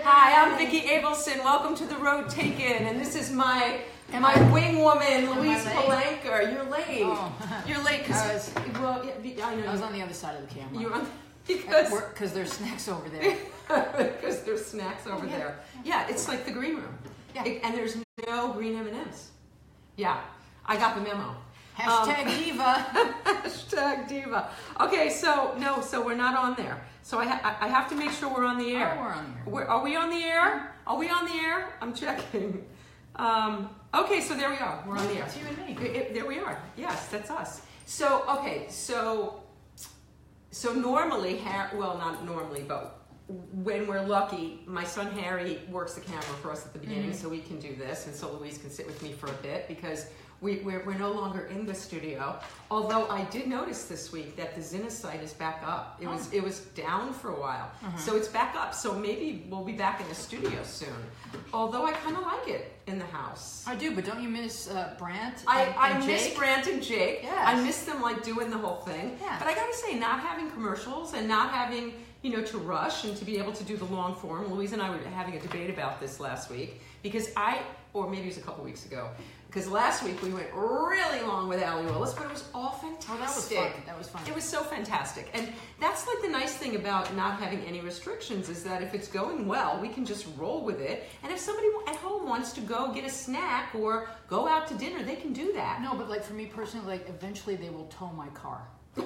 Hi, I'm Vicki Abelson. Welcome to the Road Taken, and this is my my wing woman, Louise late? You're late. Oh. You're late because well, yeah, I know I was on the other side of the camera. you're on because Because there's snacks over there. because there's snacks over Yeah. there. Yeah, it's like the green room. Yeah. It- and there's no green M and M's. Yeah, I got the memo. Hashtag Um, diva. Hashtag diva. Okay, so no, so we're not on there. So I, ha- I have to make sure we're on the air. Oh, we're on the air. We're, are we on the air? Are we on the air? I'm checking. Um, okay, so there we are. We're on the air. It's you and me. It- it- there we are. Yes, that's us. So okay, so so normally, Har- well, not normally, but when we're lucky, my son Harry works the camera for us at the beginning, Mm-hmm. so we can do this, and so Louise can sit with me for a bit because we, we're, we're no longer in the studio. Although I did notice this week that the Zinna site is back up. It was Oh. it was down for a while, Uh-huh. so it's back up. So maybe we'll be back in the studio soon. Although I kind of like it in the house. I do, but don't you miss uh, Brant? I, and, I and miss Jake? Brant and Jake. Yes. I miss them like doing the whole thing. Yeah. But I gotta say, not having commercials and not having, you know, to rush and to be able to do the long form. Louise and I were having a debate about this last week because I, or maybe it was a couple weeks ago, because last week we went really long with Allee Willis, but it was all fantastic. Oh, that was fun. That was fun. It was so fantastic. And that's like the nice thing about not having any restrictions is that if it's going well, we can just roll with it. And if somebody at home wants to go get a snack or go out to dinner, they can do that. No, but like for me personally, like eventually they will tow my car.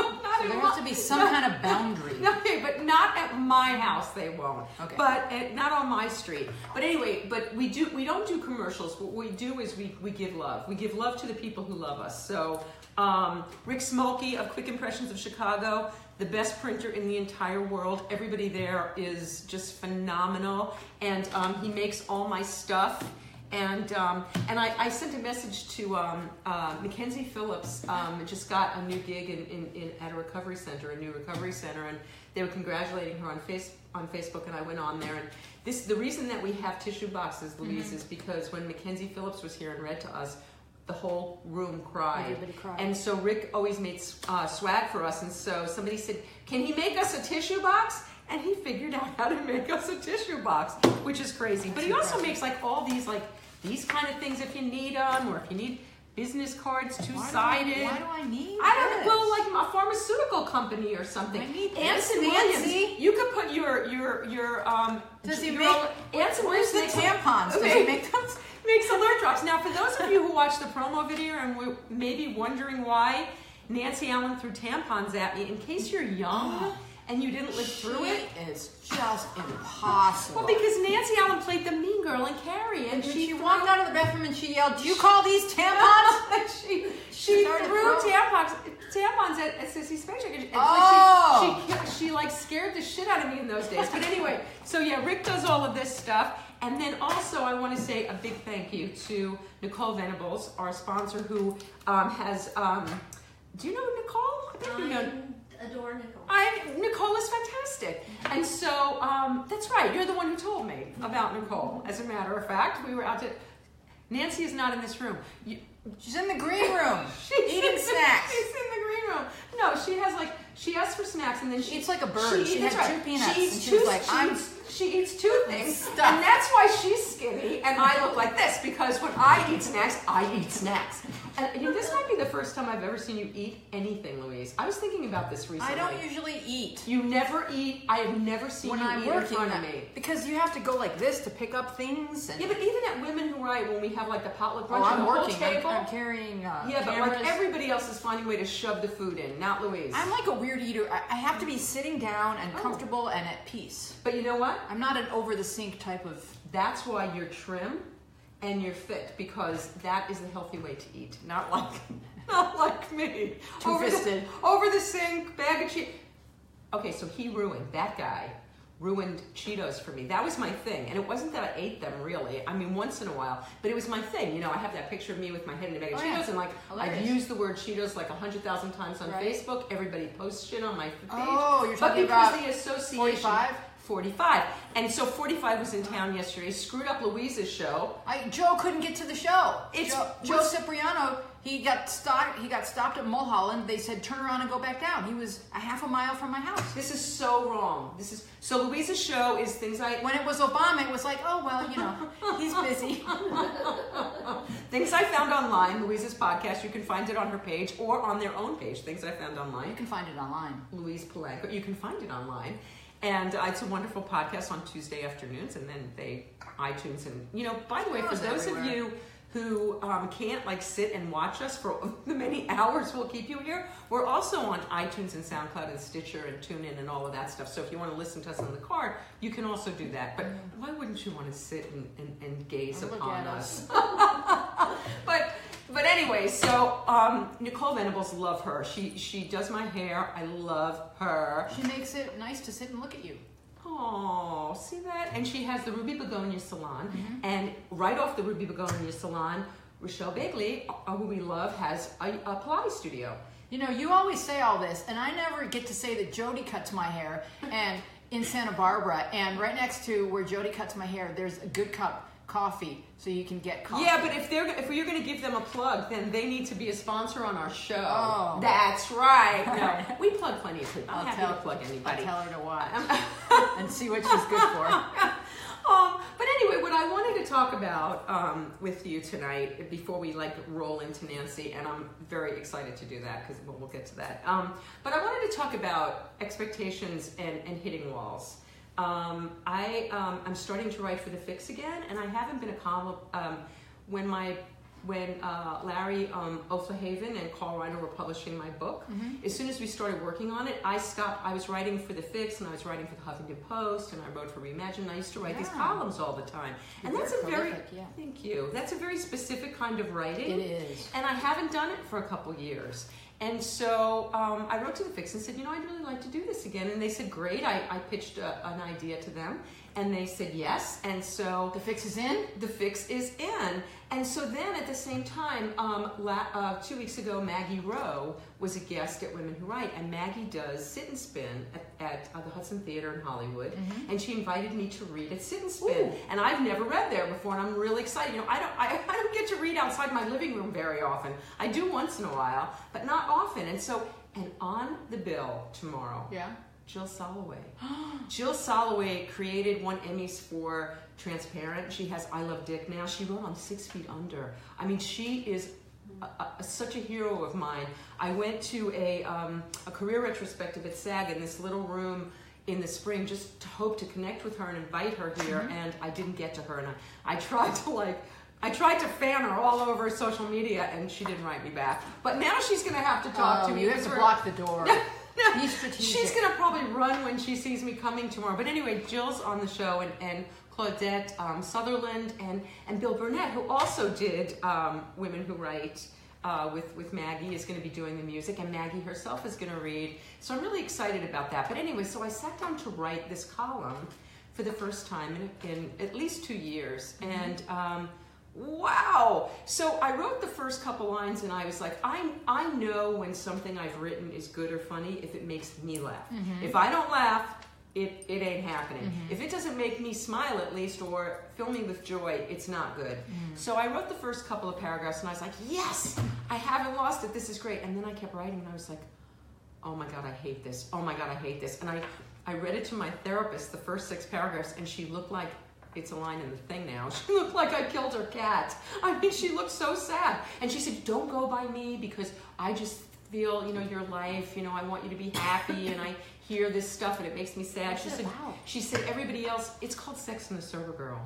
Well, not So there my- has to be some kind of boundary. Okay, but not at my house. They won't. Okay. But at, not on my street. But anyway, but we do. We don't do commercials. What we do is we we give love. We give love to the people who love us. So um, Rick Smolke of Quick Impressions of Chicago, the best printer in the entire world. Everybody there is just phenomenal, and um, he makes all my stuff. And um, and I, I sent a message to um, uh, Mackenzie Phillips. Um, just got a new gig in, in, in at a recovery center, a new recovery center, and they were congratulating her on face on Facebook. And I went on there, and this the reason that we have tissue boxes, Louise, is because when Mackenzie Phillips was here and read to us, the whole room cried. Everybody cried. And so Rick always made uh, swag for us, and so somebody said, "Can he make us a tissue box?" And he figured out how to make us a tissue box, which is crazy. But he also makes like all these like these kind of things if you need them, or if you need business cards two Why sided. Why do I need? I don't this? know, well, like a pharmaceutical company or something. I need this, Williams. Nancy. You could put your your your um. Does he your make? Anson Where's the tampons? Does he make those? makes alert drops. Now, for those of you who watched the promo video and were maybe wondering why Nancy Allen threw tampons at me, in case you're young and you didn't live through it. It's just impossible. Well, because Nancy Allen played the mean girl in Carrie, and And she, she walked out of the bathroom and she yelled, "Do you call these tampons?" she she threw tampons tampons at, at Sissy Spacek. and- and Oh. Like she, she, she like scared the shit out of me in those days. But anyway, so yeah, Rick does all of this stuff. And then also, I want to say a big thank you to Nicole Venables, our sponsor, who um, has. Um, do you know Nicole? I think you know. I adore Nicole. I Nicole is fantastic, and so um, that's right. You're the one who told me about Nicole. As a matter of fact, we were out to. Nancy is not in this room. You, She's in the green room She's eating in the- snacks. She's in the green room. No, she has like she asks for snacks and then she She eats like a bird. She that's had right. two peanuts She eats and she two. was like, she, "I'm eats, she eats two things, stuffed." and that's why she's skinny and I look like this because when I eat snacks, I eat snacks. And you know, this might be the first time I've ever seen you eat anything, Louise. I was thinking about this recently. I don't usually eat You never eat. I have never seen when you I'm eat working in front of me. because you have to go like this to pick up things. And Yeah, but even at Women Who Write, when we have like the potluck brunch, oh, I'm working. I'm, I'm carrying. Uh, yeah, but cameras. like everybody else is finding a way to shove the food in, not Louise. I'm like a weird eater. I, I have to be sitting down and Oh. comfortable and at peace. but you know what? I'm not an over the sink type of. That's why you're trim and you're fit because that is the healthy way to eat. Not like, not like me. Over the, over the sink, bag of cheese. Okay, so he ruined that guy. Ruined Cheetos for me. That was my thing, and it wasn't that I ate them really. I mean, once in a while, but it was my thing. You know, I have that picture of me with my head in a bag of Oh, Cheetos, yeah. and like I've used the word Cheetos like a hundred thousand times on Right. Facebook. Everybody posts shit on my page. Oh, you're but talking because about the association. 45? 45. And so 45 was in town yesterday, screwed up Louise's show. I, Joe couldn't get to the show. It's- Joe, Joe Cipriano. He got stopped. He got stopped at Mulholland. They said turn around and go back down. He was a half a mile from my house. This is so wrong. This is so Louise's show is things I When it was Obama, it was like, oh well, you know, he's busy. things I found online. Louise's podcast. You can find it on her page or on their own page. Things I found online. You can find it online. Louise Polanco. You can find it online. And uh, it's a wonderful podcast on Tuesday afternoons, and then they iTunes and you know. By the way, for those of you who um, can't like sit and watch us for the many hours we'll keep you here, we're also on iTunes and SoundCloud and Stitcher and TuneIn and all of that stuff. So if you want to listen to us in the car, you can also do that. But why wouldn't you want to sit and, and, and gaze Look upon at us? but but anyway, so um, Nicole Venables, love her. She she does my hair. I love her. She makes it nice to sit and look at you. Oh, see that? And she has the Ruby Begonia Salon. And right off the Ruby Begonia Salon, Rochelle Bagley, uh, who we love, has a, a Pilates studio. You know, you always say all this, and I never get to say that Jody cuts my hair, and in Santa Barbara, and right next to where Jody cuts my hair, there's a good cup coffee, so you can get coffee. Yeah, but if they're if you're going to give them a plug, then they need to be a sponsor on our show. Oh. That's right. No, we plug plenty of people. I'll tell, to plug I'll anybody. tell her to watch Um, and see what she's good for. um, but anyway, what I wanted to talk about um, with you tonight, before we like roll into Nancy, and I'm very excited to do that because we'll, we'll get to that. Um, but I wanted to talk about expectations and, and hitting walls. Um, I um, I'm starting to write for the Fix again, and I haven't been a column. Um, when my when uh, Larry um, Ofahaven and Carl Reiner were publishing my book, Mm-hmm. as soon as we started working on it, I stopped. I was writing for the Fix, and I was writing for the Huffington Post, and I wrote for Reimagine. And I used to write these columns all the time, and You're that's a very very yeah. thank you. That's a very specific kind of writing. It is. And I haven't done it for a couple years. And so um, I wrote to the Fix and said, you know, I'd really like to do this again. And they said, great. I, I pitched a, an idea to them. And they said yes. And so The fix is in. the fix is in. And so then at the same time, um, la- uh, two weeks ago, Maggie Rowe was a guest at Women Who Write, and Maggie does Sit and Spin at, at uh, the Hudson Theater in Hollywood, and she invited me to read at Sit and Spin, Ooh. and I've never read there before, and I'm really excited. You know, I don't, I, I don't get to read outside my living room very often. I do once in a while, but not often. And so, and on the bill tomorrow, Yeah. Jill Soloway. Jill Soloway created won Emmys for Transparent. She has I Love Dick now. She wrote on Six Feet Under. I mean, she is a, a, such a hero of mine. I went to a, um, a career retrospective at SAG in this little room in the spring just to hope to connect with her and invite her here, and I didn't get to her. And I, I tried to like. I tried to fan her all over social media and she didn't write me back. But now she's going to have to talk Oh, to me. you have to block the door. no. She's gonna probably run when she sees me coming tomorrow. But anyway, Jill's on the show, and, and Claudette um, Sutherland and and Bill Burnett, who also did um, Women Who Write. Uh, with with Maggie is going to be doing the music, and Maggie herself is going to read. So I'm really excited about that. But anyway, so I sat down to write this column for the first time in, in at least two years, and um, wow! So I wrote the first couple lines, and I was like, I I know when something I've written is good or funny if it makes me laugh. Mm-hmm. If I don't laugh, it, it ain't happening. Mm-hmm. If it doesn't make me smile at least or fill me with joy, it's not good. Mm. So I wrote the first couple of paragraphs and I was like, yes, I haven't lost it. This is great. And then I kept writing and I was like, oh my God, I hate this. Oh my God, I hate this. And I, I read it to my therapist, the first six paragraphs, and she looked like it's a line in the thing now. She looked like I killed her cat. I mean, she looked so sad. And she said, don't go by me because I just feel, you know, your life, you know, I want you to be happy and I hear this stuff and it makes me sad. She said, about? she said, everybody else, it's called Sex and the Sober Girl.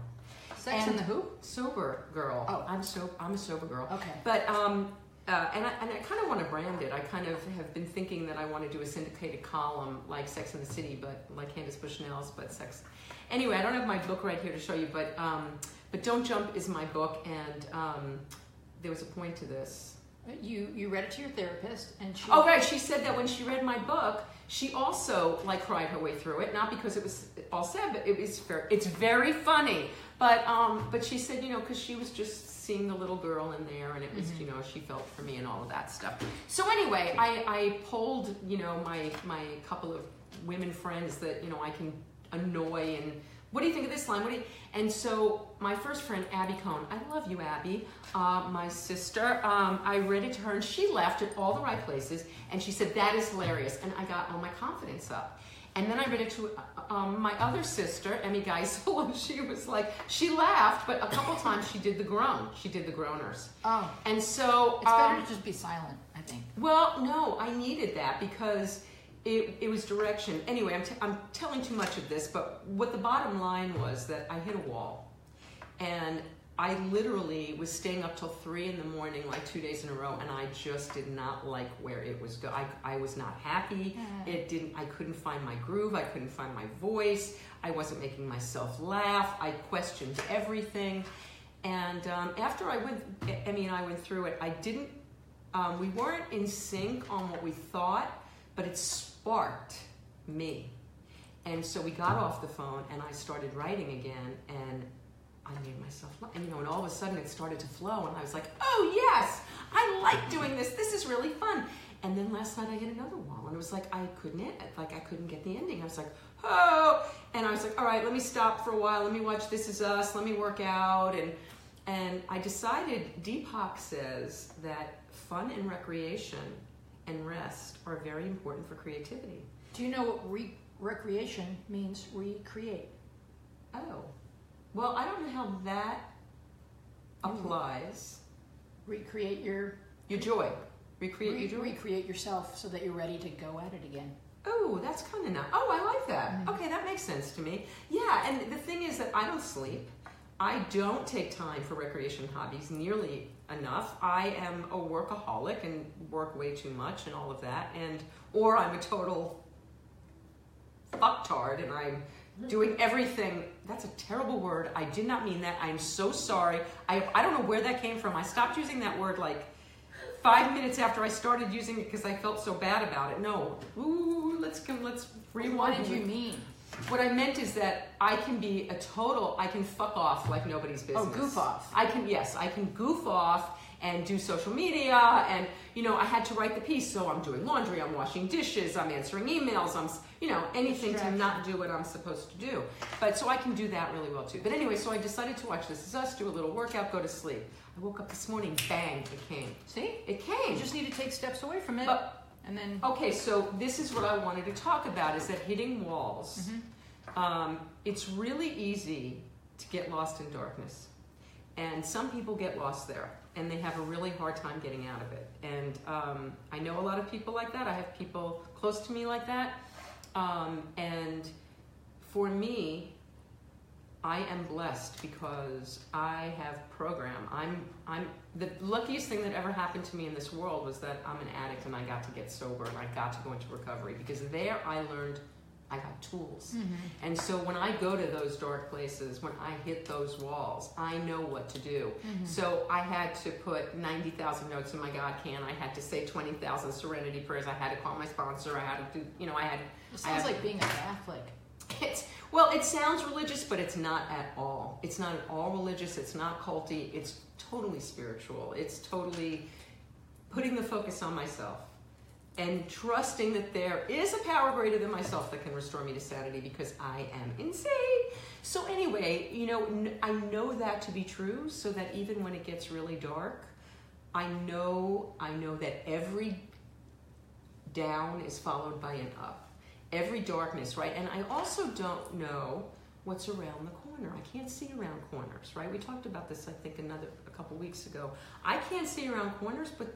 Sex And- in the who? Sober girl. Oh. I'm so I'm a sober girl. Okay. But um, uh, and I and I kind of want to brand it. I kind of have been thinking that I want to do a syndicated column like Sex in the City, but like Candace Bushnell's, but sex. Anyway, I don't have my book right here to show you, but um, but Don't Jump is my book, and um, there was a point to this. You you read it to your therapist, and she. Oh, right. She said that when she read my book, she also like cried her way through it. Not because it was all sad, but it was very, it's very funny. But um, but she said, you know, because she was just seeing the little girl in there, and it was, you know, she felt for me and all of that stuff. So anyway, I I polled, you know, my my couple of women friends that you know I can annoy and what do you think of this line? What do you? And so my first friend Abby Cohn, I love you, Abby. Uh, my sister, um, I read it to her and she laughed at all the right places and she said that is hilarious, and I got all my confidence up. And then I read it to uh, um, my other sister, Emmy Geisel, and she was like, she laughed, but a couple times she did the groan. She did the groaners. Oh, And so, it's better um, to just be silent. I think. well, no, I needed that because it, it was direction. Anyway, I'm, t- I'm telling too much of this, but what the bottom line was that I hit a wall. And I literally was staying up till three in the morning, like two days in a row, and I just did not like where it was going. I, I was not happy. It didn't. I couldn't find my groove. I couldn't find my voice. I wasn't making myself laugh. I questioned everything. And um, after I went, Emmy and I went through it. I didn't. Um, we weren't in sync on what we thought, but it sparked me. And so we got off the phone, and I started writing again, and I made myself, and you know, and all of a sudden it started to flow, and I was like, oh yes, I like doing this. This is really fun. And then last night I hit another wall, and it was like I couldn't, like I couldn't get the ending. I was like, oh, and I was like, all right, let me stop for a while. Let me watch This Is Us. Let me work out, and and I decided. Deepak says that fun and recreation and rest are very important for creativity. Do you know what re- recreation means? Recreate. Oh, well, I don't know how that applies. Recreate your Your joy. Recreate re- your joy. recreate yourself so that you're ready to go at it again. Oh, that's kind of nice. Oh, I like that. Mm-hmm. Okay, that makes sense to me. Yeah, and the thing is that I don't sleep. I don't take time for recreation hobbies nearly enough. I am a workaholic and work way too much and all of that. And or I'm a total fucktard and I'm doing everything. That's a terrible word. I did not mean that. I'm so sorry. I I don't know where that came from. I stopped using that word like five minutes after I started using it because I felt so bad about it. No, ooh, let's come. Let's rewind. What did you mean? What I meant is that I can be a total. I can fuck off like nobody's business. Oh, goof off. I can. Yes, I can goof off and do social media and you know I had to write the piece so I'm doing laundry I'm washing dishes I'm answering emails I'm you know anything to not do what I'm supposed to do but so I can do that really well too but anyway so I decided to watch This Is Us do a little workout go to sleep I woke up this morning bang it came See? it came You just need to take steps away from it, But- and then Okay, so this is what I wanted to talk about: is that hitting walls. Um, it's really easy to get lost in darkness, and some people get lost there, and they have a really hard time getting out of it. And um, I know a lot of people like that. I have people close to me like that, um, and for me, I am blessed because I have program. I'm I'm the luckiest thing that ever happened to me in this world was that I'm an addict and I got to get sober and I got to go into recovery because there I learned I got tools. Mm-hmm. And so when I go to those dark places, when I hit those walls, I know what to do. Mm-hmm. So I had to put 90,000 notes in my God can. I had to say 20,000 serenity prayers. I had to call my sponsor. I had to do, you know, I had it I sounds have- like being a Catholic. it's well, it sounds religious, but it's not at all. It's not at all religious. It's not culty. It's totally spiritual. It's totally putting the focus on myself and trusting that there is a power greater than myself that can restore me to sanity because I am insane. So anyway, you know, I know that to be true, so that even when it gets really dark, I know I know that every down is followed by an up. Every darkness, right? And I also don't know what's around the corner. I can't see around corners, right? We talked about this, I think, another a couple weeks ago. I can't see around corners, but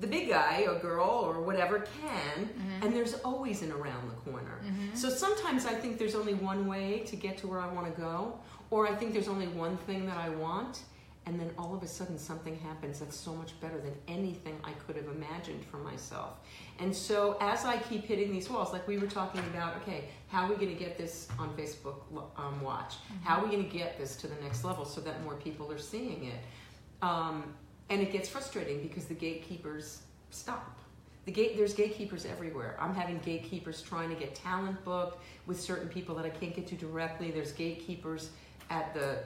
the big guy or girl or whatever can, mm-hmm. and there's always an around the corner. Mm-hmm. So sometimes I think there's only one way to get to where I want to go, or I think there's only one thing that I want, and then all of a sudden something happens that's so much better than anything I could have imagined for myself. And so as I keep hitting these walls, like we were talking about, okay, how are we going to get this on Facebook um, Watch? How are we going to get this to the next level so that more people are seeing it? Um, and it gets frustrating because the gatekeepers stop. The gate, there's gatekeepers everywhere. I'm having gatekeepers trying to get talent booked with certain people that I can't get to directly. There's gatekeepers at the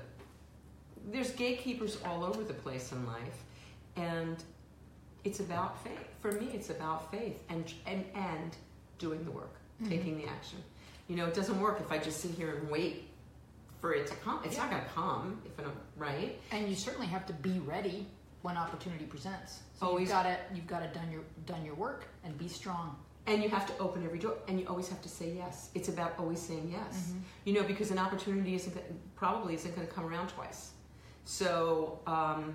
there's gatekeepers all over the place in life and it's about faith for me it's about faith and and and doing the work mm-hmm. taking the action You know, it doesn't work if I just sit here and wait for it to come. It's not going to come if I don't, right? And you certainly have to be ready when opportunity presents. So Always. you've got to you've got to done your done your work and be strong. And you have to open every door, and you always have to say yes. It's about always saying yes. Mm-hmm. You know, because an opportunity isn't probably isn't going to come around twice. So, um,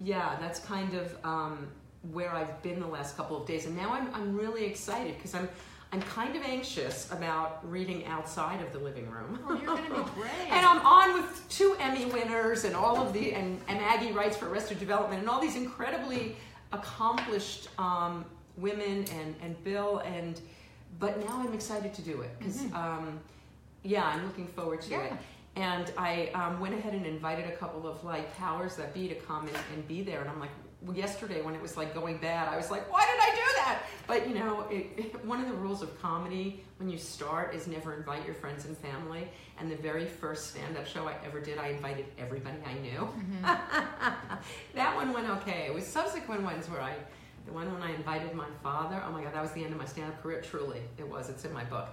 yeah, that's kind of um, where I've been the last couple of days, and now I'm I'm really excited because I'm I'm kind of anxious about reading outside of the living room. Oh, you're going to be great. And I'm on with two Emmy winners and all of the and, and Aggie writes for Arrested Development and all these incredibly accomplished um, women and and Bill and but now I'm excited to do it because um, yeah I'm looking forward to Yeah. it and I um, went ahead and invited a couple of like powers that be to come and, and be there. And I'm like yesterday when it was like going bad I was like why did I do that? But you know it, it- one of the rules of comedy when you start is never invite your friends and family. And the very first stand-up show I ever did I invited everybody I knew. That one went okay. It was subsequent ones where I the one when I invited my father oh my god that was the end of my stand-up career. Truly it was. It's in my book.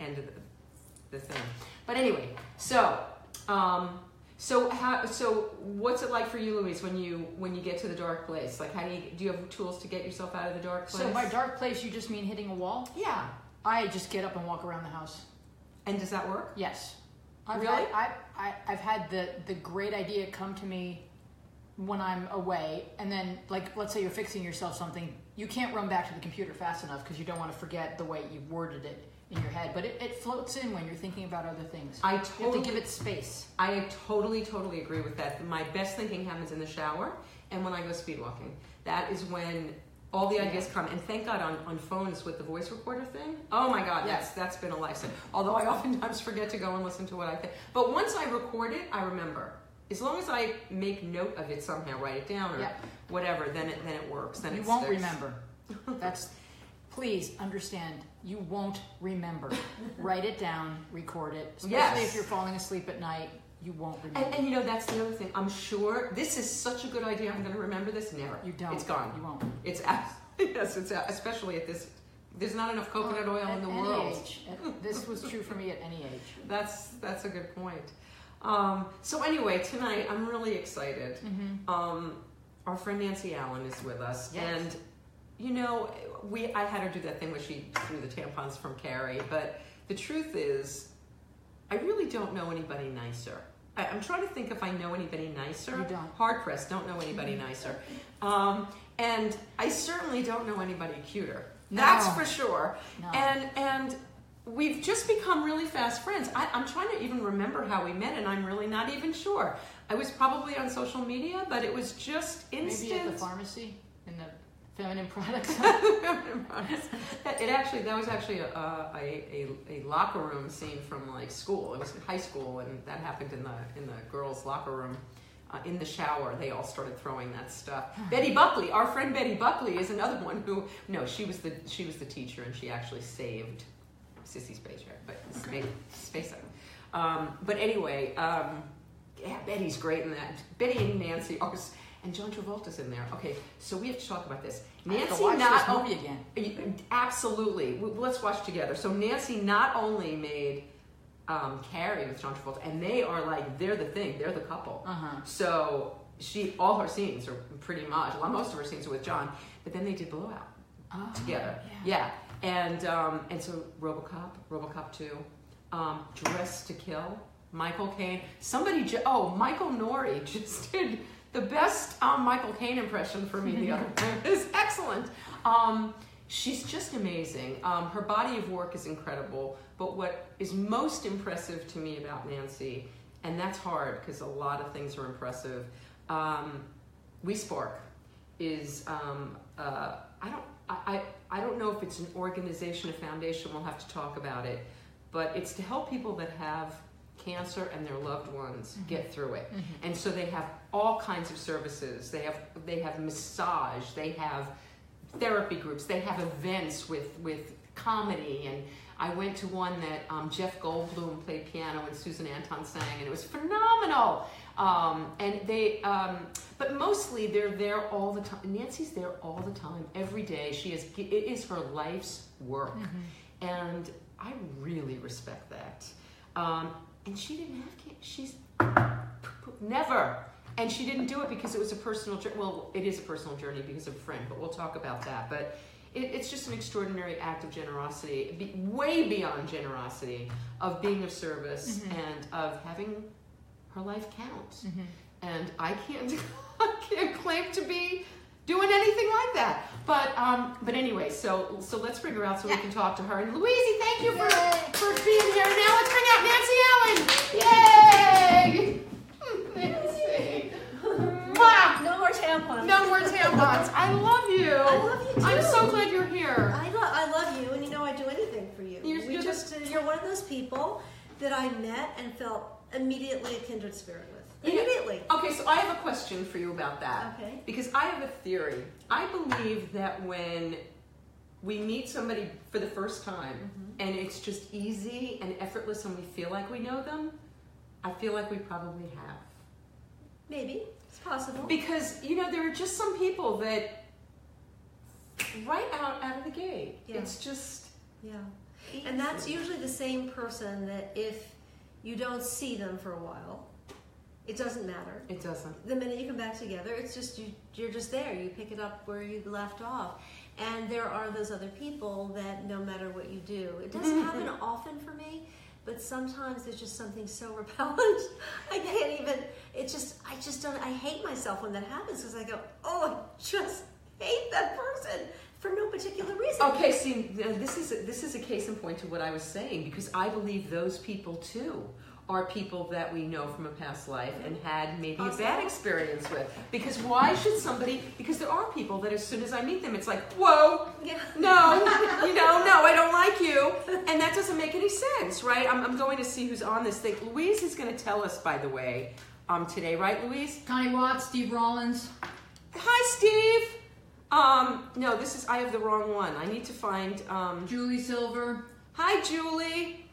End of the, the thing but anyway so um, so how so what's it like for you louise when you when you get to the dark place like how do you do you have tools to get yourself out of the dark place So by dark place, you just mean hitting a wall? yeah I just get up and walk around the house. and does that work Yes. I've Really? Had, I, I, I've had the, the great idea come to me when I'm away, and then, like, let's say you're fixing yourself something, you can't run back to the computer fast enough because you don't want to forget the way you've worded it in your head. But it, it floats in when you're thinking about other things. I you have totally to give it space. I totally, totally agree with that. My best thinking happens in the shower and when I go speed walking. That is when all the ideas come. And thank God on, on phones with the voice recorder thing. Oh my God, Yeah. that's that's been a lifesaver. Although I oftentimes forget to go and listen to what I think. But once I record it, I remember. As long as I make note of it somehow, write it down or Yeah. whatever, then it then it works. Then you it won't sticks. remember. That's please understand. You won't remember. Write it down, record it. Especially Yes. if you're falling asleep at night, you won't remember. And, and you know that's the other thing. I'm sure this is such a good idea. I'm going to remember this. Never. you don't. It's gone. You won't. It's yes, it's especially at this. There's not enough coconut oil At in the any world. age. This was true for me at any age. That's that's a good point. Um, so anyway, tonight I'm really excited. Um, our friend Nancy Allen is with us, Yes. and you know, we I had her do that thing where she threw the tampons from Carrie, but the truth is, I really don't know anybody nicer. I, I'm trying to think if I know anybody nicer. You don't. Hard pressed, don't know anybody nicer. Um, and I certainly don't know anybody cuter. That's No. for sure. No. And and we've just become really fast friends. I, I'm trying to even remember how we met, and I'm really not even sure. I was probably on social media, but it was just instant. Maybe at the pharmacy in the feminine products. feminine products. it actually that was actually a, a, a, a locker room scene from like school. It was high school, and that happened in the in the girls' locker room. Uh, in the shower, they all started throwing that stuff. Betty Buckley, our friend Betty Buckley, is another one who no, she was the she was the teacher, and she actually saved Sissy Spacek, but Space Spacek. Um, but anyway, um, yeah, Betty's great in that. Betty and Nancy are, and John Travolta's in there. Okay, so we have to talk about this. I have to Nancy not this movie again. Absolutely. Let's watch together. So Nancy not only made um, Carrie with John Travolta, and they are like they're the thing. They're the couple. Uh-huh. So she all her scenes are pretty much well, most of her scenes are with John, but then they did Blowout Oh, together. yeah. Yeah, and um, and so RoboCop, RoboCop two, um, Dressed to Kill, Michael Caine. Somebody, ju- oh, Michael Nori just did the best um, Michael Caine impression for me the other time. It's excellent. Um, she's just amazing. Um, her body of work is incredible. But what is most impressive to me about Nancy, and that's hard because a lot of things are impressive. Um, we Spark is um, uh, I don't I I don't know if it's an organization, a foundation. We'll have to talk about it, but it's to help people that have cancer and their loved ones get through it. And so they have all kinds of services. They have they have massage. They have therapy groups. They have events with with comedy and. I went to one that um, Jeff Goldblum played piano and Susan Anton sang, and it was phenomenal. Um, and they, um, but mostly they're there all the time. Nancy's there all the time, every day. She is, it is her life's work. And I really respect that. And she didn't have cancer. She's never. And she didn't do it because it was a personal journey. Well, it is a personal journey because of a friend, but we'll talk about that. But it, it's just an extraordinary act of generosity, be, way beyond generosity, of being of service Mhm. and of having her life count. Mhm. And I can't, I can't claim to be doing anything like that. But um, but anyway, so so let's bring her out so we can talk to her. And Louise, thank you for for being here. Now let's bring out Nancy Allen. Yay! Nancy. Mwah! No more tampons. No more tampons. I love you. I love you too. I'm so glad you're here. I, lo- I love you, and you know I'd do anything for you. You're- we you're just, you're one of those people that I met and felt immediately a kindred spirit with. Immediately. Okay, so I have a question for you about that. Okay. Because I have a theory. I believe that when we meet somebody for the first time Mm-hmm. and it's just easy and effortless and we feel like we know them, I feel like we probably have. Maybe. It's possible. Because, you know, there are just some people that right out out of the gate. Yeah. It's just yeah. And that's usually the same person that if you don't see them for a while, it doesn't matter. it doesn't. the minute you come back together, it's just you, you're just there. You pick it up where you left off. And there are those other people that no matter what you do, it doesn't happen often for me, but sometimes there's just something so repellent. I can't even. It just I just don't. I hate myself when that happens because I go, oh, I just hate that person for no particular reason. Okay, see, this is a, this is a case in point to what I was saying because I believe those people too are people that we know from a past life and had maybe a bad experience with. Because why should somebody? Because there are people that as soon as I meet them, it's like, whoa, Yeah. no, you know, no, I don't like you, and that doesn't make any sense, right? I'm, I'm going to see who's on this thing. Louise is going to tell us, by the way, um, today, right, Louise? Connie Watts, Steve Rollins. Hi, Steve. Um, no, this is I have the wrong one. I need to find. Um, Julie Silver, Hi, Julie.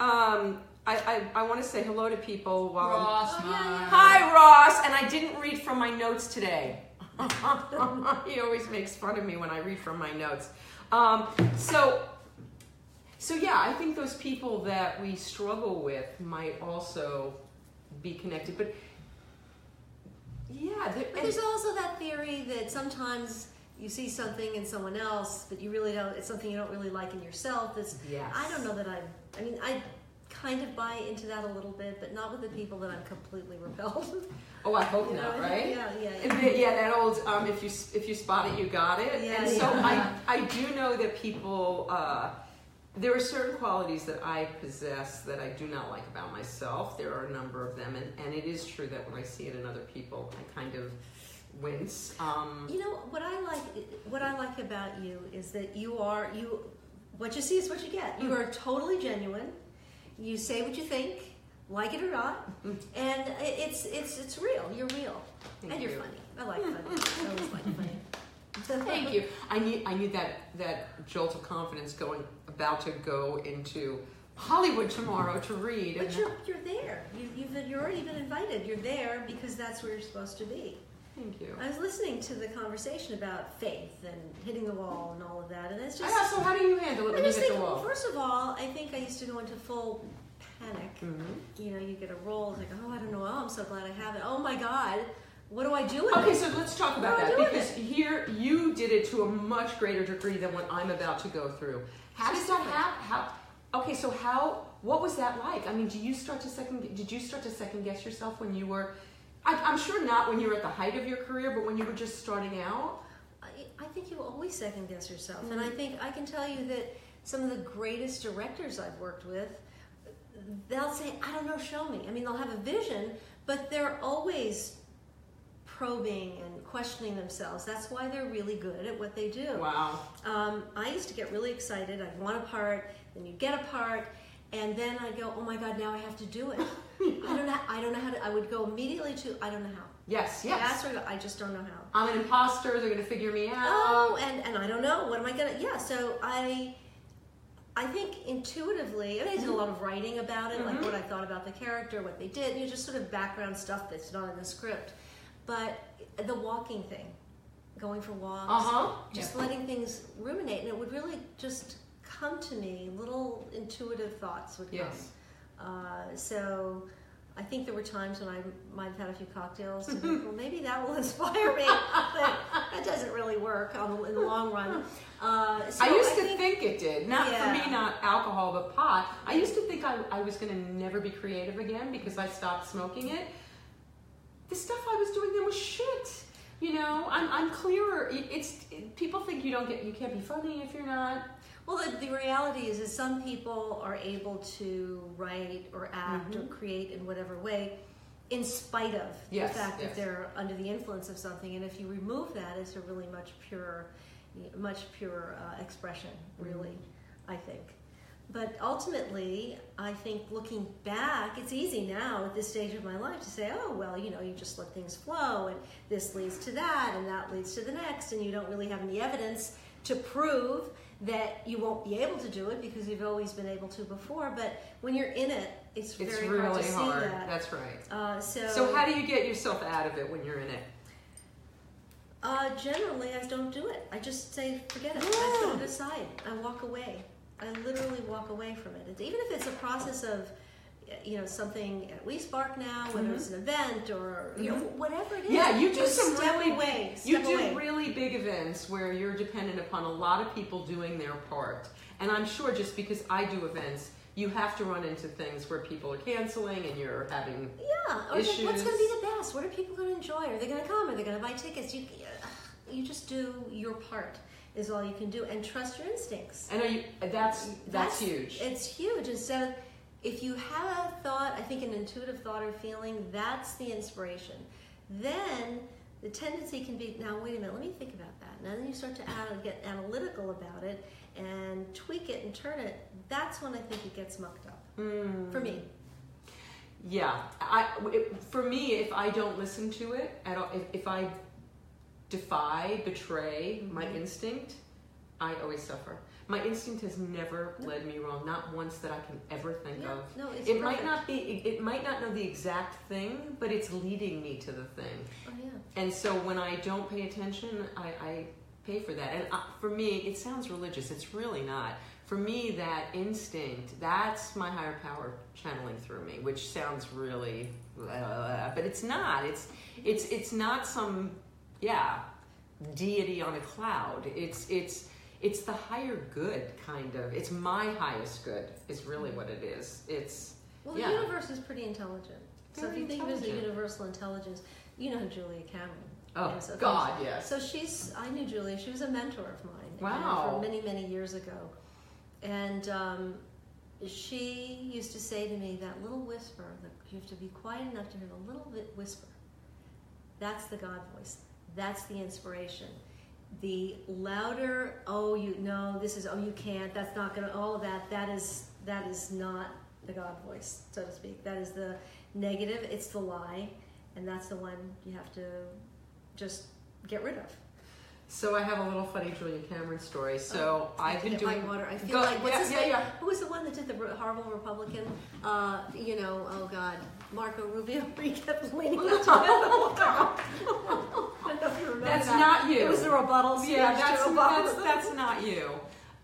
Um, I, I, I want to say hello to people while. Ross, Oh, yeah, yeah. Hi, Ross. And I didn't read from my notes today. he always makes fun of me when I read from my notes. Um, so, so yeah, I think those people that we struggle with might also be connected. But yeah, there- But there's also that theory that sometimes you see something in someone else, but you really don't. It's something you don't really like in yourself. It's Yes. I don't know that I. I mean, I kind of buy into that a little bit, but not with the people that I'm completely repelled. oh, I hope You know, not, right? Yeah, yeah. Yeah, yeah. yeah, that old um, if you if you spot it, you got it. Yeah, and so. I I do know that people uh, there are certain qualities that I possess that I do not like about myself. There are a number of them, and, and it is true that when I see it in other people, I kind of wince. Um, You know what I like. What I like about you is that you are you. What you see is what you get. You Mm. are totally genuine. You say what you think, like it or not, Mm. and it's it's it's real. You're real, Thank and you're you. funny. I like funny. I always like funny. Thank you. I need I need that that jolt of confidence going about to go into Hollywood tomorrow to read. But you're you're there. You, you've you're already been invited. You're there because that's where you're supposed to be. Thank you. I was listening to the conversation about faith and hitting the wall and all of that, and it's just. Yeah, so how do you handle it when you hit the well, wall? first of all, I think I used to go into full panic. Mhm. You know, you get a roll, it's like, oh, I don't know, oh, I'm so glad I have it. Oh my God, what do I do with Okay, it? so let's talk about What that because here you did it to a much greater degree than what I'm about to go through. How does that happen? How? Okay, so how? What was that like? I mean, do you start to second? Did you start to second guess yourself when you were? I, I'm sure not when you were at the height of your career, but when you were just starting out. I, I think you always second guess yourself. And Mm-hmm. I think I can tell you that some of the greatest directors I've worked with, they'll say, I don't know, show me. I mean, they'll have a vision, but they're always probing and questioning themselves. That's why they're really good at what they do. Wow. Um, I used to get really excited. I'd want a part, then you'd get a part, and then I'd go, "Oh my God, now I have to do it." I don't know. I don't know how to. I would go immediately to, "I don't know how." Yes. Yes. That's where I go, I just don't know how. I'm an imposter. They're gonna figure me out. Oh, and and I don't know. What am I gonna? Yeah. So I, I think intuitively, and I did a lot of writing about it, like Mhm. what I thought about the character, what they did, you know, just sort of background stuff that's not in the script. But the walking thing, going for walks, Uh huh. just letting things ruminate, and it would really just come to me. Little intuitive thoughts would come. Yes. Uh, so I think there were times when I might have had a few cocktails to think, well, maybe that will inspire me, but that doesn't really work on the, in the long run. Uh, so I used to think, think, it did. Not Yeah. for me, not alcohol, but pot. I used to think I, I was going to never be creative again because I stopped smoking it. The stuff I was doing then was shit. You know, I'm, I'm clearer. It's it- people think you don't get you can't be funny if you're not. Well, the, the reality is, is some people are able to write or act Mm-hmm. or create in whatever way, in spite of Yes, the fact yes. that they're under the influence of something. And if you remove that, it's a really much purer, much purer uh, expression. Mm-hmm. Really, I think. But ultimately, I think looking back, it's easy now at this stage of my life to say, oh, well, you know, you just let things flow, and this leads to that, and that leads to the next, and you don't really have any evidence to prove that you won't be able to do it because you've always been able to before. But when you're in it, it's, It's very really hard to hard. see that. That's right. Uh, so, So how do you get yourself out of it when you're in it? Uh, generally, I don't do it. I just say, forget it. I Yeah. throw it aside. I walk away. I literally walk away from it. It's, even if it's a process of, you know, something at We Spark now, whether it's an event or you know, whatever it is. Mm-hmm. Yeah, you do just some step really away. You do away. really big events where you're dependent upon a lot of people doing their part. And I'm sure just because I do events, you have to run into things where people are canceling and you're having Yeah. Or like, what's going to be the best? What are people going to enjoy? Are they going to come? Are they going to buy tickets? You, you just do your part. Is all you can do, and trust your instincts. and are you that's that's, huge. It's huge. Instead of if you have a thought, I think an intuitive thought or feeling, that's the inspiration. Then the tendency can be now. Wait a minute. Let me think about that. And then you start to add, get analytical about it and tweak it and turn it. That's when I think it gets mucked up. Mm. For me, Yeah, I it, for me, if I don't listen to it at all, if, if I defy, betray my Mm-hmm. instinct, I always suffer. My instinct has never led me wrong, not once that I can ever think Yeah, of. no, it's it might not be, it, it might not know the exact thing, but it's leading me to the thing. oh yeah. And so when I don't pay attention, I, I pay for that. And uh, for me, it sounds religious. It's really not. For me, that instinct, that's my higher power channeling through me, which sounds really, uh, but it's not. It's it's it's not some yeah deity on a cloud. It's it's it's the higher good kind of. It's my highest good. Is really what it is. It's Well, Yeah. the universe is pretty intelligent. So Very if you think of it as a universal intelligence, you know Julia Cameron. oh is, okay? God, yes. So she's, I knew Julia. She was a mentor of mine. Wow. For many, many years ago. And um, she used to say to me, that little whisper, that you have to be quiet enough to hear the little bit whisper. That's the God voice. That's the inspiration. The louder, oh, you know, this is, oh, you can't, that's not going to, all of that, that is, that is not the God voice, so to speak. That is the negative, it's the lie, and that's the one you have to just get rid of. So I have a little funny Julia Cameron story. So I've been doing. water. I feel Go- like what's yeah, his yeah, name? yeah. Who was the one that did the horrible Republican? Uh, you know, oh God, Marco Rubio. He kept leaning out to I don't know if you remember That's that. not you. It was the rebuttal speech Yeah, that's, that's that's not you.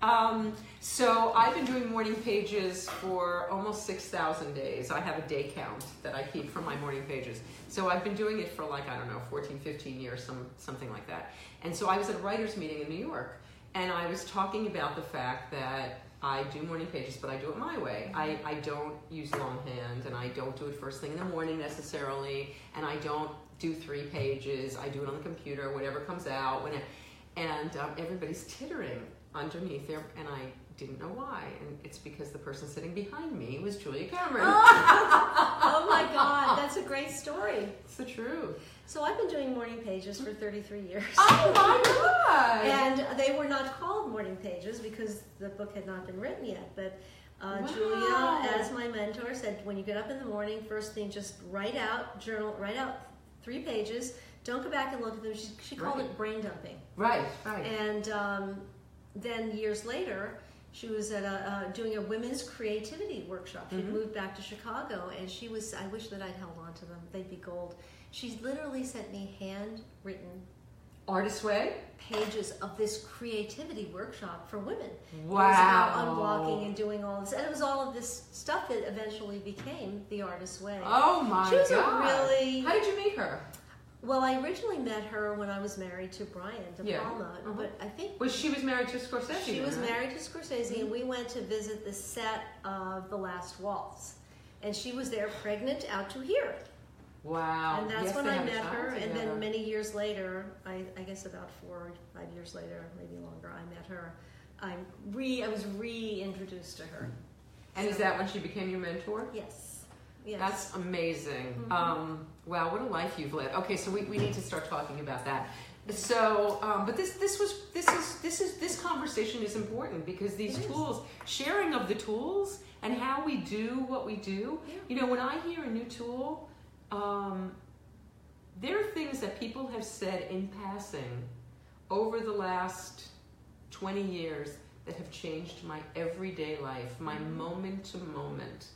Um, so I've been doing morning pages for almost six thousand days. I have a day count that I keep from my morning pages. So I've been doing it for like I don't know 14, 15 years, some something like that. And so I was at a writers' meeting in New York, and I was talking about the fact that I do morning pages, but I do it my way. I, I don't use longhand, and I don't do it first thing in the morning necessarily, and I don't do three pages. I do it on the computer, whatever comes out. When it, and um, everybody's tittering underneath there, and I didn't know why. And it's because the person sitting behind me was Julia Cameron. oh my God, that's a great story. It's the truth. So I've been doing morning pages for 33 years. Oh my god! And they were not called morning pages because the book had not been written yet. But uh, Wow. Julia, as my mentor, said, when you get up in the morning, first thing, just write out, journal, write out three pages. Don't go back and look at them. She, she called Right. it brain dumping. right, right. And um, then years later, she was at a, uh, doing a women's creativity workshop. She would Mhm. moved back to Chicago, and she was. I wish that I'd held on to them. They'd be gold. She literally sent me handwritten Artist Way. pages of this creativity workshop for women. It was Wow. about unblocking and doing all this. And it was all of this stuff that eventually became the artist's way. Oh my She was a really- How did you meet her? Well, I originally met her when I was married to Brian De Yeah. Palma, Uh-huh. but I think Was she was married to Scorsese? she then, was right? married to Scorsese, and we went to visit the set of The Last Waltz. And she was there pregnant out to here. Wow. and that's Yes, when I met her. And then many years later, I, I guess about four or five years later, maybe longer, I met her. I re I was reintroduced to her. And is that when she became your mentor? Yes. Yes. That's amazing. Mhm. Um, wow, what a life you've led. Okay, so we, we need to start talking about that. So, um, but this this was this is this is this conversation is important because these It is. tools, sharing of the tools and how we do what we do. Yeah. You know, when I hear a new tool, um, there are things that people have said in passing over the last 20 years that have changed my everyday life, my Mhm. moment to moment.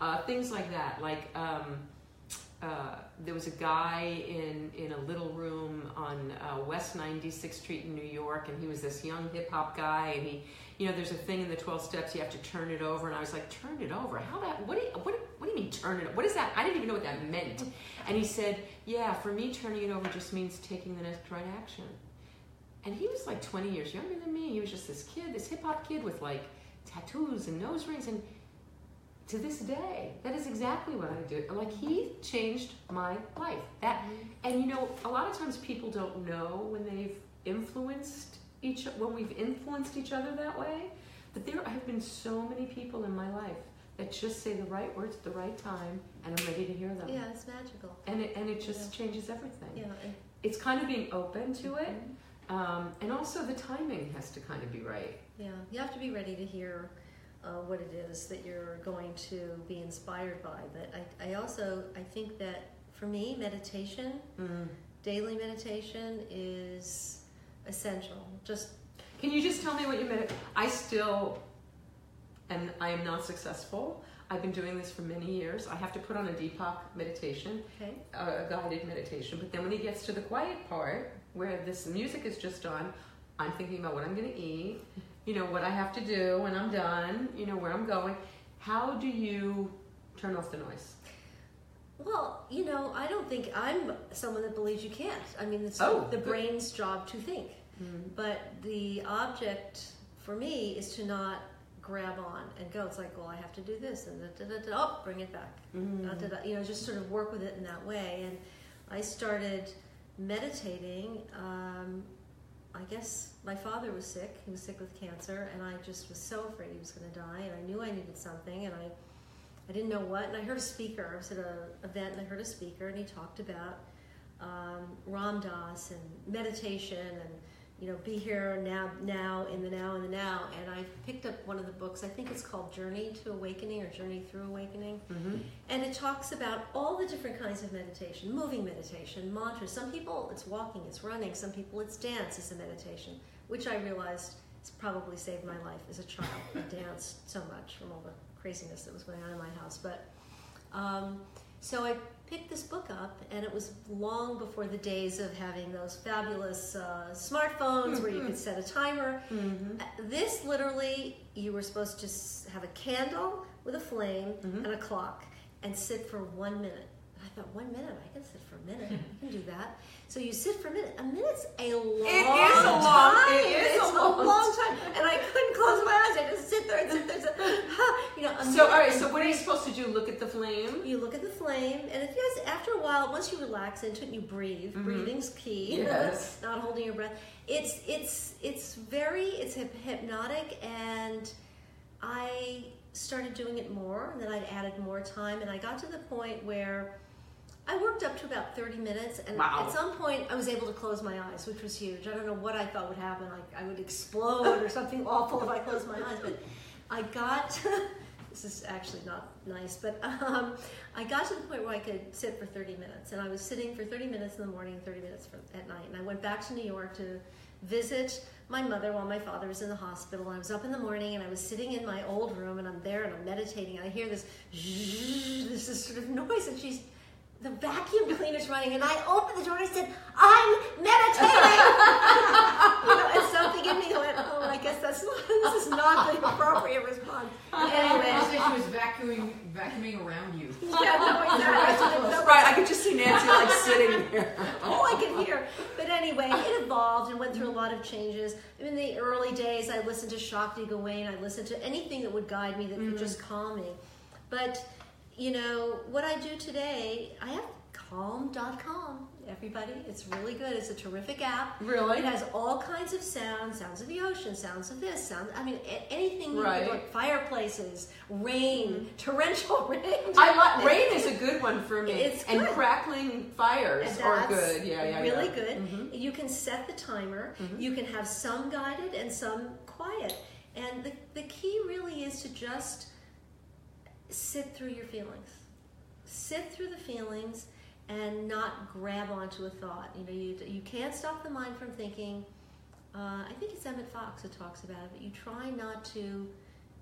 Uh, things like that. Like um, uh, there was a guy in, in a little room on uh, West 96th Street in New York, and he was this young hip hop guy, and he, you know, there's a thing in the 12 steps you have to turn it over, and I was like, turn it over? How that? What do you, what, what do you mean turn it? Over? What is that? I didn't even know what that meant. And he said, yeah, for me, turning it over just means taking the next right action. And he was like 20 years younger than me. He was just this kid, this hip hop kid with like tattoos and nose rings. And to this day, that is exactly what I do. Like he changed my life. That, mm-hmm. and you know, a lot of times people don't know when they've influenced each, when we've influenced each other that way. But there have been so many people in my life that just say the right words at the right time, and I'm ready to hear them. yeah, it's magical. And it, and it just changes everything. Yeah. It's kind of being open to it, Mhm. um, and also the timing has to kind of be right. Yeah, you have to be ready to hear uh, what it is that you're going to be inspired by. But I, I also I think that for me, meditation, daily meditation, is essential. Just Can you just tell me what you meant? I still, and I am not successful. I've been doing this for many years. I have to put on a Deepak meditation, okay. a guided meditation. But then when he gets to the quiet part, where this music is just on, I'm thinking about what I'm going to eat, you know, what I have to do when I'm done, you know, where I'm going. How do you turn off the noise? Well, you know, I don't think I'm someone that believes you can't. I mean, it's Oh, the good. brain's job to think. But the object for me is to not grab on and go. It's like, well, I have to do this and da, da, da, da, oh, bring it back. Da, you know, just sort of work with it in that way. And I started meditating. Um, I guess my father was sick. He was sick with cancer, and I just was so afraid he was going to die. And I knew I needed something, and I, I didn't know what. And I heard a speaker. I was at an event, and I heard a speaker, and he talked about um, Ram Dass and meditation and you know, be here now, now, in the now, in the now. And I picked up one of the books. I think it's called Journey to Awakening or Journey Through Awakening. Mm-hmm. And it talks about all the different kinds of meditation, moving meditation, mantras. Some people it's walking, it's running. Some people it's dance is a meditation, which I realized probably saved my life as a child. I danced so much from all the craziness that was going on in my house. But um, so I picked this book up, and it was long before the days of having those fabulous uh, smartphones where you could set a timer. Mm-hmm. Uh, This literally, you were supposed to have a candle with a flame Mhm. and a clock and sit for one minute. And I thought, one minute? I can sit for a minute. I can do that. So you sit for a minute. A minute's a long is a long- time. it is it's a long time. And I couldn't close my eyes. I just sit there and sit there. And sit, you know, So, all right. So, what are you supposed to do? Look at the flame. You look at the flame, and if you guys, after a while, once you relax into it, you breathe. Mhm. Breathing's key. Yes. Not holding your breath. It's it's it's very it's hypnotic, and I started doing it more, and then I'd added more time, and I got to the point where I worked up to about 30 minutes, and Wow. at some point I was able to close my eyes, which was huge. I don't know what I thought would happen, like I would explode or something awful if I closed my eyes, but I got. this is actually not nice, but um, I got to the point where I could sit for 30 minutes, and I was sitting for 30 minutes in the morning and 30 minutes for, at night. And I went back to New York to visit my mother while my father was in the hospital. I was up in the morning and I was sitting in my old room, and I'm there and I'm meditating, and I hear this, this is sort of noise, and she's the vacuum cleaner's running, and I opened the door and I said, I'm meditating. you know, and something in me went, oh, I guess that's not, this is not the appropriate response. Anyway, Anyway, she was vacuuming, vacuuming around you. yeah, no, exactly. No, Right, I could just see Nancy like sitting there. all I could hear. But anyway, it evolved and went through a lot of changes. In the early days, I listened to Shakti Gawain. I listened to anything that would guide me that could mm-hmm. just calm me. But, you know, what I do today, I have calm.com. Everybody, it's really good. It's a terrific app. Really? It has all kinds of sounds, sounds of the ocean, sounds of this, sounds, I mean, a- anything you Right. like fireplaces, rain, mm-hmm. torrential rain. I like rain is a good one for me. It's good. and crackling fires And are good. Yeah, yeah, really yeah. good. Mm-hmm. You can set the timer. Mm-hmm. You can have some guided and some quiet. And the, the key really is to just sit through your feelings. Sit through the feelings and not grab onto a thought. You know, you, you can't stop the mind from thinking. Uh, I think it's Emmett Fox who talks about it, but you try not to,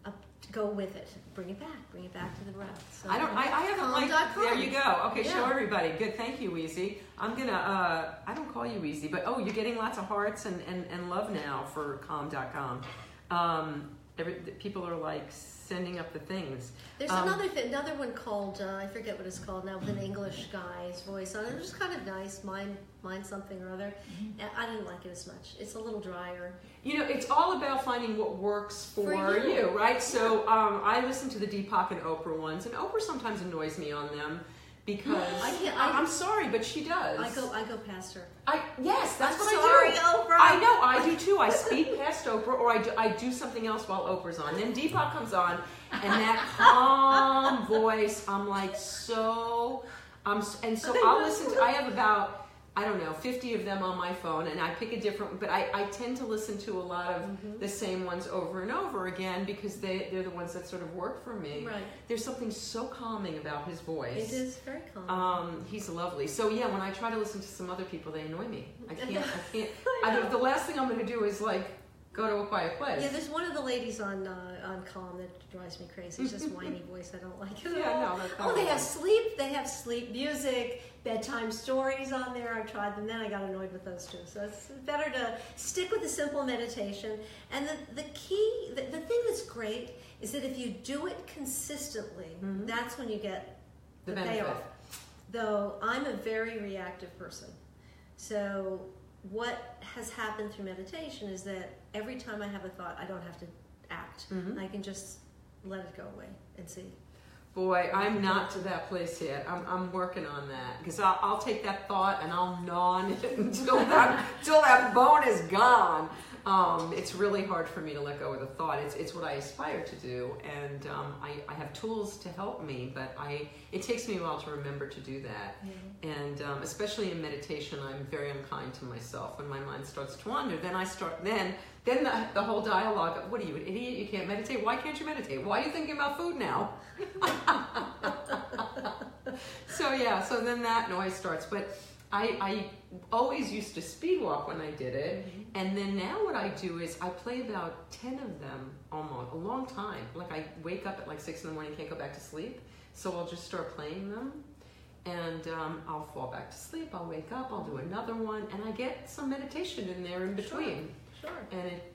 uh, go with it. Bring it back. Bring it back to the breath. So I don't. I, I haven't like. There you go. Okay, show everybody. Good. Thank you, Weezy. I'm gonna. Uh, I don't call you Weezy, but oh, you're getting lots of hearts and, and, and love now for calm.com. Um, every, people are like sending up the things. There's Um, another th- another one called uh, I forget what it's called now with an English guy's voice on it. It was kind of nice. Mine, mine something or other. And I didn't like it as much. It's a little drier. You know, it's all about finding what works for, For you. you. right? So um, I listen to the Deepak and Oprah ones, and Oprah sometimes annoys me on them because I can't- I, am sorry, but she does. I go I go past her. I yes, that's I'm what sorry, I do. Oprah. I know, I do too. I speed past Oprah, or I do, I do something else while Oprah's on. Then Deepak comes on, and that calm voice. I'm like so. I'm and so I'll listen to. I have about I don't know 50 of them on my phone, and I pick a different. But I, I tend to listen to a lot of Mm-hmm. the same ones over and over again because they they're the ones that sort of work for me. Right. There's something so calming about his voice. It is very calm. Um, he's lovely. So yeah, when I try to listen to some other people, they annoy me. I can't. I can't. I, the- the last thing I'm going to do is like go to a quiet place. yeah, there's one of the ladies on uh, on Calm that drives me crazy. It's just whiny voice. I don't like it Yeah, all. no, oh, they have sleep. They have sleep music, bedtime stories on there. I've tried them. Then I got annoyed with those too. So it's better to stick with the simple meditation. And the the key, the, the thing that's great is that if you do it consistently, that's when you get Mm-hmm. The the, benefit. payoff. Though I'm a very reactive person, so what has happened through meditation is that every time I have a thought, I don't have to act. Mhm. I can just let it go away and see. Boy, I'm not to that place yet. I'm, I'm working on that because I'll, I'll take that thought and I'll gnaw on it until that until that bone is gone. Um, it's really hard for me to let go of the thought. It's, it's what I aspire to do, and um, I, I have tools to help me, but I it takes me a while to remember to do that. And um, especially in meditation, I'm very unkind to myself. When my mind starts to wander, then I start then then the, the whole dialogue. of, What are you, an idiot? You can't meditate. Why can't you meditate? Why are you thinking about food now? so yeah, so then that noise starts. But I, I always used to speed walk when I did it, and then now what I do is I play about ten of them almost a long time. Like I wake up at like six in the morning, can't go back to sleep, so I'll just start playing them, and um, I'll fall back to sleep. I'll wake up, I'll do another one, and I get some meditation in there in between, Sure. And it,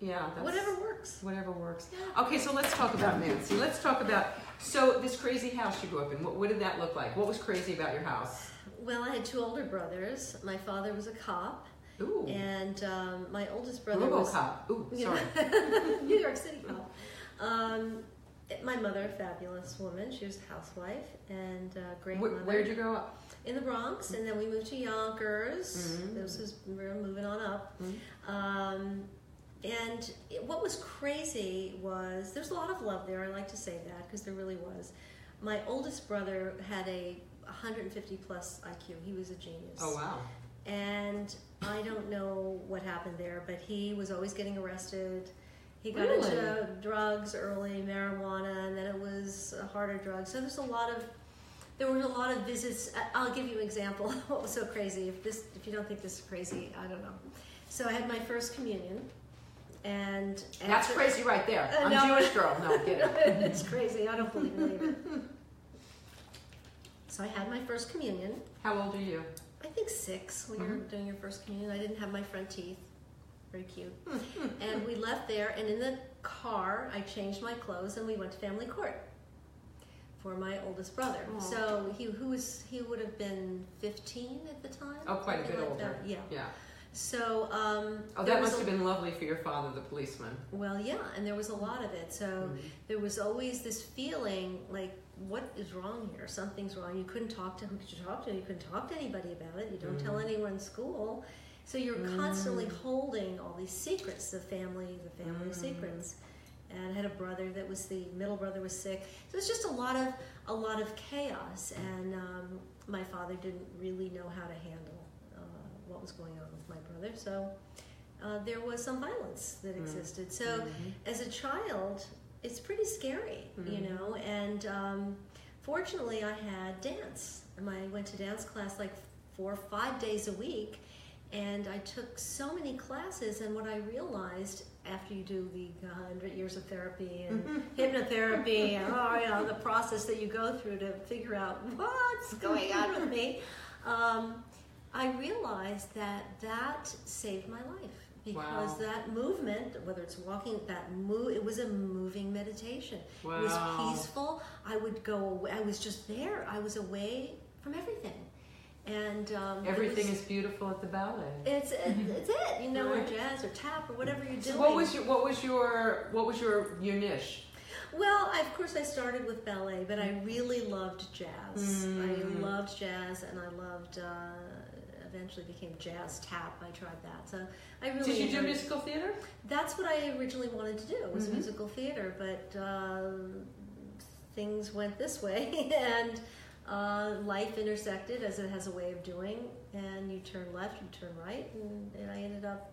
yeah, that's, Whatever works. Whatever works. Okay, so let's talk about Nancy. Let's talk about so this crazy house you grew up in. What, what did that look like? What was crazy about your house? Well, I had two older brothers. My father was a cop, Ooh, and um, my oldest brother was RoboCop. Ooh, sorry. New York City cop. Um, my mother, a fabulous woman. She was a housewife and a great Where, mother. where'd you grow up? in the Bronx, and then we moved to Yonkers. Mhm. This was we were moving on up. Mhm. Um, and it- what was crazy was there's a lot of love there. I like to say that because there really was. My oldest brother had a 150 plus IQ. He was a genius. Oh wow. And I don't know what happened there, but he was always getting arrested. He got Really? into drugs early, marijuana, and then it was a harder drug. So there's a lot of there were a lot of visits. I'll give you an example. what was so crazy? If this, if you don't think this is crazy, I don't know. So I had my first communion, and That's after- crazy right there. Uh, I'm no. Jewish girl. No, I'm kidding. it's crazy. I don't believe it. so I had my first communion. How old are you? I think six when you're doing your first communion. I didn't have my front teeth. Very cute. and we left there, and in the car, I changed my clothes, and we went to family court for my oldest brother. Aw. So he who was he would have been 15 at the time. Oh, quite a bit like older. that. Yeah. Yeah. So um, Oh, that must a- have been lovely for your father, the policeman. well, yeah, and there was a lot of it. So Mm-hmm. there was always this feeling like, what is wrong here? Something's wrong. You couldn't talk to who could you talk to? You couldn't talk to anybody about it. You don't tell Mm-hmm. anyone in school. So you're constantly holding all these secrets, the family, the family Mm. secrets. And I had a brother that was the middle brother was sick. So it's just a lot of a lot of chaos, and um, my father didn't really know how to handle uh, what was going on with my brother. So uh, there was some violence that Mm. existed. So Mm-hmm. as a child, it's pretty scary, you know. And um, fortunately, I had dance. And I went to dance class like four or five days a week, and I took so many classes. And what I realized after you do the hundred years of therapy and hypnotherapy and oh, you know, the process that you go through to figure out what's going on with me. Um, I realized that that saved my life because Wow. that movement, whether it's walking, that move, it was a moving meditation. It was peaceful. I would go away. I was just there. I was away from everything, and um, Everything was- is beautiful at the ballet. It's it's it, you know, or jazz or tap or whatever you're So what was your what was your what was your your niche? Well, I, of course, I started with ballet, but I really loved jazz. Mm. I loved jazz, and I loved. Uh, eventually, became jazz tap. I tried that, so I really. Did you do musical theater? That's what I originally wanted to do was Mhm. musical theater, but um, things went this way, and uh, life intersected as it has a way of doing. And you turn left, you turn right, and, and I ended up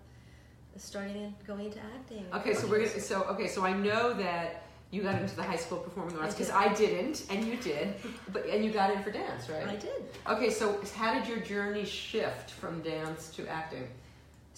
starting and going into acting. Okay, so we're gonna so okay, so I know that you got into the high school performing arts I because did. I didn't and you did, but and you got in for dance, right? I did. Okay, so how did your journey shift from dance to acting?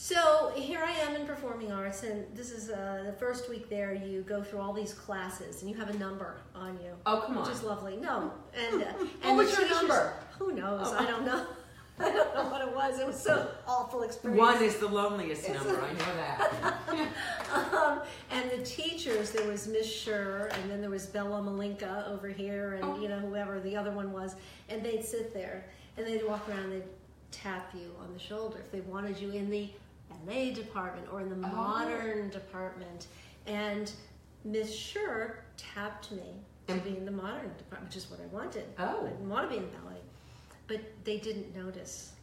So here I am in performing arts, and this is uh, the first week there. You go through all these classes, and you have a number on you, Oh, come which on. is lovely. No, and uh, and was the your number? Who knows? Oh. I don't know. I don't know what it was. It was so awful experience. One is the loneliest number. I know that. um, and the teachers, there was Miss Schur, and then there was Bella Malinka over here, and Oh. you know whoever the other one was, and they'd sit there and they'd walk around, and they'd tap you on the shoulder if they wanted you in the ballet department or in the Oh. modern department, and Miss Schur tapped me to be in the modern department, which is what I wanted. Oh. I didn't want to be in ballet, but they didn't notice.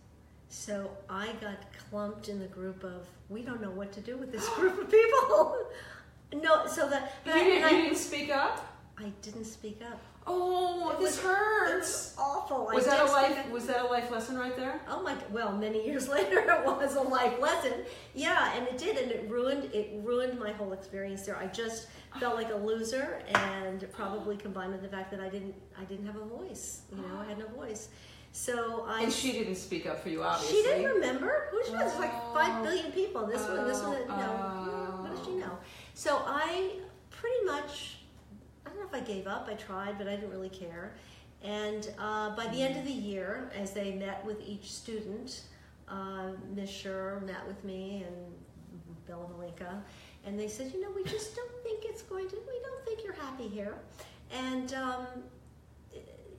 So I got clumped in the group of we don't know what to do with this group of people. no, so that You but I- didn't, and you I, didn't speak up. I didn't speak up. Oh, It this was- hurts. It was awful. I Was that a life? Was that a life lesson right there? Oh my! God. Well, many years later, it was a life lesson. Yeah, and it did, and it ruined it ruined my whole experience there. I just felt like a loser, and probably combined with the fact that I didn't I didn't have a voice. You know, I had no voice. So I And she didn't speak up for you, obviously. She didn't remember. Who she was like Oh. five billion people. This one, this one, Oh, no. What does she oh. know? So I pretty much, I know if I gave up. I tried, but I didn't really care. And uh, by the end of the year, as they met with each student, uh, Miss Schur met with me and Bella Malinka, and they said, you know, we just don't think it's going to. We don't think you're happy here, and. Um,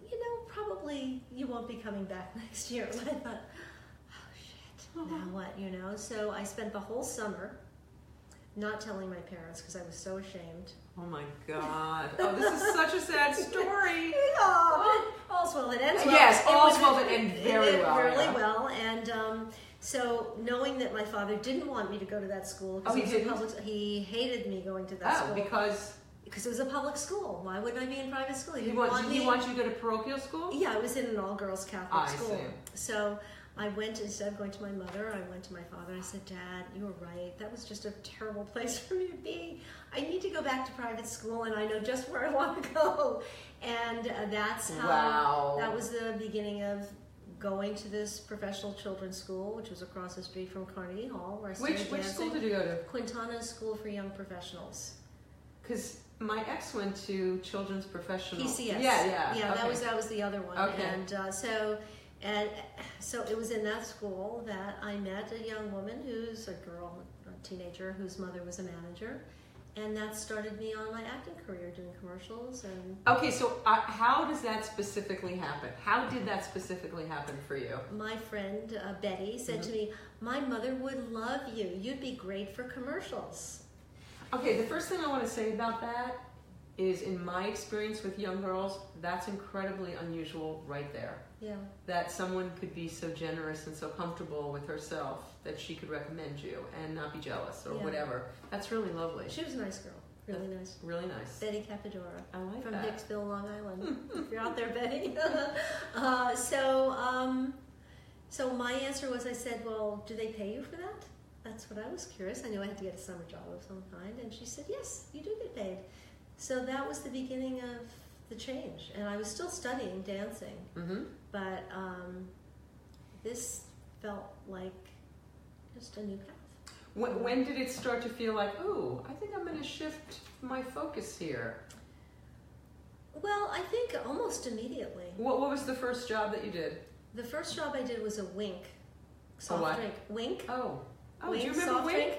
you know, probably you won't be coming back next year. And I thought, oh shit, now what, you know? So I spent the whole summer not telling my parents because I was so ashamed. Oh my God! Oh, this is such a sad story. Oh, all's well that ends well. Yes, It all's was- well that ends very ended well, Really yeah. well, and um, so knowing that my father didn't want me to go to that school, Oh, he it didn't? public, he hated me going to that Oh, school because because it was a public school. Why wouldn't I be in private school? he didn't wants want he me- wants you to go to parochial school. Yeah, I was in an all girls Catholic I school. see. So I went, instead of going to my mother, I went to my father. I said, Dad, you were right. That was just a terrible place for me to be. I need to go back to private school and I know just where I want to go. And uh, that's how, Wow. that was the beginning of going to this professional children's school, which was across the street from Carnegie Hall, where I Which which dancing. school did you go to? Quintano School for Young Professionals. Because my ex went to Children's Professional. PCS. Yeah, yeah. Yeah, that was that was the other one. Okay. And uh, so, and so it was in that school that I met a young woman who's a girl, a teenager, whose mother was a manager, and that started me on my acting career, doing commercials and. Okay, so uh, how does that specifically happen? How did that specifically happen for you? My friend uh, Betty said Mm-hmm. to me, "My mother would love you. You'd be great for commercials." Okay, the first thing I want to say about that is in my experience with young girls, that's incredibly unusual right there. Yeah. That someone could be so generous and so comfortable with herself that she could recommend you and not be jealous or Yeah. whatever. That's really lovely. She was a nice girl. Really nice. Really nice. Betty Capadora. I like from that. Hicksville, Long Island. if you're out there, Betty. uh, so, um, so my answer was, I said, "Well, do they pay you for that?" That's what I was curious. I knew I had to get a summer job of some kind, and she said, "Yes, you do get paid." So that was the beginning of the change, and I was still studying dancing, Mm-hmm. but um, this felt like just a new path. When, when did it start to feel like, ooh, I think I'm going to shift my focus here? Well, I think almost immediately. What, what was the first job that you did? The first job I did was a Wink soft what? drink. Wink. Oh. Oh, Wink do you remember Wink? drink.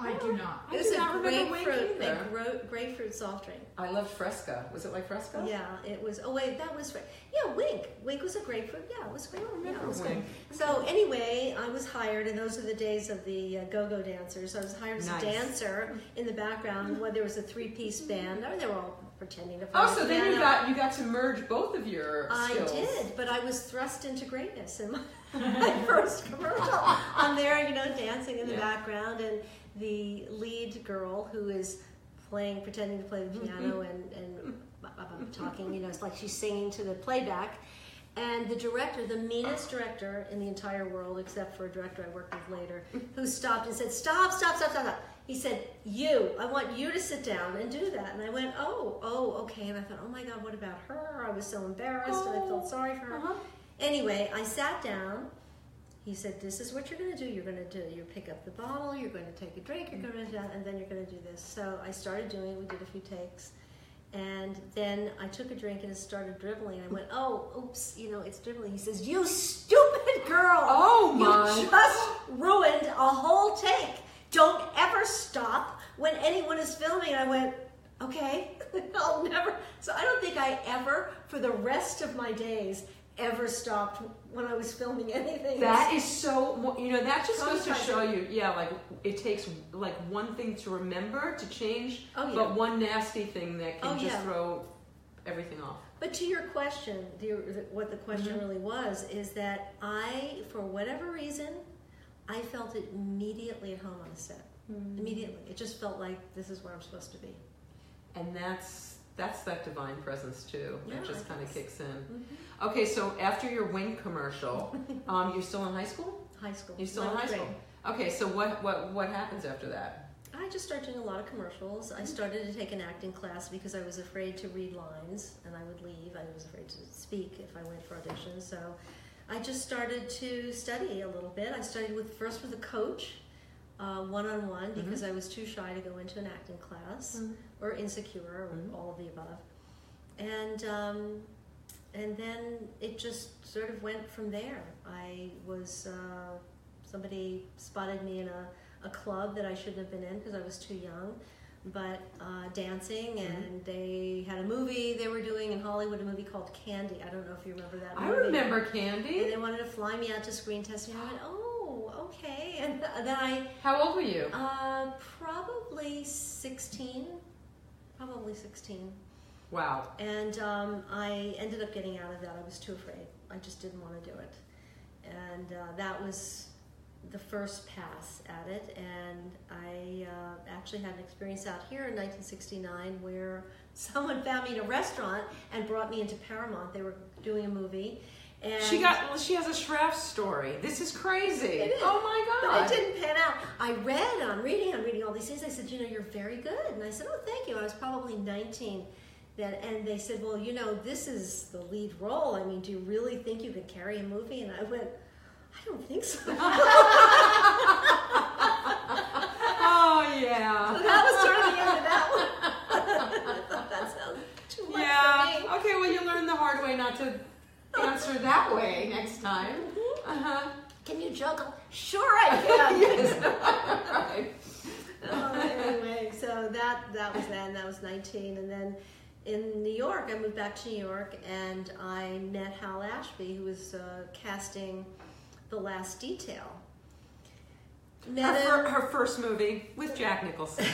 I do not. I It was do a not remember Wink grapefruit, a gro- grapefruit soft drink. I loved Fresca. Was it like Fresca? Yeah, it was. Oh wait, that was right. Yeah, Wink. Wink was a grapefruit. Yeah, it was great. I don't yeah, remember it was Wink. good. So anyway, I was hired, and those are the days of the uh, go-go dancers. I was hired as Nice. a dancer in the background when there was a three-piece band. I mean, they were all pretending to play. Oh, so then you got you got to merge both of your I skills. did, but I was thrust into greatness in my, my first commercial. I'm there, you know, dancing in the Yeah. background, and the lead girl who is playing, pretending to play the piano and, and talking, you know, it's like she's singing to the playback. And the director, the meanest director in the entire world, except for a director I worked with later, who stopped and said, Stop, stop, stop, stop, stop. He said, You, I want you to sit down and do that. And I went, Oh, oh, okay. And I thought, Oh my God, what about her? I was so embarrassed and I felt sorry for her. Uh-huh. Anyway, I sat down. He said, "This is what you're going to do. You're going to do. You pick up the bottle. You're going to take a drink. You're going to do that, and then you're going to do this." So I started doing it. We did a few takes, and then I took a drink and it started dribbling. I went, "Oh, oops! You know, it's dribbling." He says, "You stupid girl! Oh you just ruined a whole take. Don't ever stop when anyone is filming." I went, "Okay, I'll never." So I don't think I ever, for the rest of my days, ever stopped when I was filming anything. That is so. You know, that just goes to show you. Yeah, like it takes like one thing to remember to change, Oh, yeah. but one nasty thing that can Oh, just yeah. throw everything off. But to your question, the, what the question mm-hmm. really was is that I, for whatever reason, I felt it immediately at home on the set. Mm. Immediately, it just felt like this is where I'm supposed to be. And that's that's that divine presence too. Yeah, it just kind of kicks in. Mm-hmm. Okay, so after your Wink commercial, um, you're still in high school. High school. You're still in high grade. school. Okay, so what what what happens after that? I just started doing a lot of commercials. I started to take an acting class because I was afraid to read lines and I would leave. I was afraid to speak if I went for auditions. So I just started to study a little bit. I studied with first with a coach, one on one, because I was too shy to go into an acting class or insecure or Mhm. all of the above. And um, and then it just sort of went from there. I was uh, somebody spotted me in a, a club that I shouldn't have been in because I was too young, but uh, dancing, and they had a movie they were doing in Hollywood, a movie called Candy. I don't know if you remember that. I movie. remember Candy. And they wanted to fly me out to screen testing. And I went, oh, okay. And then I How old were you? uh, probably 16. Probably 16. Wow. And um, I ended up getting out of that. I was too afraid. I just didn't want to do it. And uh, that was the first pass at it. And I uh, actually had an experience out here in 1969 where someone found me in a restaurant and brought me into Paramount. They were doing a movie. And She got. well, She has a Shraff story. This is crazy. It is. Oh my But god. it didn't pan out. I read, I'm reading, I'm reading all these things. I said, you know, you're very good. And I said, oh, thank you. I was probably 19 that, and they said, well, you know, this is the lead role. I mean, do you really think you could carry a movie? And I went, I don't think so. oh yeah. So that was sort of the end of that one. that sounds too much. Yeah. Okay. Well, you learn the hard way not to answer that way next time. Uh huh. Can you juggle? Sure, I can. yes. Oh, anyway, so that that was then. that was 19, and then in New York, I moved back to New York, and I met Hal Ashby, who was uh, casting The Last Detail. Her, Met him, her first movie with Jack Nicholson.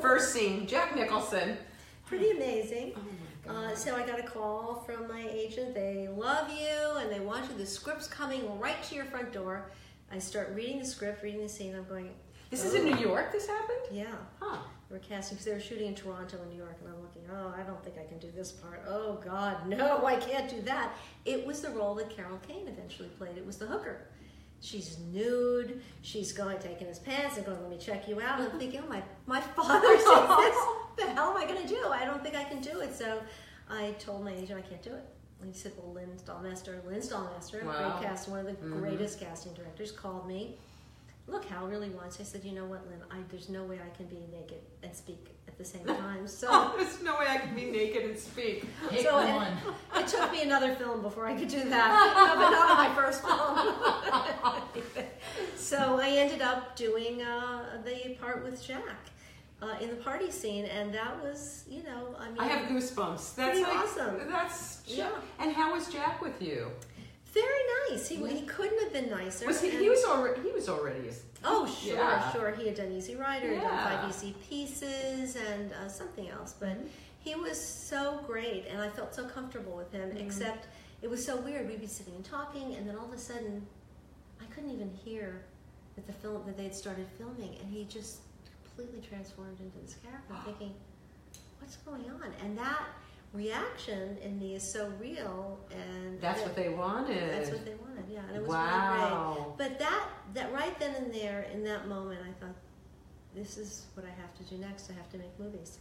first scene, Jack Nicholson. pretty amazing. Oh Uh, so I got a call from my agent. They love you, and they want you. The script's coming right to your front door. I start reading the script, reading the scene. I'm going, This is in New York. This happened. yeah. Huh. We're casting because they were shooting in Toronto and New York, and I'm looking. Oh, I don't think I can do this part. Oh God, no, I can't do that. It was the role that Carol Kane eventually played. It was the hooker. She's nude. She's going taking his pants and going, "Let me check you out." And I'm thinking, "Oh my, my father said this. What the hell am I going to do? I don't think I can do it." So I told my agent I can't do it. And he said, "Well, Lynn Stalmaster, Lynn Stalmaster, Wow. great cast, one of the Mhm. greatest casting directors, called me." Look, Hal really wants. I said, you know what, Lynn? I, there's no way I can be naked and speak at the same time. So Oh, there's no way I can be naked and speak. So, and- one. it took me another film before I could do that. No, but not my first film. so I ended up doing uh, the part with Jack uh, in the party scene, and that was, you know, I mean, I have goosebumps. That's like, awesome. That's Yeah. And how was Jack with you? Very nice. He, he couldn't have been nicer. Was he? He was already. He was already. A, Oh, sure, Yeah. sure. He had done Easy Rider, had done five easy pieces, and uh, something else. But he was so great, and I felt so comfortable with him. Except it was so weird. We'd be sitting and talking, and then all of a sudden, I couldn't even hear that the film that they had started filming, and he just completely transformed into this character. Thinking, what's going on? And that reaction in me is so real, and that's that- what they wanted. that's what they wanted. Yeah, and it was really great. But that that right then and there in that moment, I thought, this is what I have to do next. I have to make movies.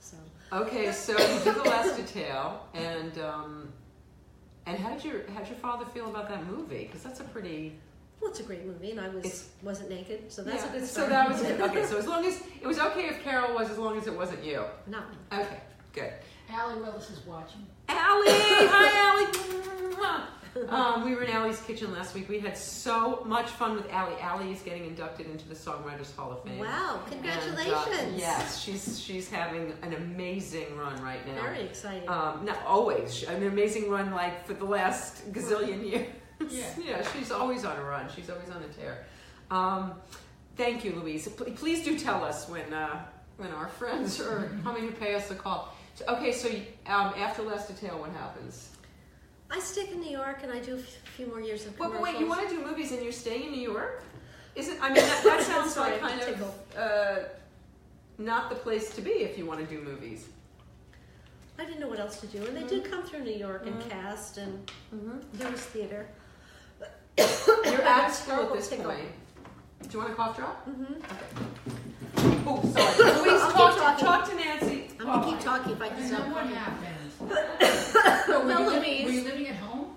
So Okay, so you did the last detail, and um, and how did your how did your father feel about that movie? Because that's a pretty well, it's a great movie, and I was It's- wasn't naked, so that's Yeah, a good So that was. Okay, so as long as it was okay if Carol was, as long as it wasn't you. not me. Okay, good. Allee Willis is watching. Allee, hi Allee. um, we were in Allee's kitchen last week. We had so much fun with Allee. Allee is getting inducted into the Songwriters Hall of Fame. Wow! And, Congratulations. uh, yes, she's she's having an amazing run right now. Very exciting. Um, not always, an amazing run like for the last gazillion years. Yeah. yeah, she's always on a run. She's always on a tear. Um, thank you, Louise. P- Please do tell us when uh, when our friends are coming to pay us a call. So, okay, so um, after Last Detail, what happens? I stick in New York, and I do a few more years of Well, but commercials. wait, you want to do movies and you're staying in New York? Isn't I mean that, that sounds Sorry, like kind of uh, not the place to be if you want to do movies. I didn't know what else to do, and they did Mm-hmm. come through New York and cast, and there was theater. You're It's school at this tickle. point. Do you want a cough drop? Mm-hmm. Okay. Oh, sorry. Louise, talk, talk to Nancy. I'm keep talking if I can And stop. what happened? No, were, you li- were you living at home?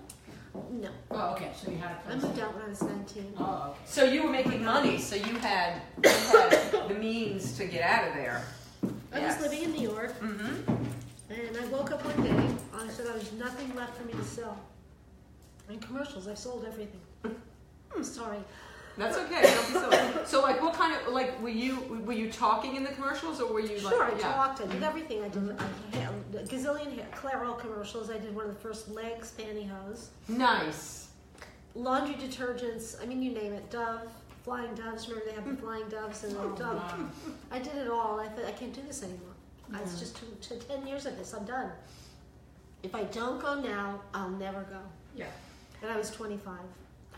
No, Oh, okay. So you had a I place. moved out when I was 19. Oh, okay. So you were making money, so you had, you had the means to get out of there. I Yes. was living in New York, Mm-hmm. and I woke up one day. And I said there was nothing left for me to sell. In commercials, I sold everything. I'm sorry. That's okay. Don't be silly. So, like, what kind of like were you were you talking in the commercials, or were you like? Sure, I yeah. talked. I did mm-hmm. everything. I did mm-hmm. I had a gazillion hair, Clairol commercials. I did one of the first legs pantyhose, Nice. laundry detergents. I mean, you name it. Dove, flying doves. Remember they have the mm. flying doves and the Oh, Dove. wow. I did it all. I thought I can't do this anymore. It's just too, too, ten years of this. I'm done. If I don't go now, I'll never go. Yeah. And I was 25,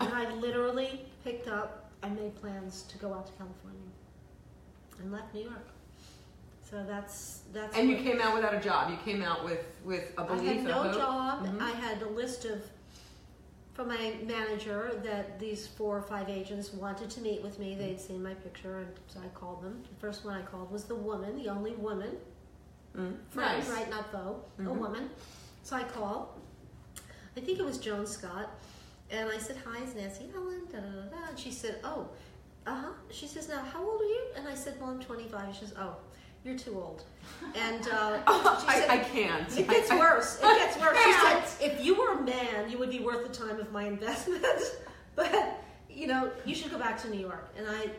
and I literally picked up. I made plans to go out to California, and left New York. So that's that's. And you came out without a job. You came out with with a belief. I had no job. Mhm. I had a list of from my manager that these four or five agents wanted to meet with me. They'd seen my picture, and so I called them. The first one I called was the woman, the only woman, Mm. friend, Nice. right? Not Bo, a Mhm. woman. So I called. I think it was Joan Scott, and I said, "Hi, it's Nancy Allen." Da, da, da, da. And she said, "Oh, uh huh." She says, "Now, how old are you?" And I said, "Well, I'm 25." She says, "Oh, you're too old." And uh, she said, I can't. it gets I- I- worse. It gets worse. She said, if you were a man, you would be worth the time of my investment. but you know, you should go back to New York. And I,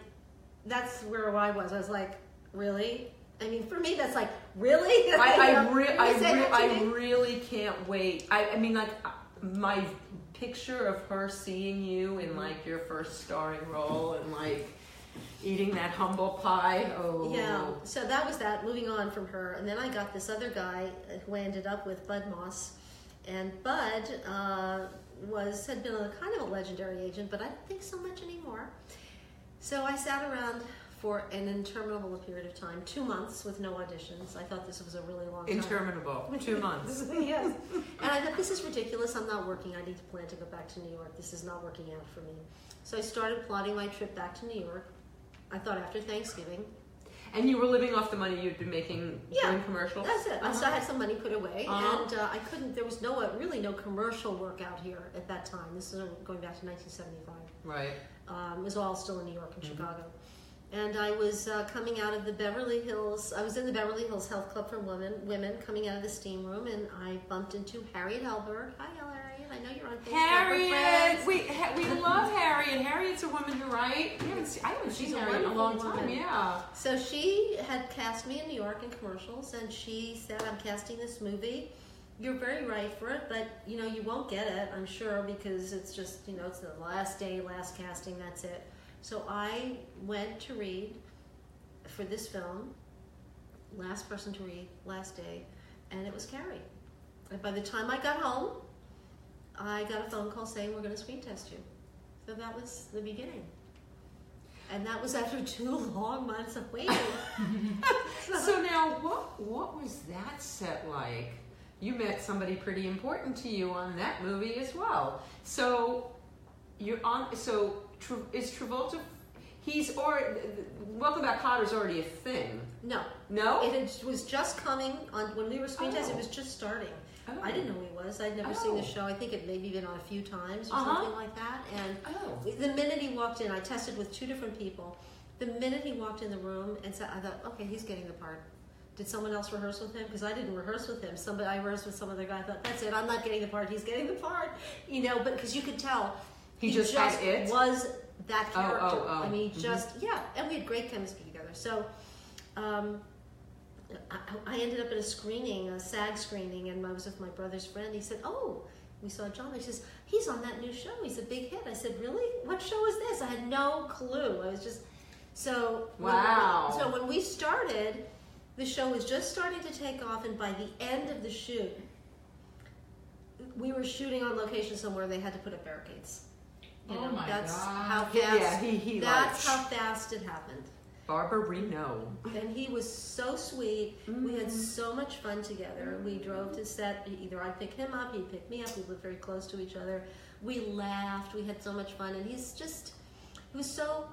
that's where I was. I was like, really? I mean, for me, that's like, really? I, I, re- I, re- I really can't wait. I, I mean, like, uh, my picture of her seeing you in like your first starring role and like eating that humble pie. Oh, Yeah, so that was that. Moving on from her, and then I got this other guy who I ended up with, Bud Moss, and Bud uh, was had been a kind of a legendary agent, but I don't think so much anymore. So I sat around for an interminable period of time, two months with no auditions. I thought this was a really long time. Interminable. Two months. yes. And I thought, this is ridiculous. I'm not working. I need to plan to go back to New York. This is not working out for me. So I started plotting my trip back to New York. I thought after Thanksgiving. And you were living off the money you'd been making Yeah, doing commercials? That's it. I Uh-huh. still had some money put away, Uh-huh. and uh, I couldn't. There was no uh, really no commercial work out here at that time. This is going back to 1975. Right. Um, it was all still in New York and Mhm. Chicago. And I was uh, coming out of the Beverly Hills. I was in the Beverly Hills Health Club for Women. Women coming out of the steam room, and I bumped into Harriet Helberg. Hi, Harriet. I know you're on Facebook. Harriet, we ha- we love Harriet. Harriet's a woman who write. We haven't seen, I haven't She's seen a in a long time. woman. Yeah. So she had cast me in New York in commercials, and she said, "I'm casting this movie. You're very right for it, but you know you won't get it, I'm sure, because it's just you know it's the last day, last casting. That's it." So I went to read for this film, last person to read, last day, and it was Carrie. And by the time I got home, I got a phone call saying we're going to screen test you. So that was the beginning. And that was after two long months of waiting. So now, what what was that set like? You met somebody pretty important to you on that movie as well. So you're on. So is Travolta? He's or Welcome Back Kotter's already a thing. no, No. it had, was just coming on when we were screen test. It Oh. was just starting. Oh. I didn't know who he was. I'd never seen the Oh. show. I think it maybe been on a few times or Uh-huh. something like that. And Oh. the minute he walked in, I tested with two different people. The minute he walked in the room and said, I thought, okay, he's getting the part. Did someone else rehearse with him? Because I didn't rehearse with him. Somebody I rehearsed with some other guy. I thought, that's it. I'm not getting the part. He's getting the part. You know, but because you could tell He just had it? was that Oh, oh, character. oh. I mean, Mhm. just yeah, and we had great chemistry together. So. Um, I, I ended up at a screening, a SAG screening, and I was with my brother's friend. He said, "Oh, we saw John." He says, "He's on that new show. He's a big hit." I said, "Really? What show is this?" I had no clue. I was just so when- Wow. so when we started, the show was just starting to take off, and by the end of the shoot, we were shooting on location somewhere. They had to put up barricades. You Oh know, my that's God. how fast. Yeah, he he that's like how fast it happened. Barbarino. And he was so sweet. We had Mm. so much fun together. We drove to set. Either I'd pick him up, he'd pick me up. We lived very close to each other. We laughed. We had so much fun. And he's just, he was so,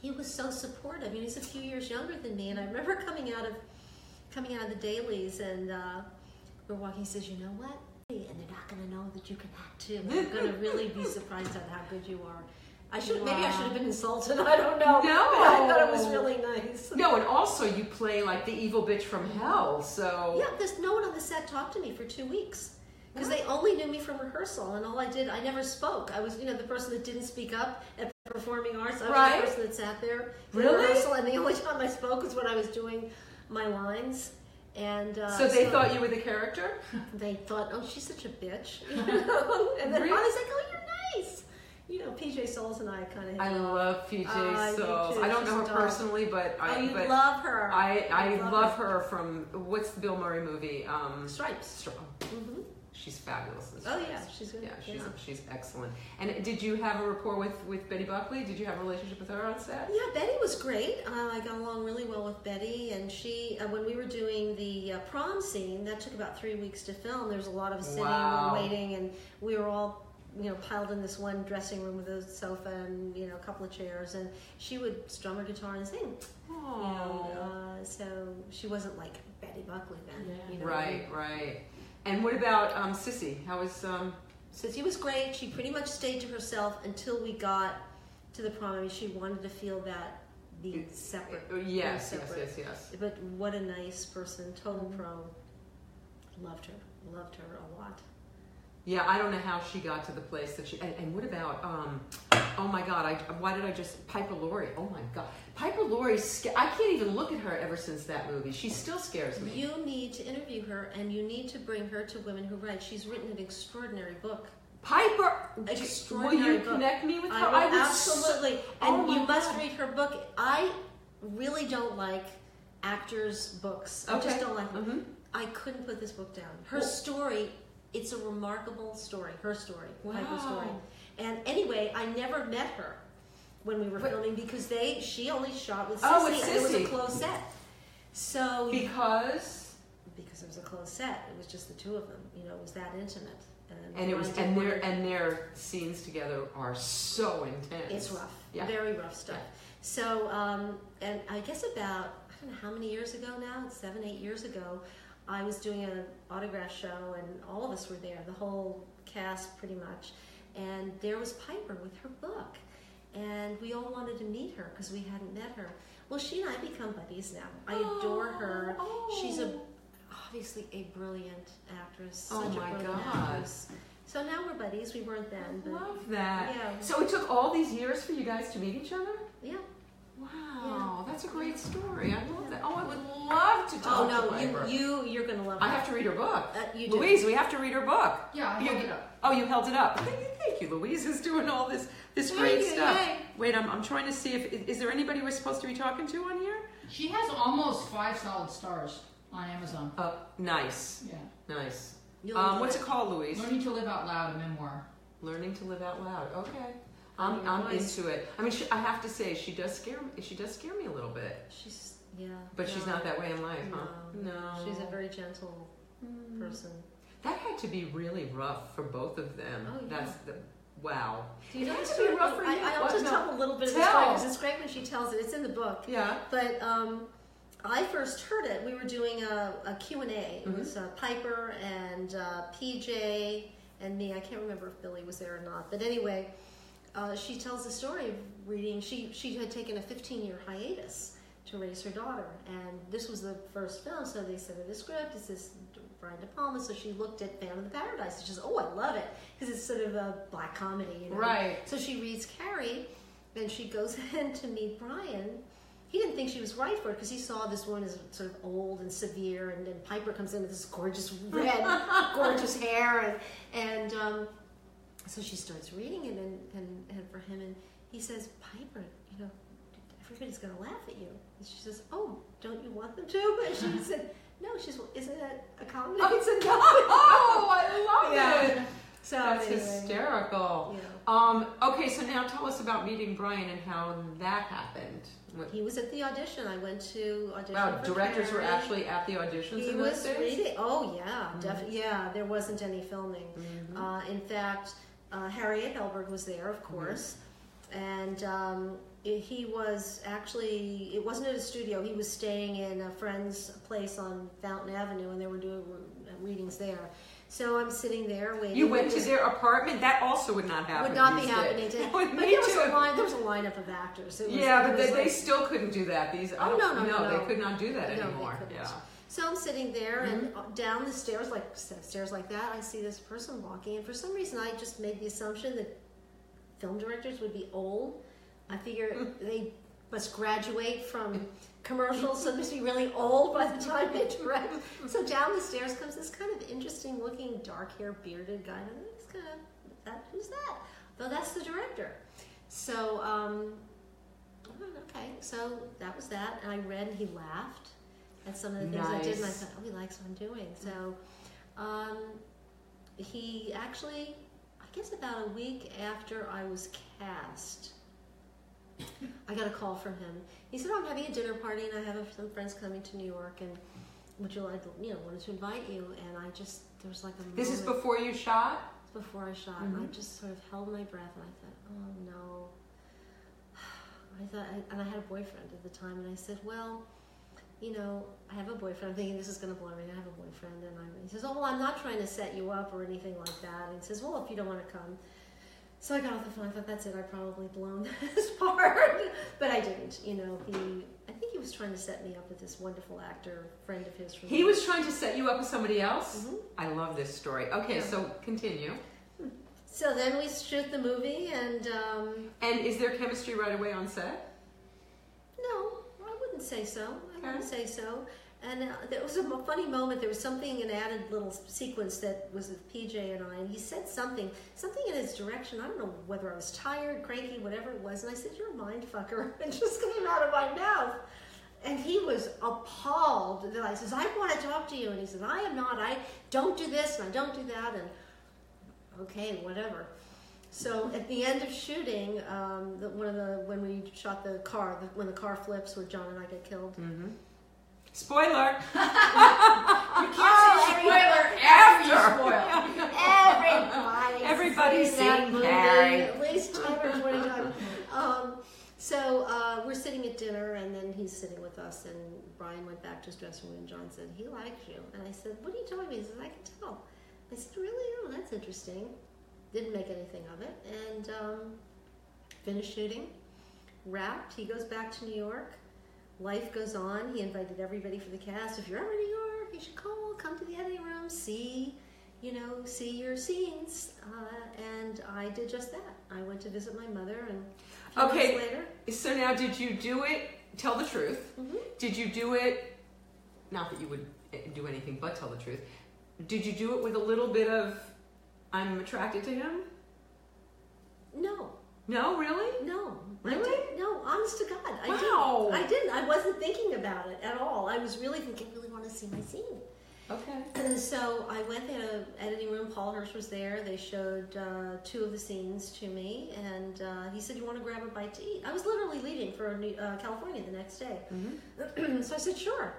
he was so supportive. And he's a few years younger than me. And I remember coming out of, coming out of the dailies, and uh, we're walking. He says, "You know what? And they're not going to know that you can act too. They're going to really be surprised at how good you are." I should maybe I should have been insulted. I don't know. No. I thought it was really nice. No, and also you play like the evil bitch from hell. So Yeah, there's no one on the set talked to me for two weeks because they only knew me from rehearsal, and all I did, I never spoke. I was, you know, the person that didn't speak up at performing arts. I was Right. the person that sat there in Really? rehearsal, and the only time I spoke was when I was doing my lines. And uh, So they thought you were the character? they thought, oh, she's such a bitch. And then Really? I like, oh, you're nice. You know, PJ Soles and I kind of. I love PJ I do Soles. I don't She's know her personally, but Oh, I you but love her. I I love love her from what's the Bill Murray movie? Um Stripes. Str- hmm She's fabulous. Oh Stripes. yeah, she's good. Yeah, she's she's excellent. And did you have a rapport with with Betty Buckley? Did you have a relationship with her on set? Yeah, Betty was great. Uh, I got along really well with Betty, and she, uh, when we were doing the uh, prom scene, that took about three weeks to film. There was a lot of sitting Wow. and waiting, and we were all, you know, piled in this one dressing room with a sofa and you know a couple of chairs, and she would strum her guitar and sing. You know, Oh. uh, so she wasn't like Betty Buckley then. Yeah. You know, Right, right. And what about um, Sissy? How was um? She was great. She pretty much stayed to herself until we got to the prom. I mean, she wanted to feel that being separate. uh, yes, being yes, yes, yes. But what a nice person, total pro. Loved her, loved her. Yeah, I don't know how she got to the place that she. And, and what about? Um, oh my God! I why did I just Piper Laurie? Oh my God, Piper Laurie. I can't even look at her ever since that movie. She still scares me. You need to interview her, and you need to bring her to Women Who Write. She's written an extraordinary book. Piper, will you book. connect me with her? I will would so- absolutely, Oh and my you must read her book. I really don't like actors' books. I just Okay. don't like them. Mhm. I couldn't put this book down. Her Well- story, it's a remarkable story. Her story, Piper's story. And anyway, I never met her when we were Wait. filming because they she only shot with Sissy, Oh, with and it was a Sissy. closed set. So Because because it was a closed set, it was just the two of them. You know, it was that intimate. And, and it was and their and their scenes together are so intense. It's rough. Yeah. Very rough stuff. So, um, and I guess about, I don't know how many years ago now, it's seven, eight years ago, I was doing an autograph show and all of us were there, the whole cast pretty much. And there was Piper with her book. And we all wanted to meet her because we hadn't met her. Well, she and I become buddies now. I adore oh, her. Oh. She's a obviously a brilliant actress. Oh my a brilliant God. actress. So now we're buddies. We weren't then, but Love that. Yeah. So it took all these years for you guys to meet each other? yeah. Wow, that's a great story. I love that. Oh, I would love to talk Oh no, to Piper. you you you're gonna love. It. I have to read her book. Uh, you do. Louise, we have to read her book. Yeah, I You- held it up. Oh, you held it up. Thank you, thank you. Louise is doing all this this Thank great you, stuff. yay. Wait, I'm, I'm trying to see if is there anybody we're supposed to be talking to on here? She has almost five solid stars on Amazon. Oh, nice, Yeah. nice. You'll Um, enjoy what's it. it called, Louise? Learning to Live Out Loud, a memoir. Learning to live out loud. Okay, I'm, I'm into it. I mean, she, I have to say, she does scare me. She does scare me a little bit, She's yeah. but she's not that way in life, huh? No. No. She's a very gentle person. That had to be really rough for both of them. Oh, yeah. That's the wow. Do you It know had to be rough for I, you. I'll What? just No. tell a little bit of the story because it's great when she tells it. It's in the book. Yeah. But um, I first heard it. We were doing a, a Q&A. It Mhm. was uh, Piper and uh, PJ and me. I can't remember if Billy was there or not. But anyway, uh, she tells the story of reading. She, she had taken a 15-year hiatus to raise her daughter. And this was the first film, so they sent her the script. It's this Brian De Palma, so she looked at Phantom of the Paradise. And she says, oh, I love it. Because it's sort of a black comedy, you know. Right. So she reads Carrie, and she goes in to meet Brian. He didn't think she was right for it because he saw this one as sort of old and severe, and then Piper comes in with this gorgeous red, gorgeous hair, and and um, so she starts reading it, and, and and for him, and he says, Piper, you know, everybody's gonna laugh at you. And she says, Oh, don't you want them to? And she said, No. She She's, isn't it a comedy? Oh, It's a comedy. Oh, I love Yeah. it. So That's anyway, hysterical. yeah. Um, okay, so now tell us about meeting Brian and how that happened. He was at the audition. I went to audition. Wow, directors were actually at the auditions He was reading. Oh yeah, Mm-hmm. definitely. Yeah, there wasn't any filming. Uh, in fact, uh, Harriet Helberg was there, of Mm-hmm. course, and um, it- he was actually. It wasn't at a studio. He was staying in a friend's place on Fountain Avenue, and they were doing readings there. So I'm sitting there waiting. You went to their apartment? That also would not happen. Would not be happening days. today. But there was too. a line. There was a lineup of actors. It was, Yeah, but they, they still couldn't do that. These Oh, don't- no, no, no, they could not do that No, anymore. Yeah. So I'm sitting there, Mm-hmm. and down the stairs, like stairs like that, I see this person walking, and for some reason, I just made the assumption that film directors would be old. I figure they must graduate from commercials, so they must be really old by the time they direct. So down the stairs comes this kind of interesting-looking, dark-haired, bearded guy. And he's kind of that. Who's that? Well, that's the director. So. Um, Okay, so that was that, and I read, and he laughed at some of the things I did, and I thought, oh, he likes what I'm doing. So, um, he actually, I guess about a week after I was cast, I got a call from him. He said, oh, I'm having a dinner party, and I have some friends coming to New York, and would you like, you know, wanted to invite you, and I just, there was like a This is before you shot? before I shot, and I Mhm. just sort of held my breath, and I thought, oh no. I thought, and I had a boyfriend at the time, and I said, well, you know, I have a boyfriend. I'm thinking this is going to blow me. I have a boyfriend, and I'm, he says, oh well, I'm not trying to set you up or anything like that. And he says, well, if you don't want to come, So I got off the phone. I thought that's it. I probably blown this part, but I didn't. You know, he. I think he was trying to set me up with this wonderful actor friend of his. From He was trying to set you up with somebody else. Mhm. I love this story. Okay, Yeah. so continue. So then we shoot the movie, and um, And is there chemistry right away on set? no, I wouldn't say so. I wouldn't Okay. say so. And uh, there was a funny moment. There was something, an added little sequence that was with PJ and I, and he said something, something in his direction. I don't know whether I was tired, cranky, whatever it was. And I said, "You're a mind fucker," and just came out of my mouth. And he was appalled that I says, "I want to talk to you," and he says, "I am not. I don't do this and I don't do that." And okay, whatever. So at the end of shooting, um, the, one of the when we shot the car, the, when the car flips, where John and I get killed. Mm-hmm. Spoiler. You can't Oh, say spoiler after you After. Everybody, Everybody's seen that movie Carrie. at least ten or twenty times. Um, so uh, we're sitting at dinner, and then he's sitting with us, and Brian went back to his dressing room. and John said, "He likes you," and I said, "What are you telling me?" He says, "I can tell." I said, "Really? Oh, that's interesting." Didn't make anything of it, and um, finished shooting. Wrapped. He goes back to New York. Life goes on. He invited everybody for the cast. If you're ever in New York, you should call. Come to the editing room. See you know, see your scenes. Uh, and I did just that. I went to visit my mother, and Okay. later, So now, did you do it? Tell the truth. Mhm. Did you do it? Not that you would eh, do anything but tell the truth. Did you do it with a little bit of "I'm attracted to him"? no, No, really. no, I Really? didn't. no, honest to God, I Wow. didn't. I didn't. I wasn't thinking about it at all. I was really thinking, I really want to see my scene. Okay. And so I went to the editing room. Paul Hirsch was there. They showed uh, two of the scenes to me, and uh, he said, "You want to grab a bite to eat?" I was literally leaving for New, uh, California the next day, Mm-hmm. so I said, "Sure."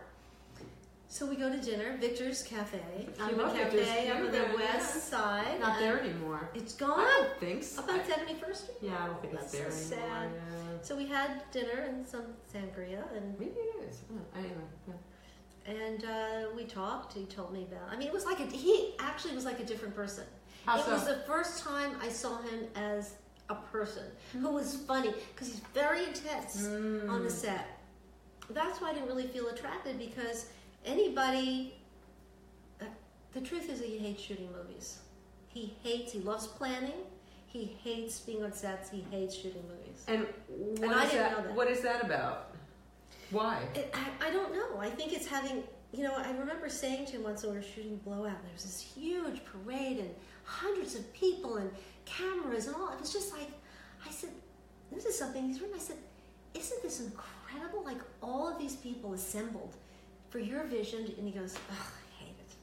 So we go to dinner, Victor's Cafe, I Cafe Victor's up on the west yeah. side. Not there anymore. It's gone. don't think so. Up on Seventy First Street. Yeah, I don't think That's it's there so anymore. sad. Yeah. So we had dinner and some sangria, and Maybe it is. Oh, anyway. Yeah. and uh, we talked. He told me about. I mean, it was like a. He actually was like a different person. How it so? was the first time I saw him as a person who was funny because he's very intense Mm. on the set. That's why I didn't really feel attracted because anybody. Uh, the truth is, he hates shooting movies. He hates. He loves planning. He hates being on sets. He hates shooting movies. And what is didn't that? that. What is that about? Why? It, I, I don't know. I think it's having, you know, I remember saying to him once when we were shooting Blowout, and there was this huge parade and hundreds of people and cameras and all. It was just like, I said, this is something he's written. I said, isn't this incredible? Like all of these people assembled for your vision. And he goes, Ugh, I hate it.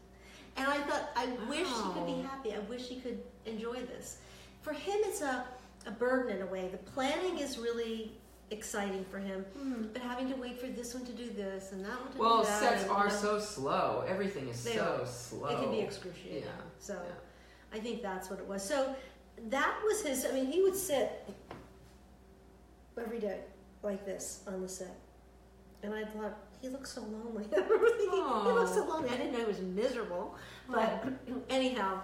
And I thought, I wish he could be happy. I wish he could enjoy this. For him, it's a, a burden in a way. The planning is really exciting for him hmm. but having to wait for this one to do this and that one to Well, do that. sets and, are you know, so slow. Everything is They so are. slow. It can be excruciating. Yeah. So Yeah. I think that's what it was. So that was his. I mean, he would sit every day like this on the set, and I thought he looks so lonely. I remember thinking he looks so lonely. I didn't know he was miserable, but anyhow.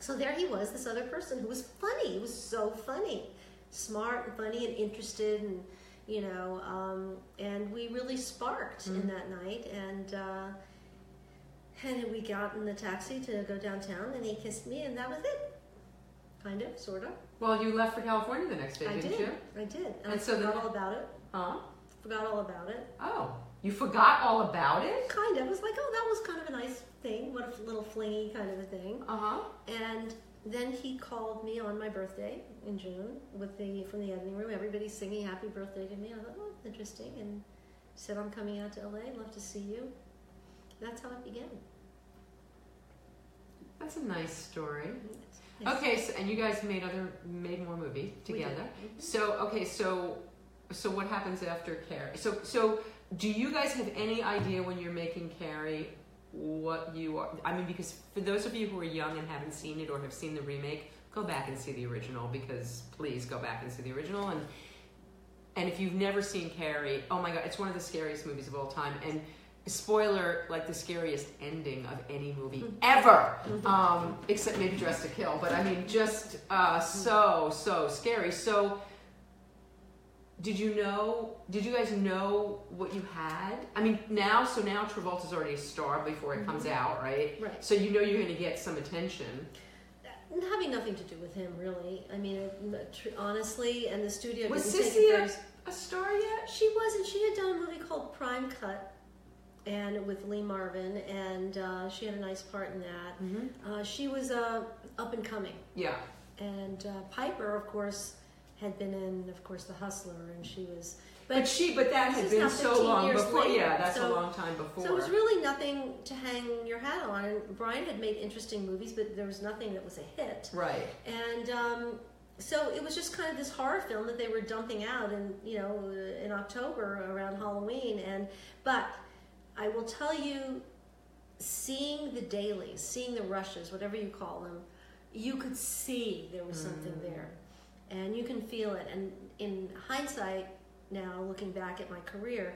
So there he was, this other person who was funny. He was so funny, smart and funny and interested, and you know, um, and we really sparked in Mhm. that night. And uh, and we got in the taxi to go downtown, and he kissed me, and that was it. Kind of, sort of. Well, you left for California the next day, I didn't did. you? I did, and, And I so forgot then- all about it. Huh? Forgot all about it. Oh, you forgot all about it? Kind of. It was like, oh, that was kind of a nice thing. What a little flingy kind of a thing. Uh huh. And then he called me on my birthday in June with the from the editing room. Everybody's singing happy birthday to me. I thought, oh, interesting. And said, I'm coming out to LA. Love to see you. That's how it began. That's a nice story. Yes. Okay, so, and you guys made other made more did. together. Mhm. So okay, so so what happens after Carrie? So so do you guys have any idea when you're making Carrie what you are? I mean, because for those of you who are young and haven't seen it or have seen the remake, go back and see the original. Because please go back and see the original. And and if you've never seen Carrie, oh my god, it's one of the scariest movies of all time. And spoiler, like the scariest ending of any movie ever, um, except maybe Dressed to Kill. But I mean, just uh, so so scary. So, did you know? Did you guys know what you had? I mean, now so now Travolta's already a star before it comes out, right? Right. So you know you're going to get some attention. Having nothing to do with him, really. I mean, honestly, and the studio Was didn't take Sissy a, a star yet? She wasn't. She had done a movie called Prime Cut, and with Lee Marvin, and uh, she had a nice part in that. Mm-hmm. Uh, she was uh, up and coming, Yeah. and uh, Piper, of course, had been in, of course, The Hustler, and she was. But, she, but that had been so 15 long before. later, yeah, that's a so- long time before. So it was really nothing to hang your hat on. And Brian had made interesting movies, but there was nothing that was a hit. right. And um, so it was just kind of this horror film that they were dumping out in you know in October around Halloween. And but I will tell you, seeing the dailies, seeing the rushes, whatever you call them, you could see there was something there, and you can feel it. And in hindsight, now looking back at my career,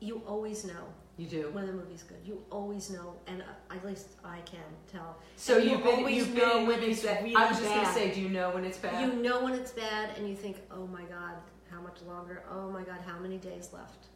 you always know You do. when the movie's good. You always know, and uh, at least I can tell. So you you've been always you've know been when it's that really I was just gonna say, do you know when it's bad? You know when it's bad, and you think, "Oh my God, how much longer? Oh my God, how many days left?"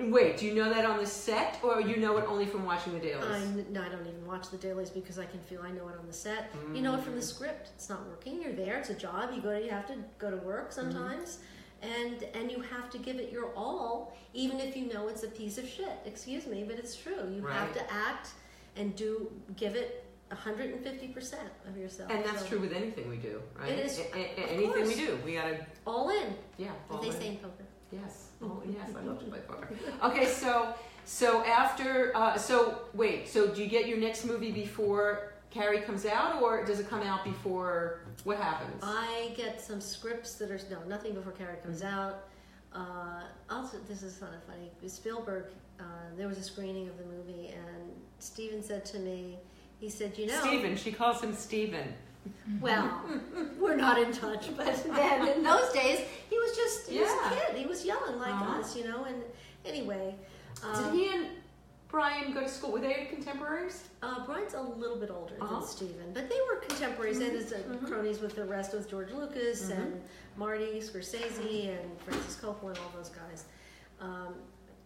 Wait, do you know that on the set, or you know it only from watching the dailies? I'm, no, I don't even watch the dailies because I can feel I know it on the set. You know it from the mm. script. It's not working. You're there. It's a job. You go. To, you have to go to work mm-hmm. sometimes, and and you have to give it your all, even if you know it's a piece of shit. Excuse me, but it's true. You have to act and do give it 150 percent of yourself. and that's So, true with anything we do, right? It is, A- a- anything we do, we gotta, All in, yeah. all they in. say in poker. Yes. Oh, yes. I love to play poker. Okay, so so after uh, so wait, so do you get your next movie before Carrie comes out, or does it come out before? What happens? I get some scripts that are no nothing before Carrie comes out. Uh, also, this is kind of funny. Spielberg, uh, there was a screening of the movie, and Steven said to me, he said, "You know, Steven. She calls him Steven. Well, we're not in touch, but then in those days, he was just he was Yeah. a kid. He was young like Uh-huh. us, you know. And anyway, Did um, he and Brian go to school? Were they contemporaries? Uh, Brian's a little bit older Uh-huh. than Steven, but they were contemporaries and as uh, cronies with the rest with George Lucas and Marty Scorsese and Francis Coppola and all those guys. Um,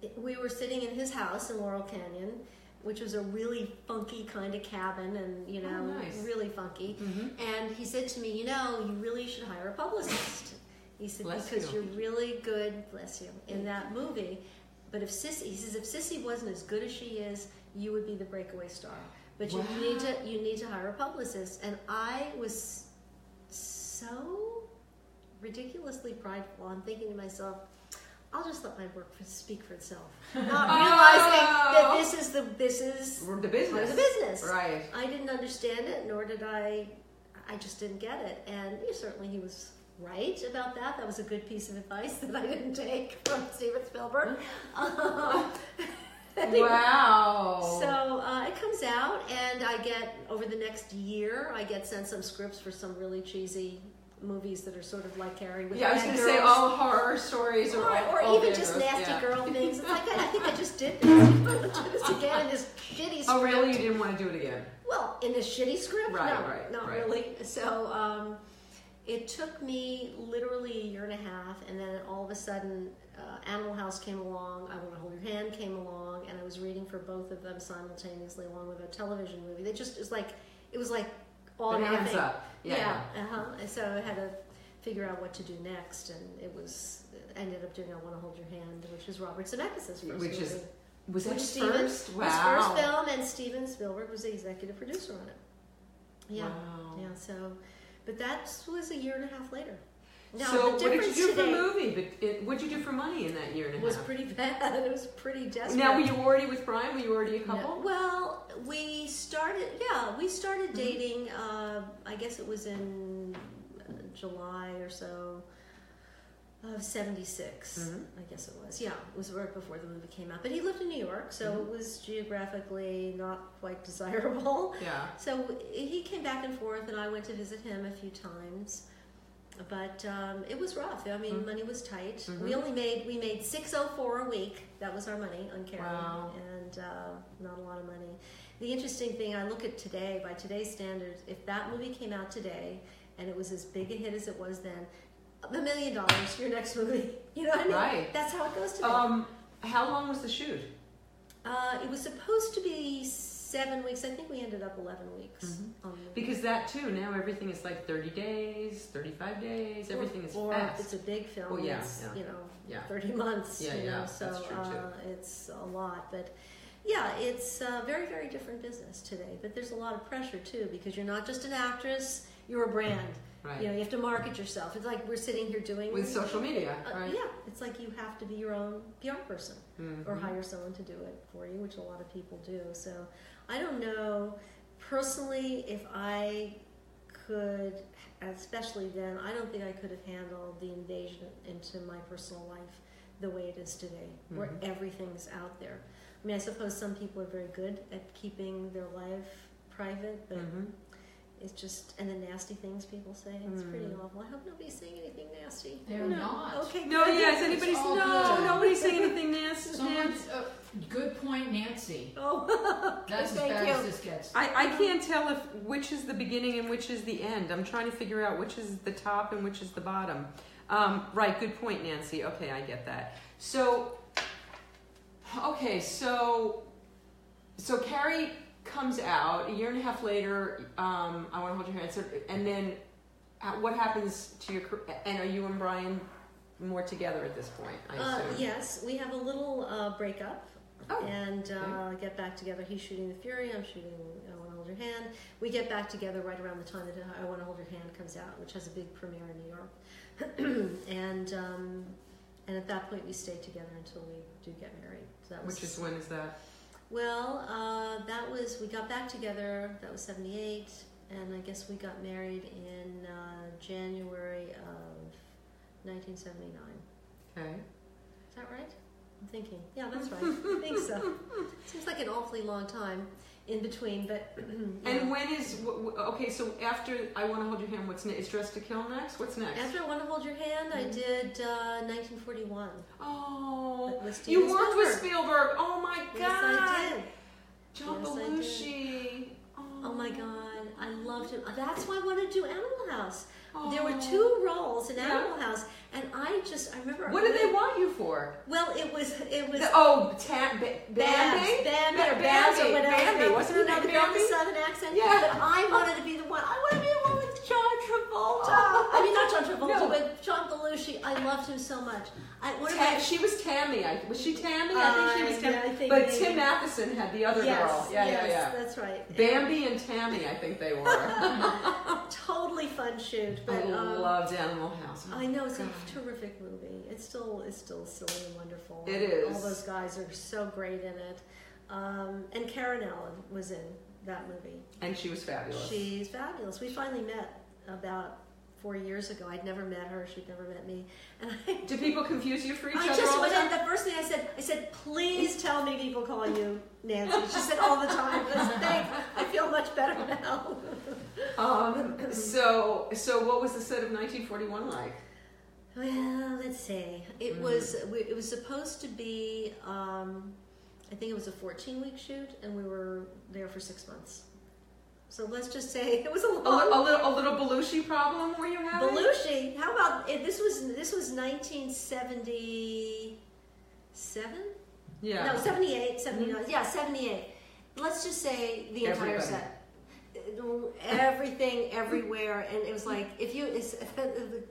it- we were sitting in his house in Laurel Canyon, which was a really funky kind of cabin and, you oh, know, Oh, nice. really funky. Mm-hmm. And he said to me, You know, you really should hire a publicist. He said, Bless Because you. are really good, bless you, in that movie. But if Sissy, he says, if Sissy wasn't as good as she is, you would be the breakaway star. But you need to you need to hire a publicist. And I was so ridiculously prideful. I'm thinking to myself, I'll just let my work for, speak for itself, not realizing that this is the this is We're the business. the business. Right. I didn't understand it, nor did I. I just didn't get it, and yeah, certainly he was right about that. That was a good piece of advice that I didn't take from Steven Spielberg. Um, anyway, Wow. So uh, it comes out, and I get over the next year, I get sent some scripts for some really cheesy movies that are sort of like Carrie with yeah, I was going to say all horror stories or, Or, all- or all even just girls, nasty yeah. girl things. It's like, I think I just did this. Do this again in this shitty script. Oh, really? You didn't want to do it again? Well, in this shitty script, Right, no, right, not right. really. So um, it took me literally a year and a half, and then all of a sudden, uh, Animal House came along. I Want to Hold Your Hand came along, and I was reading for both of them simultaneously, along with a television movie. They just it was like it was like or Bonanza. nothing. Yeah. uh-huh. And so I had to figure out what to do next, and it was I ended up doing I Want to Hold Your Hand, which is Robert Zemeckis' first Which is. Was that Which his first? Wow. His first film, and Steven Spielberg was the executive producer on it. Yeah, Wow. yeah. So, but that was a year and a half later. Now so what did you do for today movie? But it, what did you do for money in that year and a half? It was pretty bad. It was pretty desperate. now, were you already with Brian? Were you already a No. couple? Well, we started. Yeah, we started Mm-hmm. dating. Uh, I guess it was in uh, July or so of '76. Mhm. I guess it was. Yeah, it was right before the movie came out. But he lived in New York, so Mhm. it was geographically not quite desirable. Yeah. So he came back and forth, and I went to visit him a few times. But um, it was rough. I mean, Mm. money was tight. Mhm. We only made we made six oh four a week. That was our money on Carrie, Wow. and uh, not a lot of money. The interesting thing I look at today, by today's standards, if that movie came out today and it was as big a hit as it was then, a million dollars for your next movie. You know what I mean? Right. That's how it goes today. Um, how long was the shoot? uh, it was supposed to be seven weeks. I think we ended up eleven weeks. Mhm. on Because that too, now everything is like 30 days, 35 days, everything is or, fast. it's a big film, Oh, yeah, it's yeah. you know Yeah. 30 months. Yeah, you yeah, know, so that's true, too. uh, it's a lot, but yeah, it's a very very different business today. But there's a lot of pressure too because you're not just an actress; you're a brand. Right. You know, you have to market yourself. It's like we're sitting here doing With social media, Uh, right? Yeah, it's like you have to be your own PR person Mhm. or hire someone to do it for you, which a lot of people do. So I don't know personally if I could, especially then, I don't think I could have handled the invasion into my personal life the way it is today, where Mhm. everything's out there. I mean, I suppose some people are very good at keeping their life private, but Mhm. It's just, and the nasty things people say, it's pretty Mm. awful. I hope nobody's saying anything nasty. They're No. not. Okay. No, good. yes, anybody's all no, good. nobody's saying anything nasty. Someone's, uh, good point, Nancy. Oh, That's as bad you. as this gets. I, I can't tell if which is the beginning and which is the end. I'm trying to figure out which is the top and which is the bottom. Um, right, good point, Nancy. Okay, I get that. So, okay, so, so Carrie comes out a year and a half later. Um, I want to hold your hand. So, and then, uh, what happens to your? And are you and Brian more together at this point? I Uh, yes, we have a little uh, breakup Oh, and uh, get back together. He's shooting The Fury, I'm shooting I Want to Hold Your Hand. We get back together right around the time that I Want to Hold Your Hand comes out, which has a big premiere in New York. and um, and at that point, we stay together until we do get married. So that was, which is when is that? Well, uh, that was we got back together. That was '78, and I guess we got married in uh, January of 1979. Okay. Is that right? I'm thinking. Yeah, that's right. I think so. Seems like an awfully long time in between, but. And when is okay? So after I want to hold your hand, what's next? Is Dressed to Kill next? What's next? After I Want to Hold Your Hand, I Mhm. did uh, 1941. oh, you worked with Spielberg. Spielberg. Oh my God, Yes, I did. John Yes, I. Belushi. Oh my God, I loved him. That's why I wanted to do Animal House. There were two roles in Yeah. Animal House, and I just I remember. What did they want you for? Well, it was it was. The- oh, ta- Babs, Bambi. Bambi, Ba- or or Bambi, whatever. Bambi. Wasn't her you know, the Bambi? southern accent. Yeah. But I wanted to be the one. I want to be the one John Travolta. I mean, not John Travolta, No. but John Belushi. I loved him so much. I, one of Ta- my- she was Tammy. I, was she Tammy? I Uh, think she was Tammy. yeah, I think but maybe. Tim Matheson had the other yes, girl. Yeah, yes, yeah, yeah. That's right. Bambi and Tammy, I think they were. totally fun shoot. But I um, loved Animal House. I know it's a terrific movie. It's still it's still silly and wonderful. It is. All those guys are so great in it. Um, and Karen Allen was in that movie. And she was fabulous. She's fabulous. We finally met about four years ago. I'd never met her. She'd never met me. And I, Do people confuse you for each I other just all the went time? The first thing I said, I said, please tell me people call you Nancy. She said all the time. I said, thanks. I feel much better now. Um, so, so what was the set of 1941 like? Well, let's see. It Mm. was it was supposed to be. Um, I think it was a 14 week shoot, and we were there for six months. So let's just say it was a A, a little, a little Belushi problem were you having? Belushi. How about it, this was this was 1977? Yeah. No, 78, 79. Mm-hmm. Yeah, 78. Let's just say the entire set. Everything, everywhere, and it was like if you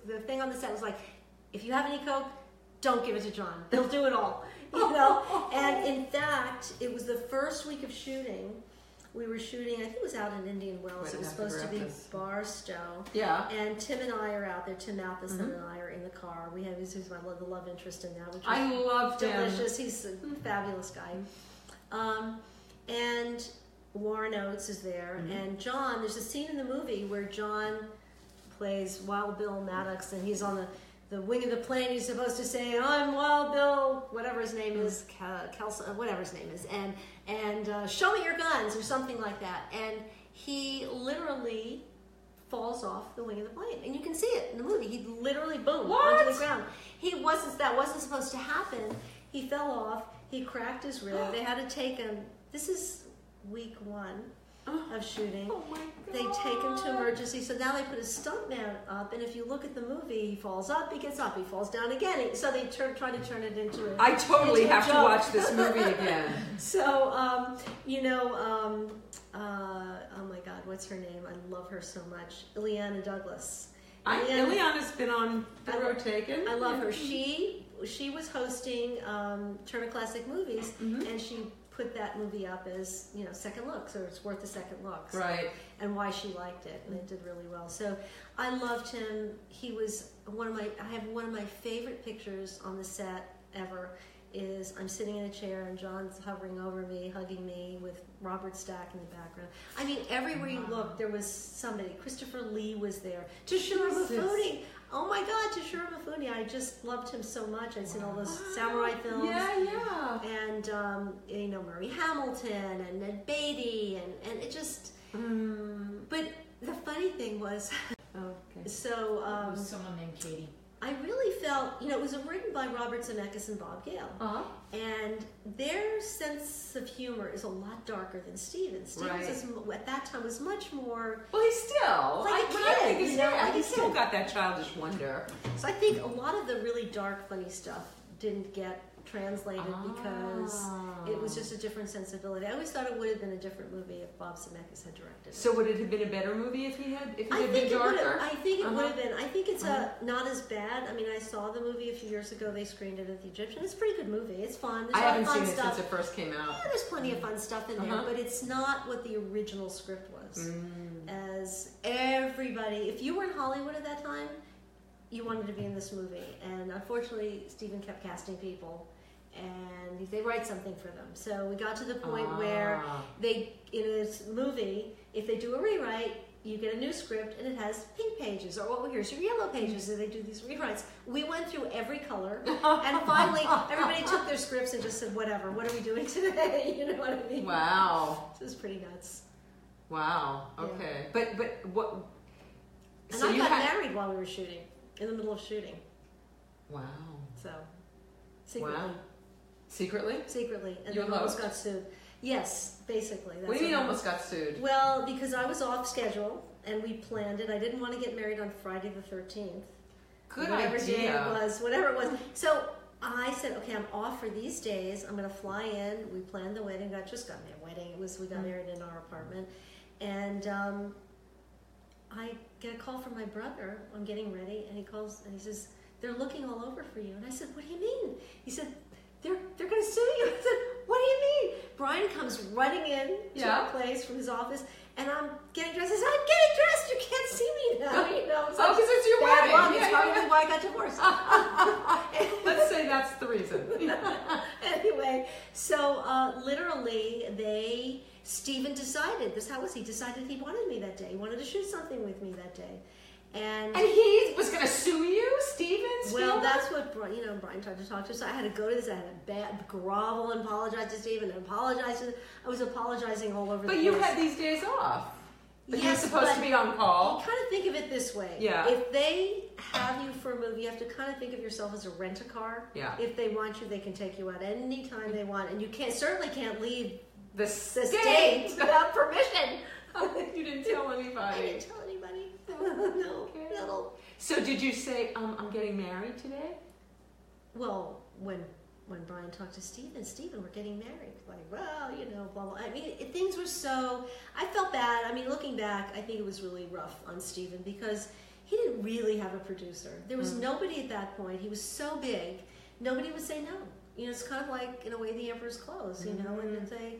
the thing on the set was like, if you have any coke, don't give it to John. They'll do it all, you know. and in fact, it was the first week of shooting. We were shooting. I think it was out in Indian Wells. Wait, it was to supposed to be this. Barstow. Yeah. And Tim and I are out there. Tim Matheson Mhm. and I are in the car. We have is my lo- the love interest in that, which I loved him. delicious. He's a fabulous guy. Um, and Warren Oates is there, Mhm. and John. There's a scene in the movie where John plays Wild Bill Maddox, and he's on the the wing of the plane. He's supposed to say, "I'm Wild Bill," whatever his name is, Ke- uh, whatever his name is, and and uh, show me your guns or something like that. And he literally falls off the wing of the plane, and you can see it in the movie. He literally boom What? onto the ground. He wasn't. That wasn't supposed to happen. He fell off. He cracked his rib. They had to take him. This is week one of shooting. Oh my god. They take him to emergency. So now they put a stuntman up, and if you look at the movie, he falls up, he gets up, he falls down again. So they turn, try to turn it into a. I totally into have to watch this movie again. So, um, you know, um, uh, oh my God, what's her name? I love her so much. Illeana Douglas. I, Illeana's been on the road taken. I love her. She she was hosting um, Turner Classic Movies, Mhm. and she put that movie up as you know second looks, or it's worth a second look. Right. and why she liked it, and it did really well. So I loved him. He was one of my. I have one of my favorite pictures on the set ever. Is I'm sitting in a chair and John's hovering over me, hugging me with Robert Stack in the background. I mean, everywhere you look, there was somebody. Christopher Lee was there. Toshiro Jesus. Mifune. Oh my God, Toshiro Mifune. I just loved him so much. I'd seen all those samurai films Yeah, yeah. and um, you know Murray Hamilton and Ned Beatty and and it just. Mm, But the funny thing was, okay. so um, was someone named Katie. I really felt you know it was written by Robert Zemeckis and Bob Gale, Uh-huh. and their sense of humor is a lot darker than Steven's. Steven's Right. is, at that time was much more. Well, he's still. Like I, a I kid, think it's, you know, yeah, like he's still kid. got that childish wonder. So I think a lot of the really dark, funny stuff didn't get translated because it was just a different sensibility. I always thought it would have been a different movie if Bob Zemeckis had directed it. So would it have been a better movie if he had if he I had think been it would darker? have. I think it Uh-huh. would have been. I think it's uh not as bad. I mean, I saw the movie a few years ago. They screened it at the Egyptian. It's a pretty good movie. It's fun. There's I a haven't seen it since it first came out. Yeah, there's plenty of fun stuff in there, Uh-huh. but it's not what the original script was. Mm. As everybody, if you were in Hollywood at that time, you wanted to be in this movie, and unfortunately, Steven kept casting people, and they write something for them. So we got to the point where Ah. they in this movie, if they do a rewrite, you get a new script and it has pink pages, or well, here's your yellow pages, and they do these rewrites. We went through every color, and finally, everybody took their scripts and just said, "Whatever, what are we doing today?" you know what I mean? Wow. This is pretty nuts. Wow. Yeah. Okay. But but what? And so I you got had. married while we were shooting, in the middle of shooting. Wow. So, secretly, Wow. Secretly? secretly, and You then almost got sued. Yes, basically. That's what do you mean almost got sued? Well, because I was off schedule and we planned it. I didn't want to get married on Friday the 13th. Good whatever day it idea. was, whatever it was. So I said, okay, I'm off for these days. I'm going to fly in. We planned the wedding. I just got married. Wedding. It was we got Mm. married in our apartment, and um, I get a call from my brother. I'm getting ready, and he calls and he says, "They're looking all over for you." And I said, "What do you mean?" He said, "They're they're going to sue you." I said, "What do you mean?" Brian comes running in to Yeah. our place from his office. And I'm getting dressed. I said, I'm getting dressed. You can't see me now. You know, it's Oh, because it's your wedding. luck. Yeah, It's yeah, probably yeah. why I got divorced. Let's say that's the reason. anyway, so uh, literally, they Stephen decided this. How was he decided he wanted me that day? He wanted to shoot something with me that day, and. and he was going to sue you, Steven? well, that's what you know. Brian tried to talk to, so I had to go to this. I had to bad, grovel and apologize to Steven and apologize. To, I was apologizing all over. The place. But you place. had these days off. But you're supposed to be on call. You kind of think of it this way. Yeah. If they have you for a movie, you have to kind of think of yourself as a rent a car. Yeah. If they want you, they can take you out anytime they want, and you can't certainly can't leave The the state. state without permission. you didn't tell anybody. Didn't tell anybody. no, Okay. little. So did you say, um, I'm getting married today? Well, when when Brian talked to Steven, Steven, we're getting married. Like, well, you know, blah blah. I mean, it, things were so. I felt bad. I mean, looking back, I think it was really rough on Steven because he didn't really have a producer. There was Mm. nobody at that point. He was so big, nobody would say no. You know, it's kind of like in a way the emperor's clothes. You know, and Mm. they say.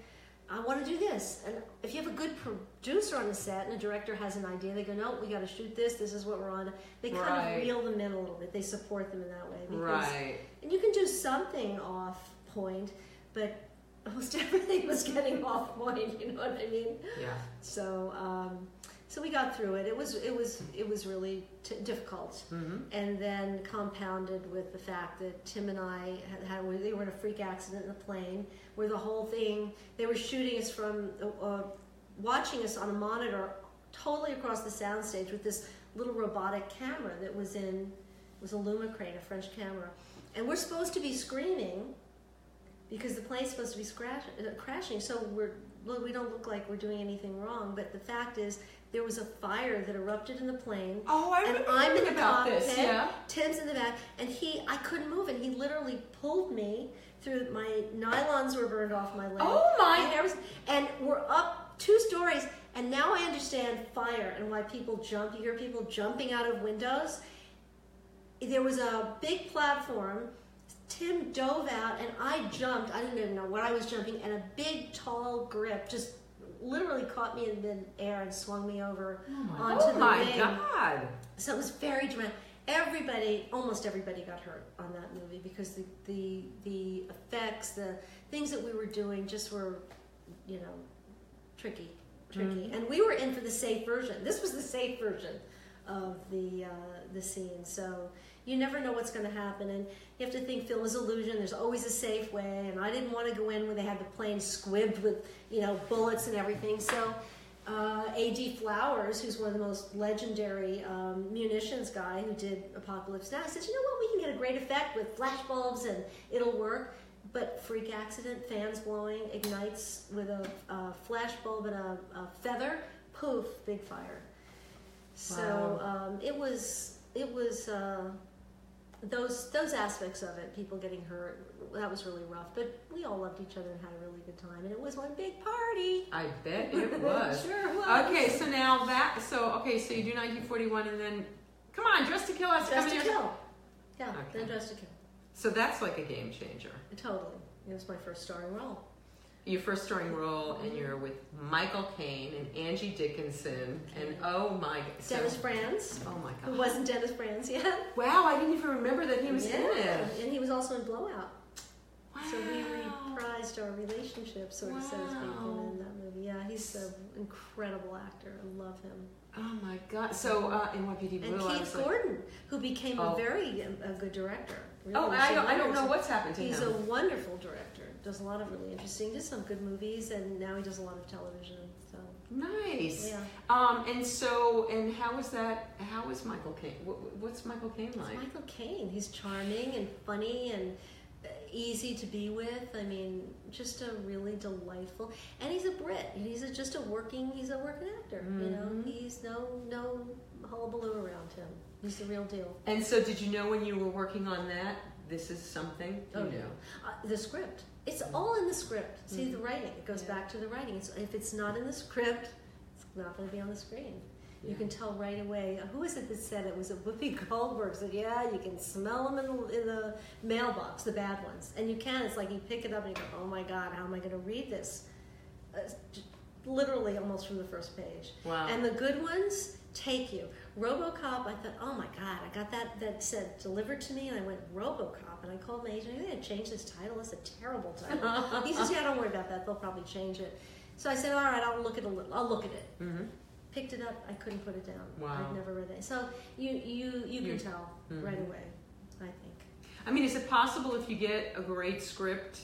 I want to do this, and if you have a good producer on the set and a director has an idea, they go, "No, we got to shoot this. This is what we're on." They kind Right. of reel them in a little bit. They support them in that way because Right. and you can do something off point, but almost everything was getting off point. You know what I mean? Yeah. So, um, so we got through it. It was it was it was really t- difficult, Mm-hmm. and then compounded with the fact that Tim and I had, had they were in a freak accident in the plane, where the whole thing they were shooting us from uh, uh, watching us on a monitor totally across the soundstage with this little robotic camera that was in was a Louma crane, a French camera, and we're supposed to be screaming because the plane's supposed to be scratch, uh, crashing. So we're well, we don't look like we're doing anything wrong, but the fact is there was a fire that erupted in the plane. Oh, I and I'm in the about cockpit. this. Yeah. Tim's in the back, and he, I couldn't move, and he literally pulled me through. My nylons were burned off my leg. Oh my! And, there was, and we're up two stories, and now I understand fire and why people jump. You hear people jumping out of windows. There was a big platform. Tim dove out, and I jumped. I didn't even know what I was jumping, and a big, tall grip just literally caught me in the midair and swung me over onto Oh the my wing. god! So it was very dramatic. Everybody, almost everybody, got hurt on that movie because the the the effects, the things that we were doing, just were, you know, tricky, tricky. And we were in for the safe version. This was the safe version of the uh, the scene. So you never know what's going to happen, and you have to think film is illusion. There's always a safe way, and I didn't want to go in where they had the plane squibbed with you know bullets and everything. So uh, A.D. Flowers, who's one of the most legendary um, munitions guy who did Apocalypse Now, says, you know what, we can get a great effect with flash bulbs and it'll work. But freak accident, fans blowing, ignites with a, a flash bulb and a, a feather, poof, big fire. So um, it was it was uh, those those aspects of it, people getting hurt. That was really rough, but we all loved each other and had a really good time, and it was one big party. I bet it was. sure was. Okay, so now that so okay, so you do 1941, and then come on, Dressed to Kill us Dressed to in. Kill. Yeah, Okay. then Dressed to Kill. So that's like a game changer. Totally. It was my first starring role. Your first starring role, and you're with Michael Caine and Angie Dickinson, and oh my, so, Dennis Franz, oh my who god, wasn't Dennis Franz yet. wow, I didn't even remember that he was yeah. in it. And he was also in Blowout. Wow. So we reprised our relationship, sort of, so to speak, in that movie. Yeah, he's an incredible actor. I love him. Oh my god! So uh, in YPD And Blue, Keith like, Gordon, who became Oh. a very um, a good director. Really, oh, I don't, I don't know what's happened to He's him. He's a wonderful director. Does a lot of really interesting, did some good movies, and now he does a lot of television. So nice. yeah, Um, and so, and how was that? How was Michael Caine? What, what's Michael Caine it's like? Michael Caine. He's charming and funny and easy to be with. I mean, just a really delightful. And he's a Brit. He's a, just a working. He's a working actor. You know, Mhm. he's no no hullabaloo around him. He's the real deal. And so, did you know when you were working on that? This is something you Oh, knew. yeah. Uh, the script. It's all in the script. See the writing. It goes Yeah. back to the writing. It's, if it's not in the script, it's not going to be on the screen. You can tell right away. Uh, Who was it that said it? Was it Whoopi Goldberg said, "Yeah, you can smell them in the, in the mailbox, the bad ones, and you can." It's like you pick it up and you go, "Oh my God, how am I going to read this?" Uh, literally, almost from the first page. Wow. And the good ones take you. RoboCop, I thought, oh my god, I got that that said delivered to me, and I went RoboCop, and I called my agent. I think I changed this title. It's a terrible title. he says, yeah, don't worry about that. They'll probably change it. So I said, all right, I'll look at it. I'll look at it. mm-hmm. Picked it up. I couldn't put it down. Wow. I'd never read it. So you you you can tell right away. I think. I mean, is it possible if you get a great script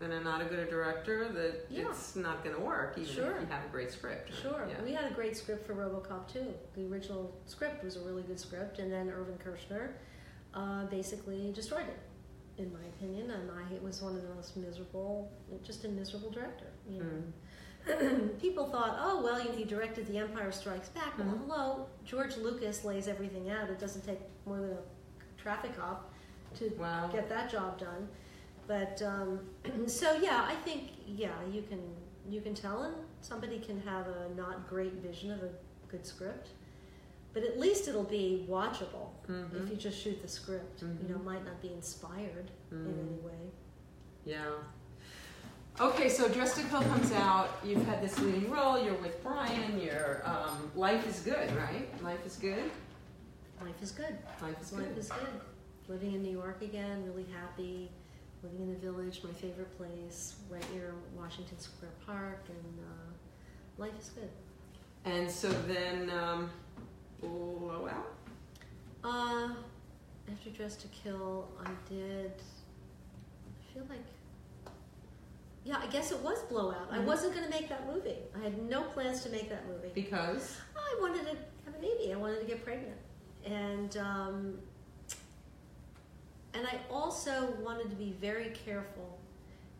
and are not a good director that Yeah. it's not going to work, even Sure. if you have a great script? Sure. Yeah. We had a great script for RoboCop too. The original script was a really good script, and then Irvin Kershner uh, basically destroyed it, in my opinion. And I it was one of the most miserable, just a miserable director. You know. People thought, oh well, you know, he directed The Empire Strikes Back. Well, Mhm. hello, George Lucas lays everything out. It doesn't take more than a traffic cop to Wow. get that job done. But um, so yeah, I think yeah, you can you can tell, and somebody can have a not great vision of a good script, but at least it'll be watchable Mhm. if you just shoot the script. You know, Mhm. might not be inspired in Mm. any way. Yeah. Okay, so Dressed to Kill comes out. You've had this leading role. You're with Brian. Your um, life is good, right? Life is good. Life is good. Life is Life good. is good. Living in New York again, really happy. Living in the village, my favorite place, right near Washington Square Park, and uh, life is good. And so then, um, blowout. Uh, after Dressed to Kill, I did. I feel like yeah, I guess it was Blowout. I Mhm. wasn't going to make that movie. I had no plans to make that movie. Because I wanted to have a baby. I wanted to get pregnant, and um, and I also wanted to be very careful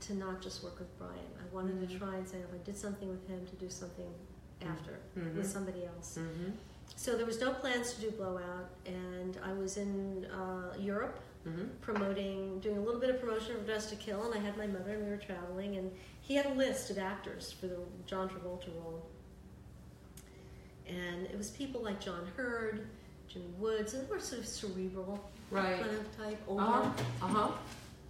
to not just work with Brian. I wanted to Mhm. try and say if I did something with him, to do something after Mhm. with somebody else. So there was no plans to do Blowout, and I was in uh, Europe mm-hmm. promoting, doing a little bit of promotion for Dressed to Kill, and I had my mother, and we were traveling, and he had a list of actors for the John Travolta role, and it was people like John Heard, Jimmy Woods, and they were sort of cerebral right. kind of type, older. Uh-huh. Uh-huh.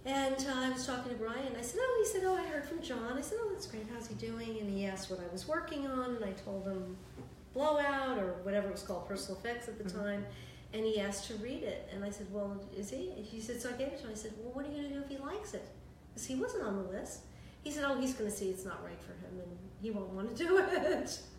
And uh, I was talking to Brian. I said, "Oh," he said, "Oh, I heard from John." I said, "Oh, that's great. How's he doing?" And he asked what I was working on, and I told him Blowout or whatever it was called, Personal Effects at the Mhm. time. And he asked to read it, and I said, "Well, is he?" He said, "So I gave it to him." I said, "Well, what are you going to do if he likes it?" Because he wasn't on the list. He said, "Oh, he's going to see it's not right for him, and he won't want to do it."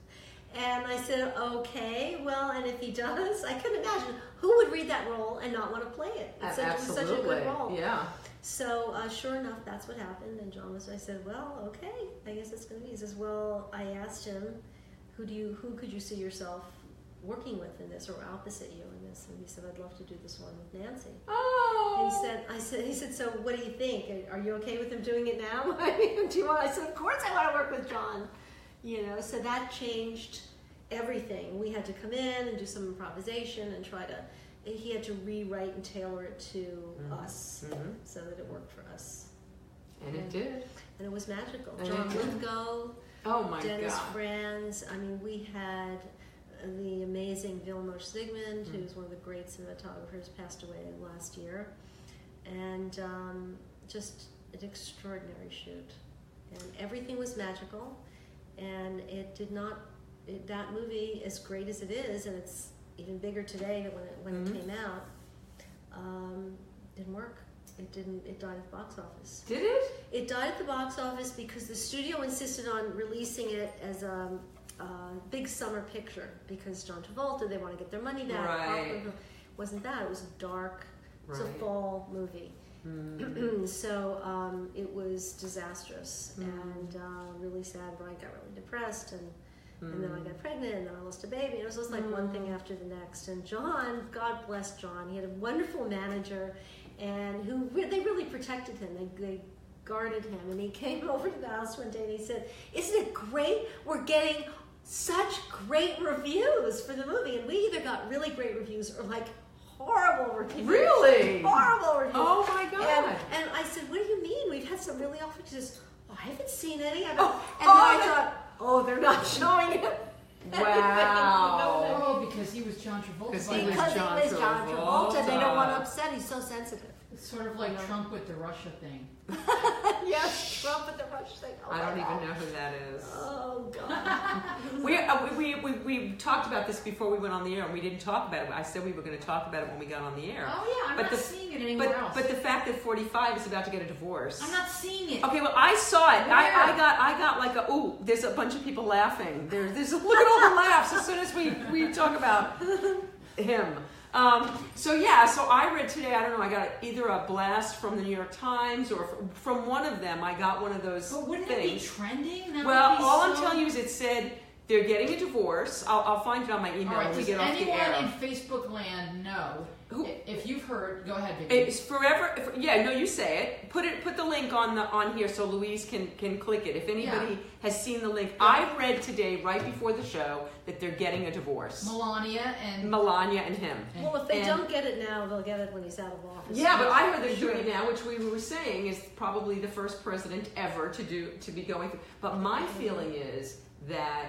And I said, "Okay, well, and if he does, I couldn't imagine who would read that role and not want to play it. It's such, was such a good role." Yeah. So uh, sure enough, that's what happened. And John was. I said, "Well, okay, I guess it's going to be." He says, "Well, I asked him, who do you, who could you see yourself working with in this, or opposite you in this?" And he said, "I'd love to do this one with Nancy." Oh. And he said, "I said, he said, so what do you think? Are you okay with him doing it now? I mean, do you want?" I said, "Of course, I want to work with John." You know, so that changed everything. We had to come in and do some improvisation and try to. He had to rewrite and tailor it to Mhm. us Mm-hmm. so that it worked for us. And it did. And it was magical. And John it did. Lithgow, Oh my Dennis god. Franz. I mean, we had the amazing Vilmos Zsigmond, Mm. who's one of the great cinematographers, passed away last year. And um, just an extraordinary shoot. And everything was magical. And it did not, it, that movie, as great as it is, and it's even bigger today than when it, when Mhm. it came out, um, didn't work. It didn't, it died at the box office. Did it? It died at the box office because the studio insisted on releasing it as a, a big summer picture because John Travolta, they want to get their money back. Right. Wasn't that? It was a dark, it's a fall movie. Mm. so um, it was disastrous Mm. and uh, really sad. Brian got really depressed and and then I Mm. got pregnant, and then I lost a baby. And It was just like one thing Mm. after the next. And John, God bless John, he had a wonderful manager, and who re- they really protected him. They, they guarded him, and he came over to the house one day and he said, "Isn't it great? We're getting such great reviews for the movie." And we either got really great reviews or like horrible reviews. Really? Horrible reviews. Oh my god. And, and I said, "What do you mean? We've had some really awful." She says, "Oh, I haven't seen any." I don't, Oh, and oh, then I oh, thought, "Oh, they're not showing it." Wow. Oh, because he was John Travolta. Because he was because John it was John Travolta. They don't want to upset. He's so sensitive. It's sort of like Trump with the Russia thing. yes, Trump with the rush thing. Oh I don't even know who that is. Oh God. We, uh, we, we, we talked about this before we went on the air, and we didn't talk about it. I said we were going to talk about it when we got on the air. Oh yeah, I'm But not the- seeing it anywhere But else. but the fact that 45 is about to get a divorce. I'm not seeing it. Okay, well I saw it. I, I got I got like a ooh. There's a bunch of people laughing. There, there's look at all the laughs as soon as we we talk about him. Um, so yeah, so I read today. I don't know. I got either a blast from the New York Times or from one of them. I got one of those But wouldn't things. it be trending? That Well, be all I'm telling you is it said they're getting a divorce. I'll, I'll find it on my email All right, does get off the anyone in Facebook land know? Who- If you've heard, go ahead, Vicky. It's forever. if- Yeah, no, you say it. Put it. Put the link on the on here so Louise can can click it. If anybody has seen the link, I read today right before the show that they're getting a divorce. Melania and Melania and him. well, if they And- don't get it now, they'll get it when he's out of office. Yeah, but I heard they're Sure. doing it now, which we were saying is probably the first president ever to do to be going through. But my mm-hmm. feeling is that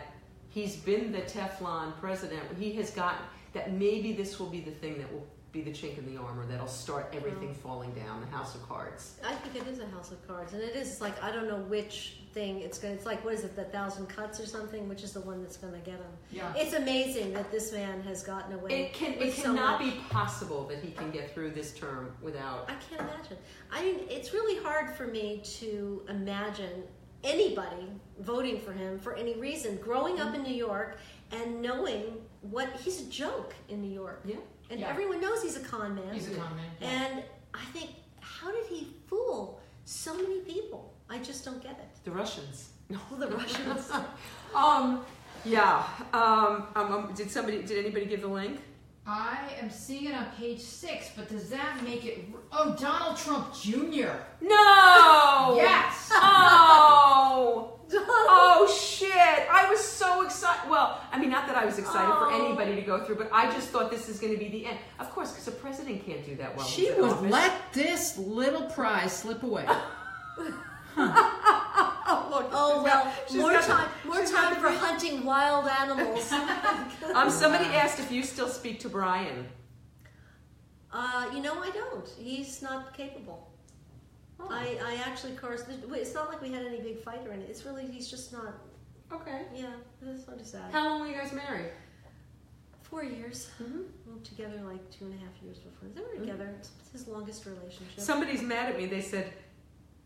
he's been the Teflon president. He has got that maybe this will be the thing that will be the chink in the armor that'll start everything falling down. The House of Cards. I think it is a house of cards, and it is like I don't know which thing it's going. to It's like what is it, the thousand cuts or something? Which is the one that's going to get him? yeah. It's amazing that this man has gotten away. It can. It with so cannot be possible that he can get through this term without. I can't imagine. I mean, it's really hard for me to imagine anybody voting for him for any reason. Growing up in New York and knowing what he's a joke in New York, Yeah. And Yeah. everyone knows he's a con man. He's a comment. And I think, how did he fool so many people? I just don't get it. The Russians. No, the Russians. um, yeah. Um, um, um, did somebody? Did anybody give the link? I am seeing it on page six, but does that make it? Oh, Donald Trump Jr. No. Yes. Oh. oh shit! I was so excited. Well, I mean, not that I was excited for Oh. anybody to go through, but I just thought this is going to be the end. Of course, because a president can't do that well. She in would office. let this little prize slip away. Oh, look, Oh she's well, got- she's more got the- time, more she's time for big- hunting wild animals. Um, somebody asked if you still speak to Brian. Uh, you know, I don't. He's not capable. Oh, I, I actually, course, it's not like we had any big fight or anything. It's really, he's just not. okay. Yeah, that's sort of sad. How long were you guys married? Four years. Mm-hmm. We were together like two and a half years before. They were together. It's his longest relationship. Somebody's mad at me. They said,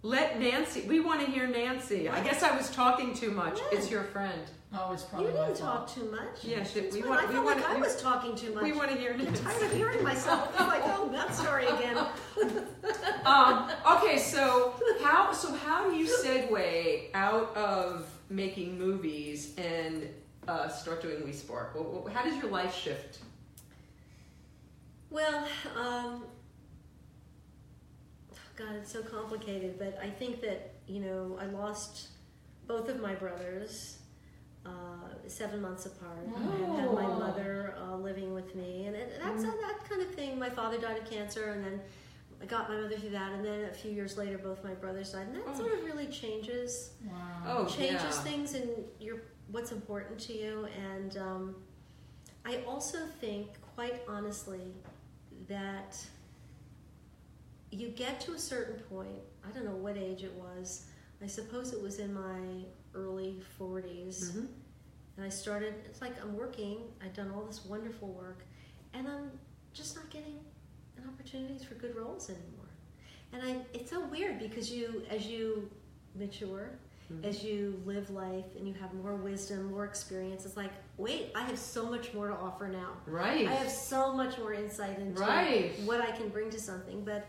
"Let Nancy. We want to hear Nancy." I guess I was talking too much. Yeah. It's your friend. Oh, it's probably my didn't fault. talk too much. Yeah, shit, we want- I we felt want- like I was talking too much. We want to hear I'm tired of hearing myself. Oh, I'm like, oh, that story again. um, okay, so how so how do you segue out of making movies and uh, start doing We Spark? Well, well, how does your life shift? Well, um, God, it's so complicated, but I think that, you know, I lost both of my brothers uh, seven months apart. I had my Oh. mother uh, living with me, and it, that's a, that kind of thing. My father died of cancer, and then I got my mother through that, and then a few years later, both my brothers died, and that Oh. sort of really changes Wow. Oh, changes yeah. things and your what's important to you and um, i also think quite honestly that you get to a certain point i don't know what age it was i suppose it was in my early 40s Mhm. and i started it's like i'm working i've done all this wonderful work and i'm just not getting opportunities for good roles anymore and i it's so weird because you as you mature Mhm. as you live life and you have more wisdom, more experience, it's like, wait, I have so much more to offer now. Right. I have so much more insight into Right. what I can bring to something. But,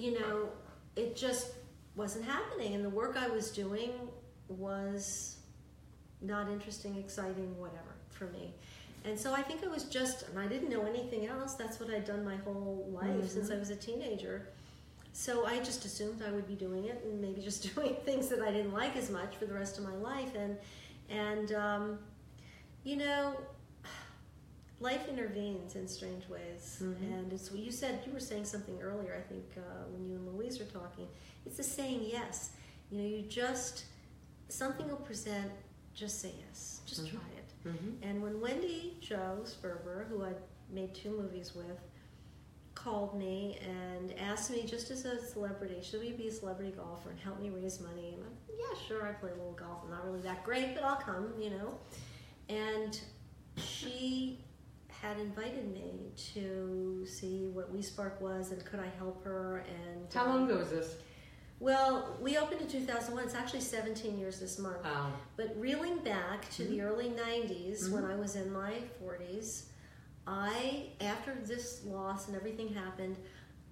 you know, it just wasn't happening. And the work I was doing was not interesting, exciting, whatever for me. And so I think I was just, and I didn't know anything else. That's what I'd done my whole life since I was a teenager. So I just assumed I would be doing it and maybe just doing things that I didn't like as much for the rest of my life. And, and um, you know, life intervenes in strange ways. Mhm. And it's you said, you were saying something earlier, I think, uh, when you and Louise were talking. It's the saying yes. You know, you just, something will present, just say yes. Just Mhm. try it. Mhm. And when Wendy Jo Sperber, who I made two movies with, called me and asked me just as a celebrity, should we be a celebrity golfer and help me raise money? And I'm, yeah, sure, I play a little golf. I'm not really that great, but I'll come, you know. And she had invited me to see what We Spark was and could I help her and How long ago was this? Well, we opened in 2001. It's actually 17 years this month. Um, But reeling back to the early 90s when I was in my 40s, I, after this loss and everything happened,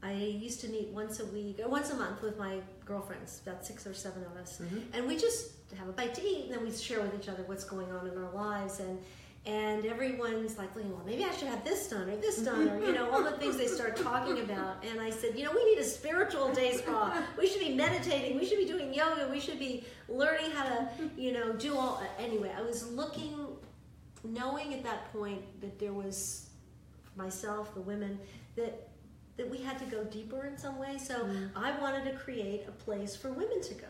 I used to meet once a week, or once a month with my girlfriends, about six or seven of us. Mhm. And we just have a bite to eat and then we share with each other what's going on in our lives. And and everyone's like, well, maybe I should have this done or this done, or you know, all the things they start talking about. And I said, you know, we need a spiritual day spa. We should be meditating. We should be doing yoga. We should be learning how to, you know, do all. Anyway, I was looking, knowing at that point that there was myself, the women, that that we had to go deeper in some way. So mm-hmm. I wanted to create a place for women to go.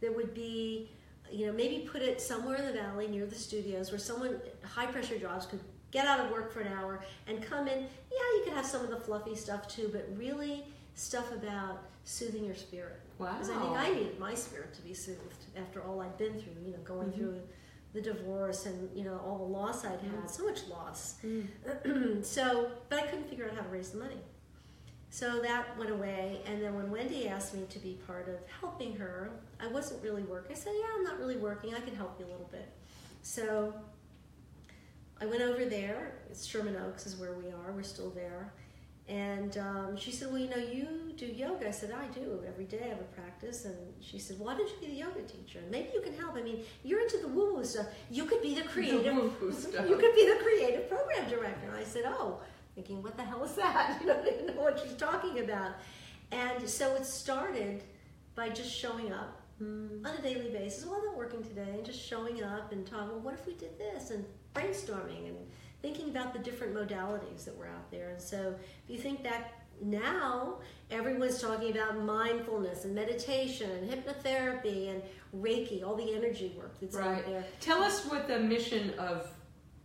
That would be you know, maybe put it somewhere in the valley near the studios where someone high pressure jobs could get out of work for an hour and come in. Yeah, you could have some of the fluffy stuff too, but really stuff about soothing your spirit. wow. Because I think I needed my spirit to be soothed after all I'd been through, you know, going mm-hmm. through the divorce and, you know, all the loss I'd had, so much loss. Mm. so, but I couldn't figure out how to raise the money. So that went away, and then when Wendy asked me to be part of helping her, I wasn't really working. I said, "Yeah, I'm not really working. I can help you a little bit." So I went over there. It's Sherman Oaks is where we are. We're still there, And um, she said, Well, you know, you do yoga. I said, I do. Every day I have a practice. And she said, Why don't you be the yoga teacher? Maybe you can help. I mean, you're into the woo woo stuff. You could be the creative. stuff. You could be the creative program director. And I said, Oh, thinking, What the hell is that? You know, I didn't know what she's talking about. And so it started by just showing up Mm. on a daily basis. Well, I'm not working today, and just showing up and talking. Well, what if we did this? And brainstorming and thinking about the different modalities that were out there. And so, if you think back now, everyone's talking about mindfulness and meditation and hypnotherapy and Reiki, all the energy work that's Right. out there. Tell us what the mission of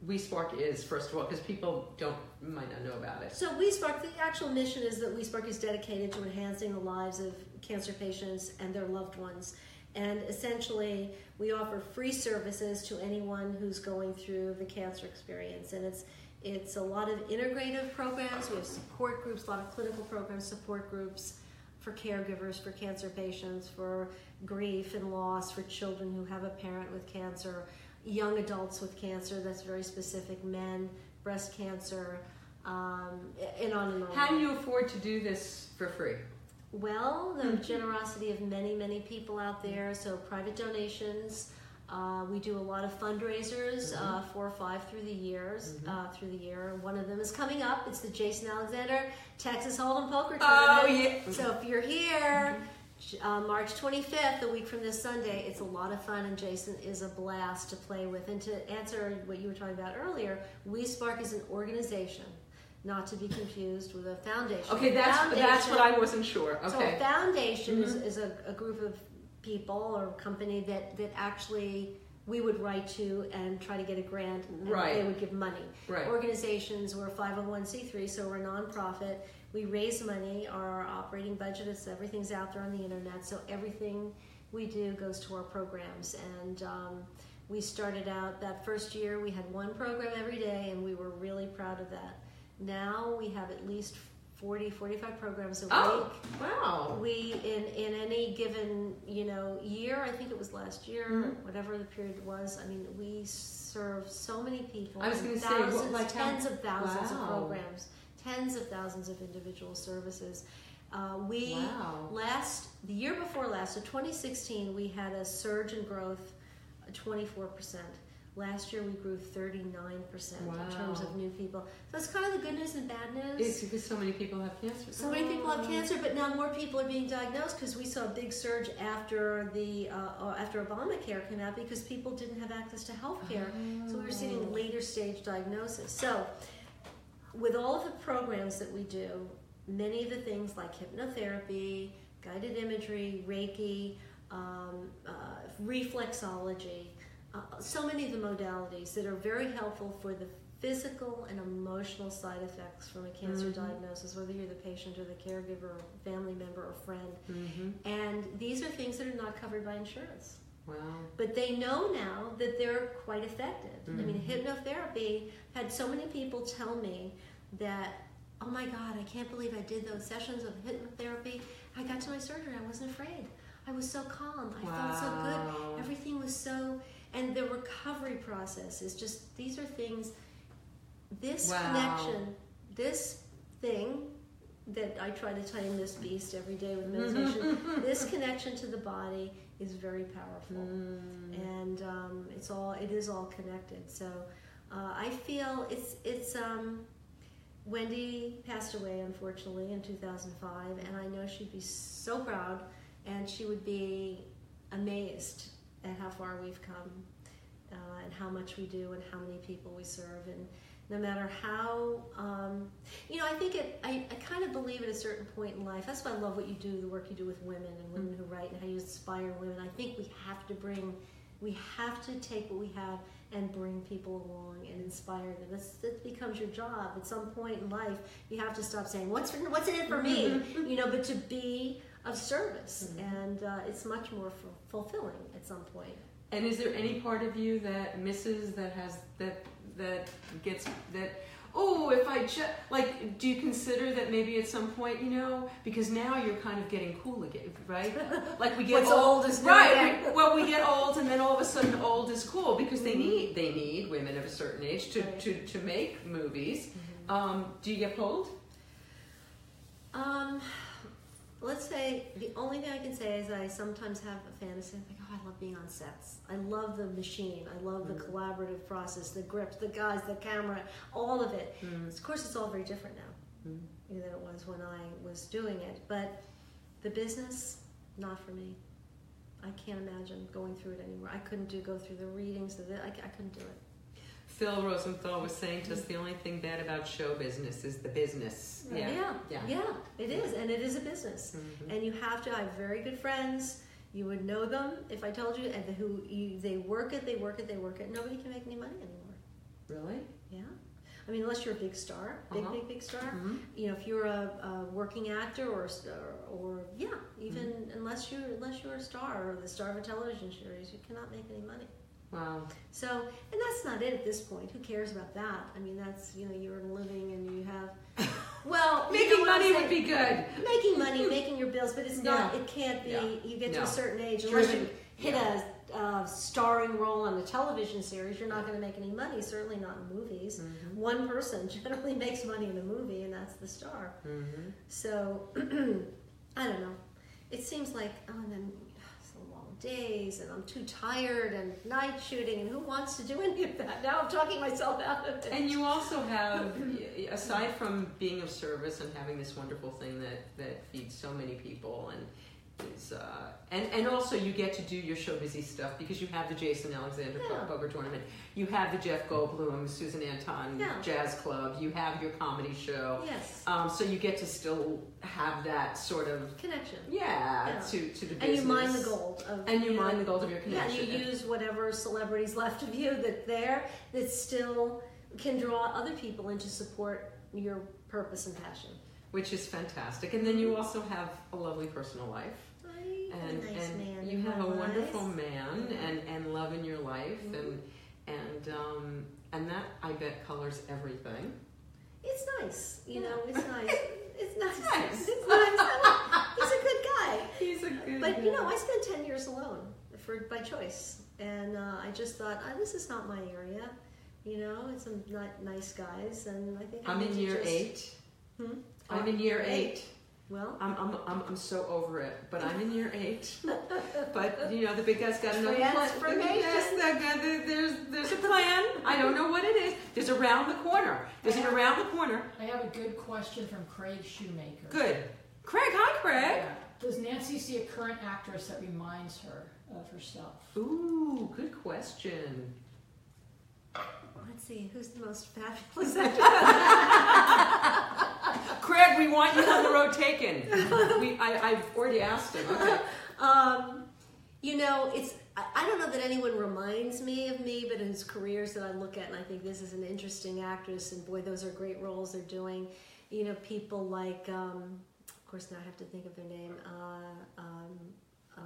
We Spark is, first of all, because people don't might not know about it. So WeSpark, the actual mission is that WeSpark is dedicated to enhancing the lives of cancer patients and their loved ones. And essentially, we offer free services to anyone who's going through the cancer experience. And it's it's a lot of integrative programs. We have support groups, a lot of clinical programs, support groups for caregivers, for cancer patients, for grief and loss, for children who have a parent with cancer, young adults with cancer. That's very specific. Men, breast cancer, um, and on and on. How do you afford to do this for free? Well, the generosity of many, many people out there. So private donations. Uh, we do a lot of fundraisers, uh, four or five through the years, uh, through the year. One of them is coming up. It's the Jason Alexander Texas Hold'em Poker Tournament. Oh, Tournament. yeah. So if you're here, uh, March 25th, a week from this Sunday, it's a lot of fun, and Jason is a blast to play with. And to answer what you were talking about earlier, We Spark is an organization, not to be confused with a foundation. Okay, that's that's what I wasn't sure. so a Okay. foundation is, Mhm. is a, a group of people or company that, that actually we would write to and try to get a grant and Right. they would give money. Right. Organizations, we're 501c3, so we're a nonprofit. We raise money, our operating budget is everything's out there on the internet, so everything we do goes to our programs. And um, we started out that first year, we had one program every day, and we were really proud of that. Now we have at least 40, 45 programs a week. Oh, wow. We in in any given you know year, I think it was last year, Mhm. whatever the period was. I mean, we serve so many people. I was gonna say, what, thousands, like how- tens of thousands Wow. of programs, tens of thousands of individual services. Uh, we Wow. last the year before last, so 2016, we had a surge in growth, 24 percent. Last year we grew 39 percent in terms of new people. So it's kind of the good news and bad news. It's because so many people have cancer. So many people have Oh. cancer, but now more people are being diagnosed because we saw a big surge after the uh, uh, after Obamacare came out because people didn't have access to health care. So we were seeing later stage diagnosis. So with all of the programs that we do, many of the things like hypnotherapy, guided imagery, Reiki, um, uh, reflexology, uh, so many of the modalities that are very helpful for the physical and emotional side effects from a cancer Mhm. diagnosis, whether you're the patient or the caregiver or family member or friend. Mhm. And these are things that are not covered by insurance. Wow. But they know now that they're quite effective. I mean, Mhm. hypnotherapy had so many people tell me that, oh my God, I can't believe I did those sessions of hypnotherapy. I got to my surgery, I wasn't afraid. I was so calm. I felt so good. Everything was so, and the recovery process is just, these are things, this Wow. connection, this thing that I try to tame this beast every day with meditation, this connection to the body is very powerful Mm. and um, it's all it is all connected. So uh, I feel it's it's um, Wendy passed away unfortunately in 2005, and I know she'd be so proud, and she would be amazed at how far we've come, uh, and how much we do, and how many people we serve, and no matter how um, you know i think it I, I kind of believe at a certain point in life that's why i love what you do the work you do with women and women who write and how you inspire women. I think we have to bring we have to take what we have and bring people along and inspire them. That's, that becomes your job. At some point in life you have to stop saying what's for, what's in it for me? You know but to be of service and uh, it's much more f- fulfilling at some point. And is there any part of you that misses that has that that gets that? Oh, if I just like, do you consider that maybe at some point, you know, because now you're kind of getting cool again, right? Like we get What's old, old is right? we- well, we get old, and then all of a sudden, old is cool because they need they need women of a certain age to to, to make movies. Um, do you get pulled? Um, let's say the only thing I can say is I sometimes have a fantasy. Like, I love being on sets. I love the machine. I love the collaborative process, the grips, the guys, the camera, all of it. Of course, it's all very different now Mm. than it was when I was doing it. But the business, not for me. I can't imagine going through it anymore. I couldn't do go through the readings of it. I, I couldn't do it. Phil Rosenthal was saying to us the only thing bad about show business is the business. Yeah, yeah, Yeah. it is, and it is a business, Mhm. and you have to have very good friends. You would know them if I told you, and who you, they work it, they work it, they work it. Nobody can make any money anymore. Really? Yeah, I mean, unless you're a big star, big, Uh-huh. big, big star. Mhm. You know, if you're a, a working actor or, star- or yeah, even Mm-hmm. unless you unless you're a star or the star of a television series, you cannot make any money. Wow. So, and that's not it at this point. Who cares about that? I mean, that's you know, you're living and you have, well, you know Making money would be good. making money, making your bills, but it's not. It can't be. Yeah. You get to a certain age, Driven. unless you hit a uh, starring role on a television series, you're not going to make any money. Certainly not in movies. Mm-hmm. One person generally makes money in a movie, and that's the star. Mm-hmm. So I don't know. It seems like oh, and then it's the long days, and I'm too tired, and night shooting, and who wants to do any of that? Now I'm talking myself out of it. And you also have, aside from being of service and having this wonderful thing that, that feeds so many people and is, uh, and, and also you get to do your show busy stuff because you have the Jason Alexander Yeah. Poker Tournament, you have the Jeff Goldblum, Susan Anton Yeah. Jazz Club, you have your comedy show. yes, Um, so you get to still have that sort of, connection. yeah, Yeah. to, to the business. And you mine the gold of And you know, mine the gold of your Yeah, connection. you use whatever celebrities left of you that there that still can draw other people in to support your purpose and passion. which is fantastic. And then you also have a lovely personal life. And, nice and you have a life. wonderful man and, and love in your life Mhm. and and um, and that I bet colors everything. It's nice, you know. It's nice. It's nice. Nice. It's nice. He's a good guy. He's a good But you know, I spent ten years alone for by choice, and uh, I just thought, ah, this is not my area. You know, it's some not nice guys, and I think I I'm in year just- eight. Hmm? I'm in year Eight. eight. Well, I'm, I'm, I'm, I'm so over it, but I'm in year eight. But you know, the big guy's got another plan. Yes, the guy- the- there's there's a plan. I don't know what it is. There's around the corner. There's an around the corner. I have a good question from Craig Shoemaker. Good. Craig, hi Craig. Yeah. Does Nancy see a current actress that reminds her of herself? Ooh, good question. let's see, who's the most fabulous actor? Craig, we want you on the road taken. We, I, I've already asked him. Okay. Um, you know, it's I, don't know that anyone reminds me of me, but in his careers that I look at and I think this is an interesting actress, and boy, those are great roles they're doing. You know, people like, um, of course, now I have to think of their name. Uh, um, uh,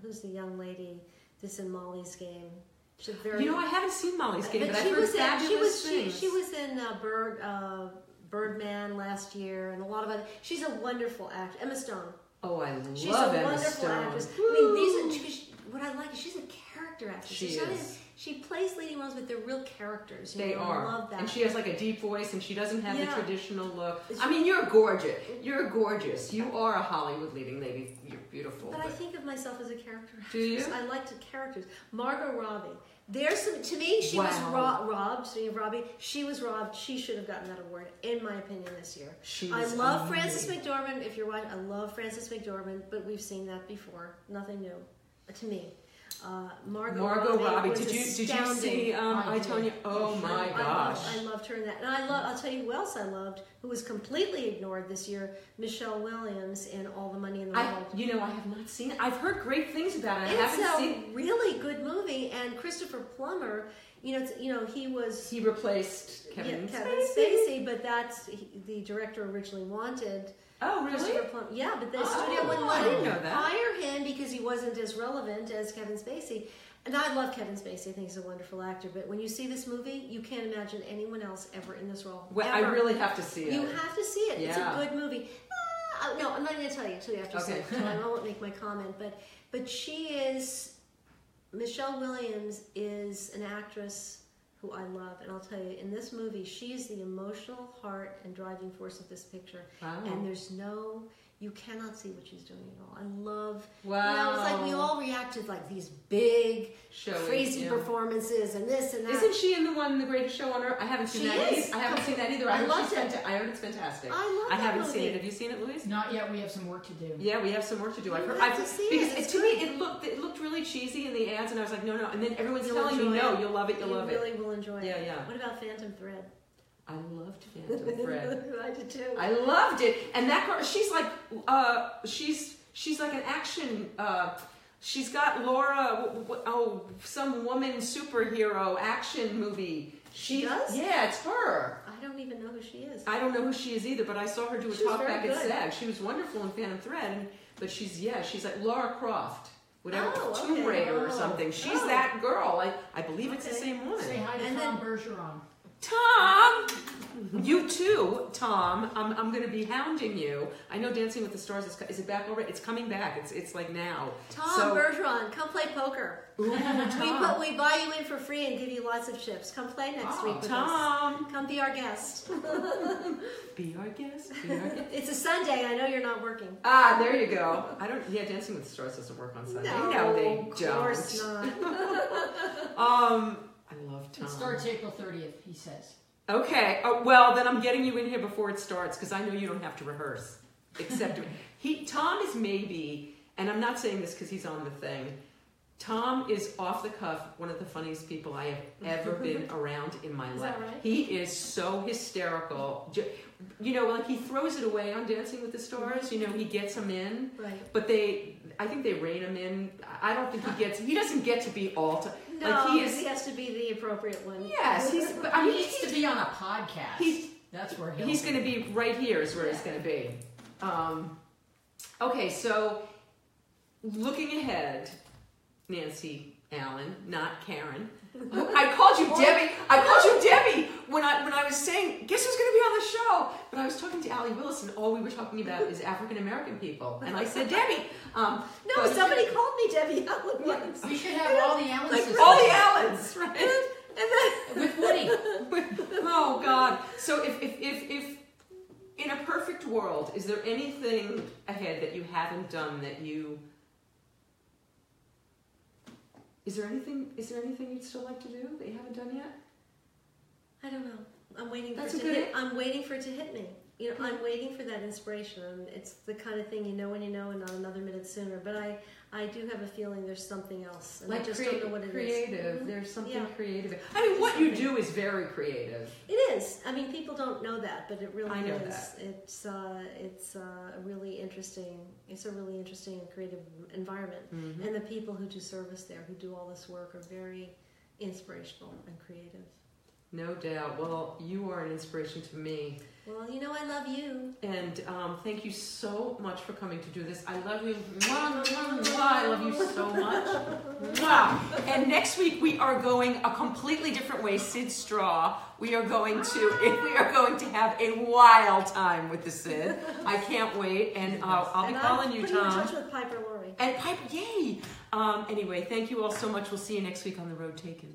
who's the young lady that's in Molly's game? She's very. You know, I haven't seen Molly's game, but, I've she heard was in, she fabulous was she, things. she was in uh, Bird uh, Birdman last year, and a lot of other. She's a wonderful actress. Emma Stone. oh, I love her She's a Emma wonderful Stone. actress. I mean, these are she, what I like. is She's a character actress. She She's is. she plays leading roles, but they're real characters. You They know, are, I love that. and she has like a deep voice, and she doesn't have Yeah. the traditional look. It's- I mean, you're gorgeous. You're gorgeous. You are a Hollywood leading lady. You're beautiful. but I think of myself as a character actress. Do you? I like the characters. Margot Robbie. There's some to me. She was Wow. ro- robbed. Speaking of Robbie, she was robbed. She should have gotten that award, in my opinion, this year. She's I love Frances. McDormand. If you're watching, I love Frances McDormand, but we've seen that before. Nothing new to me. Uh, Margot, Margot Robbie. was Did you did you see um, I I. Tonya? Oh I my did. I gosh. loved, I loved her in that, and I love. I'll tell you who else I loved, who was completely ignored this year, Michelle Williams in All the Money in the I, World. you know, I have not seen it. I've heard great things about it. I It's haven't a seen. really good movie, and Christopher Plummer. You know, it's, you know, he was He replaced Kevin. yeah, Kevin Spacey. Spacey, but that's he, the director originally wanted. Oh, really? Christopher Plummer. Yeah, but the Oh, studio wouldn't let him know that. hire him because he wasn't as relevant as Kevin Spacey. And I love Kevin Spacey. I think he's a wonderful actor. But when you see this movie, you can't imagine anyone else ever in this role. Well, I really have to see it. You have to see it. It's a good movie. Ah, no, I'm not going to tell you until you have to see Okay. it. So I won't make my comment. But but she is Michelle Williams is an actress who I love, and I'll tell you, in this movie, she's the emotional heart and driving force of this picture. Wow. And there's no, you cannot see what she's doing at all. I love. Wow. You know, it's like we all reacted like these big, Showy, crazy yeah. performances and this and that. Isn't she in the one, The Greatest Show on Earth? I haven't seen She that. is. either. I haven't seen that either. I I, heard loved she's it. fanta- I heard it's fantastic. I love I haven't movie. seen it. Have you seen it, Louise? Not yet. We have some work to do. Yeah, we have some work to do. I've heard. have I've, to see it. because It's to me, it looked it looked really cheesy in the ads, and I was like, no, no. And then everyone's You'll telling me, no, it. you'll love it, you'll you love really it. will enjoy Yeah, it. yeah. What about Phantom Thread? I loved Phantom Thread. I did too. I loved it, and that girl, she's like, uh, she's she's like an action. Uh, she's got Laura, w- w- oh, some woman superhero action movie. She does? Yeah, it's her. I don't even know who she is. I don't know who she is either, but I saw her do a She was talk back at good. SAG. She was wonderful in Phantom Thread, but she's yeah, she's like Laura Croft, whatever Oh, Tomb okay. Raider or something. She's Oh. that girl. I I believe it's the same woman. Say hi to And Tom then- Bergeron. Tom, you too, Tom. I'm, I'm going to be hounding you. I know Dancing with the Stars is, is it back already? It's coming back. It's it's like now. Tom So- Bergeron, come play poker. Ooh, We Tom. put, we buy you in for free and give you lots of chips. Come play next Oh, week with us. Tom, Come be our guest. be our guest. Be our guest. It's a Sunday. I know you're not working. Ah, there you go. I don't. Yeah, Dancing with the Stars doesn't work on Sunday. No, they of don't. course not. Um, I love Tom. It starts April 30th, he says. Okay. Uh, well, then I'm getting you in here before it starts because I know you don't have to rehearse. Except he, Tom is maybe, and I'm not saying this because he's on the thing. Tom is off the cuff, one of the funniest people I have ever been around in my Is life. that right? He is so hysterical. You know, like he throws it away on Dancing with the Stars. You know, he gets them in, Right. but they, I think they rein him in. I don't think he gets. He doesn't get to be all. T- No, like he is. has to be the appropriate one. Yes, he's. But I He mean, needs to be on a podcast. He's That's where He's going to be right here is where he's going to be. Um, okay, so looking ahead, Nancy Allen, not Karen. I called you Debbie. I called you Debbie when I when I was saying guess who's going to be on the show. But I was talking to Allee Willis, and all we were talking about is African American people, and I said Debbie. Um, No, but- somebody called me Debbie Allen once. We should have all the Allen Like, sisters. all the Allens, right? And then With Woody. oh God! So if, if if if in a perfect world, is there anything ahead that you haven't done that you? Is there anything? Is there anything you'd still like to do that you haven't done yet? I don't know. I'm waiting for it to good hit. I'm waiting for it to hit me. You know, I'm waiting for that inspiration. It's the kind of thing you know when you know, and not another minute sooner. But I, I do have a feeling there's something else, and I just don't know what it is. creative. Mhm. There's something Yeah. creative. I mean, what you do is very creative. It is. I mean, people don't know that, but it really I know is. that. It's uh, it's uh, a really interesting. It's a really interesting and creative environment, Mhm. and the people who do service there, who do all this work, are very inspirational and creative. No doubt. Well, you are an inspiration to me. Well, you know, I love you. And um, thank you so much for coming to do this. I love you. Mwah, mwah, mwah. I love you so much. And next week we are going a completely different way. Syd Straw. We are going to we are going to have a wild time with the Syd. I can't wait. And uh, I'll be and calling I'll you, you in Tom. touch with Piper Laurie. And Piper, yay! Um, anyway, thank you all so much. We'll see you next week on the road taken.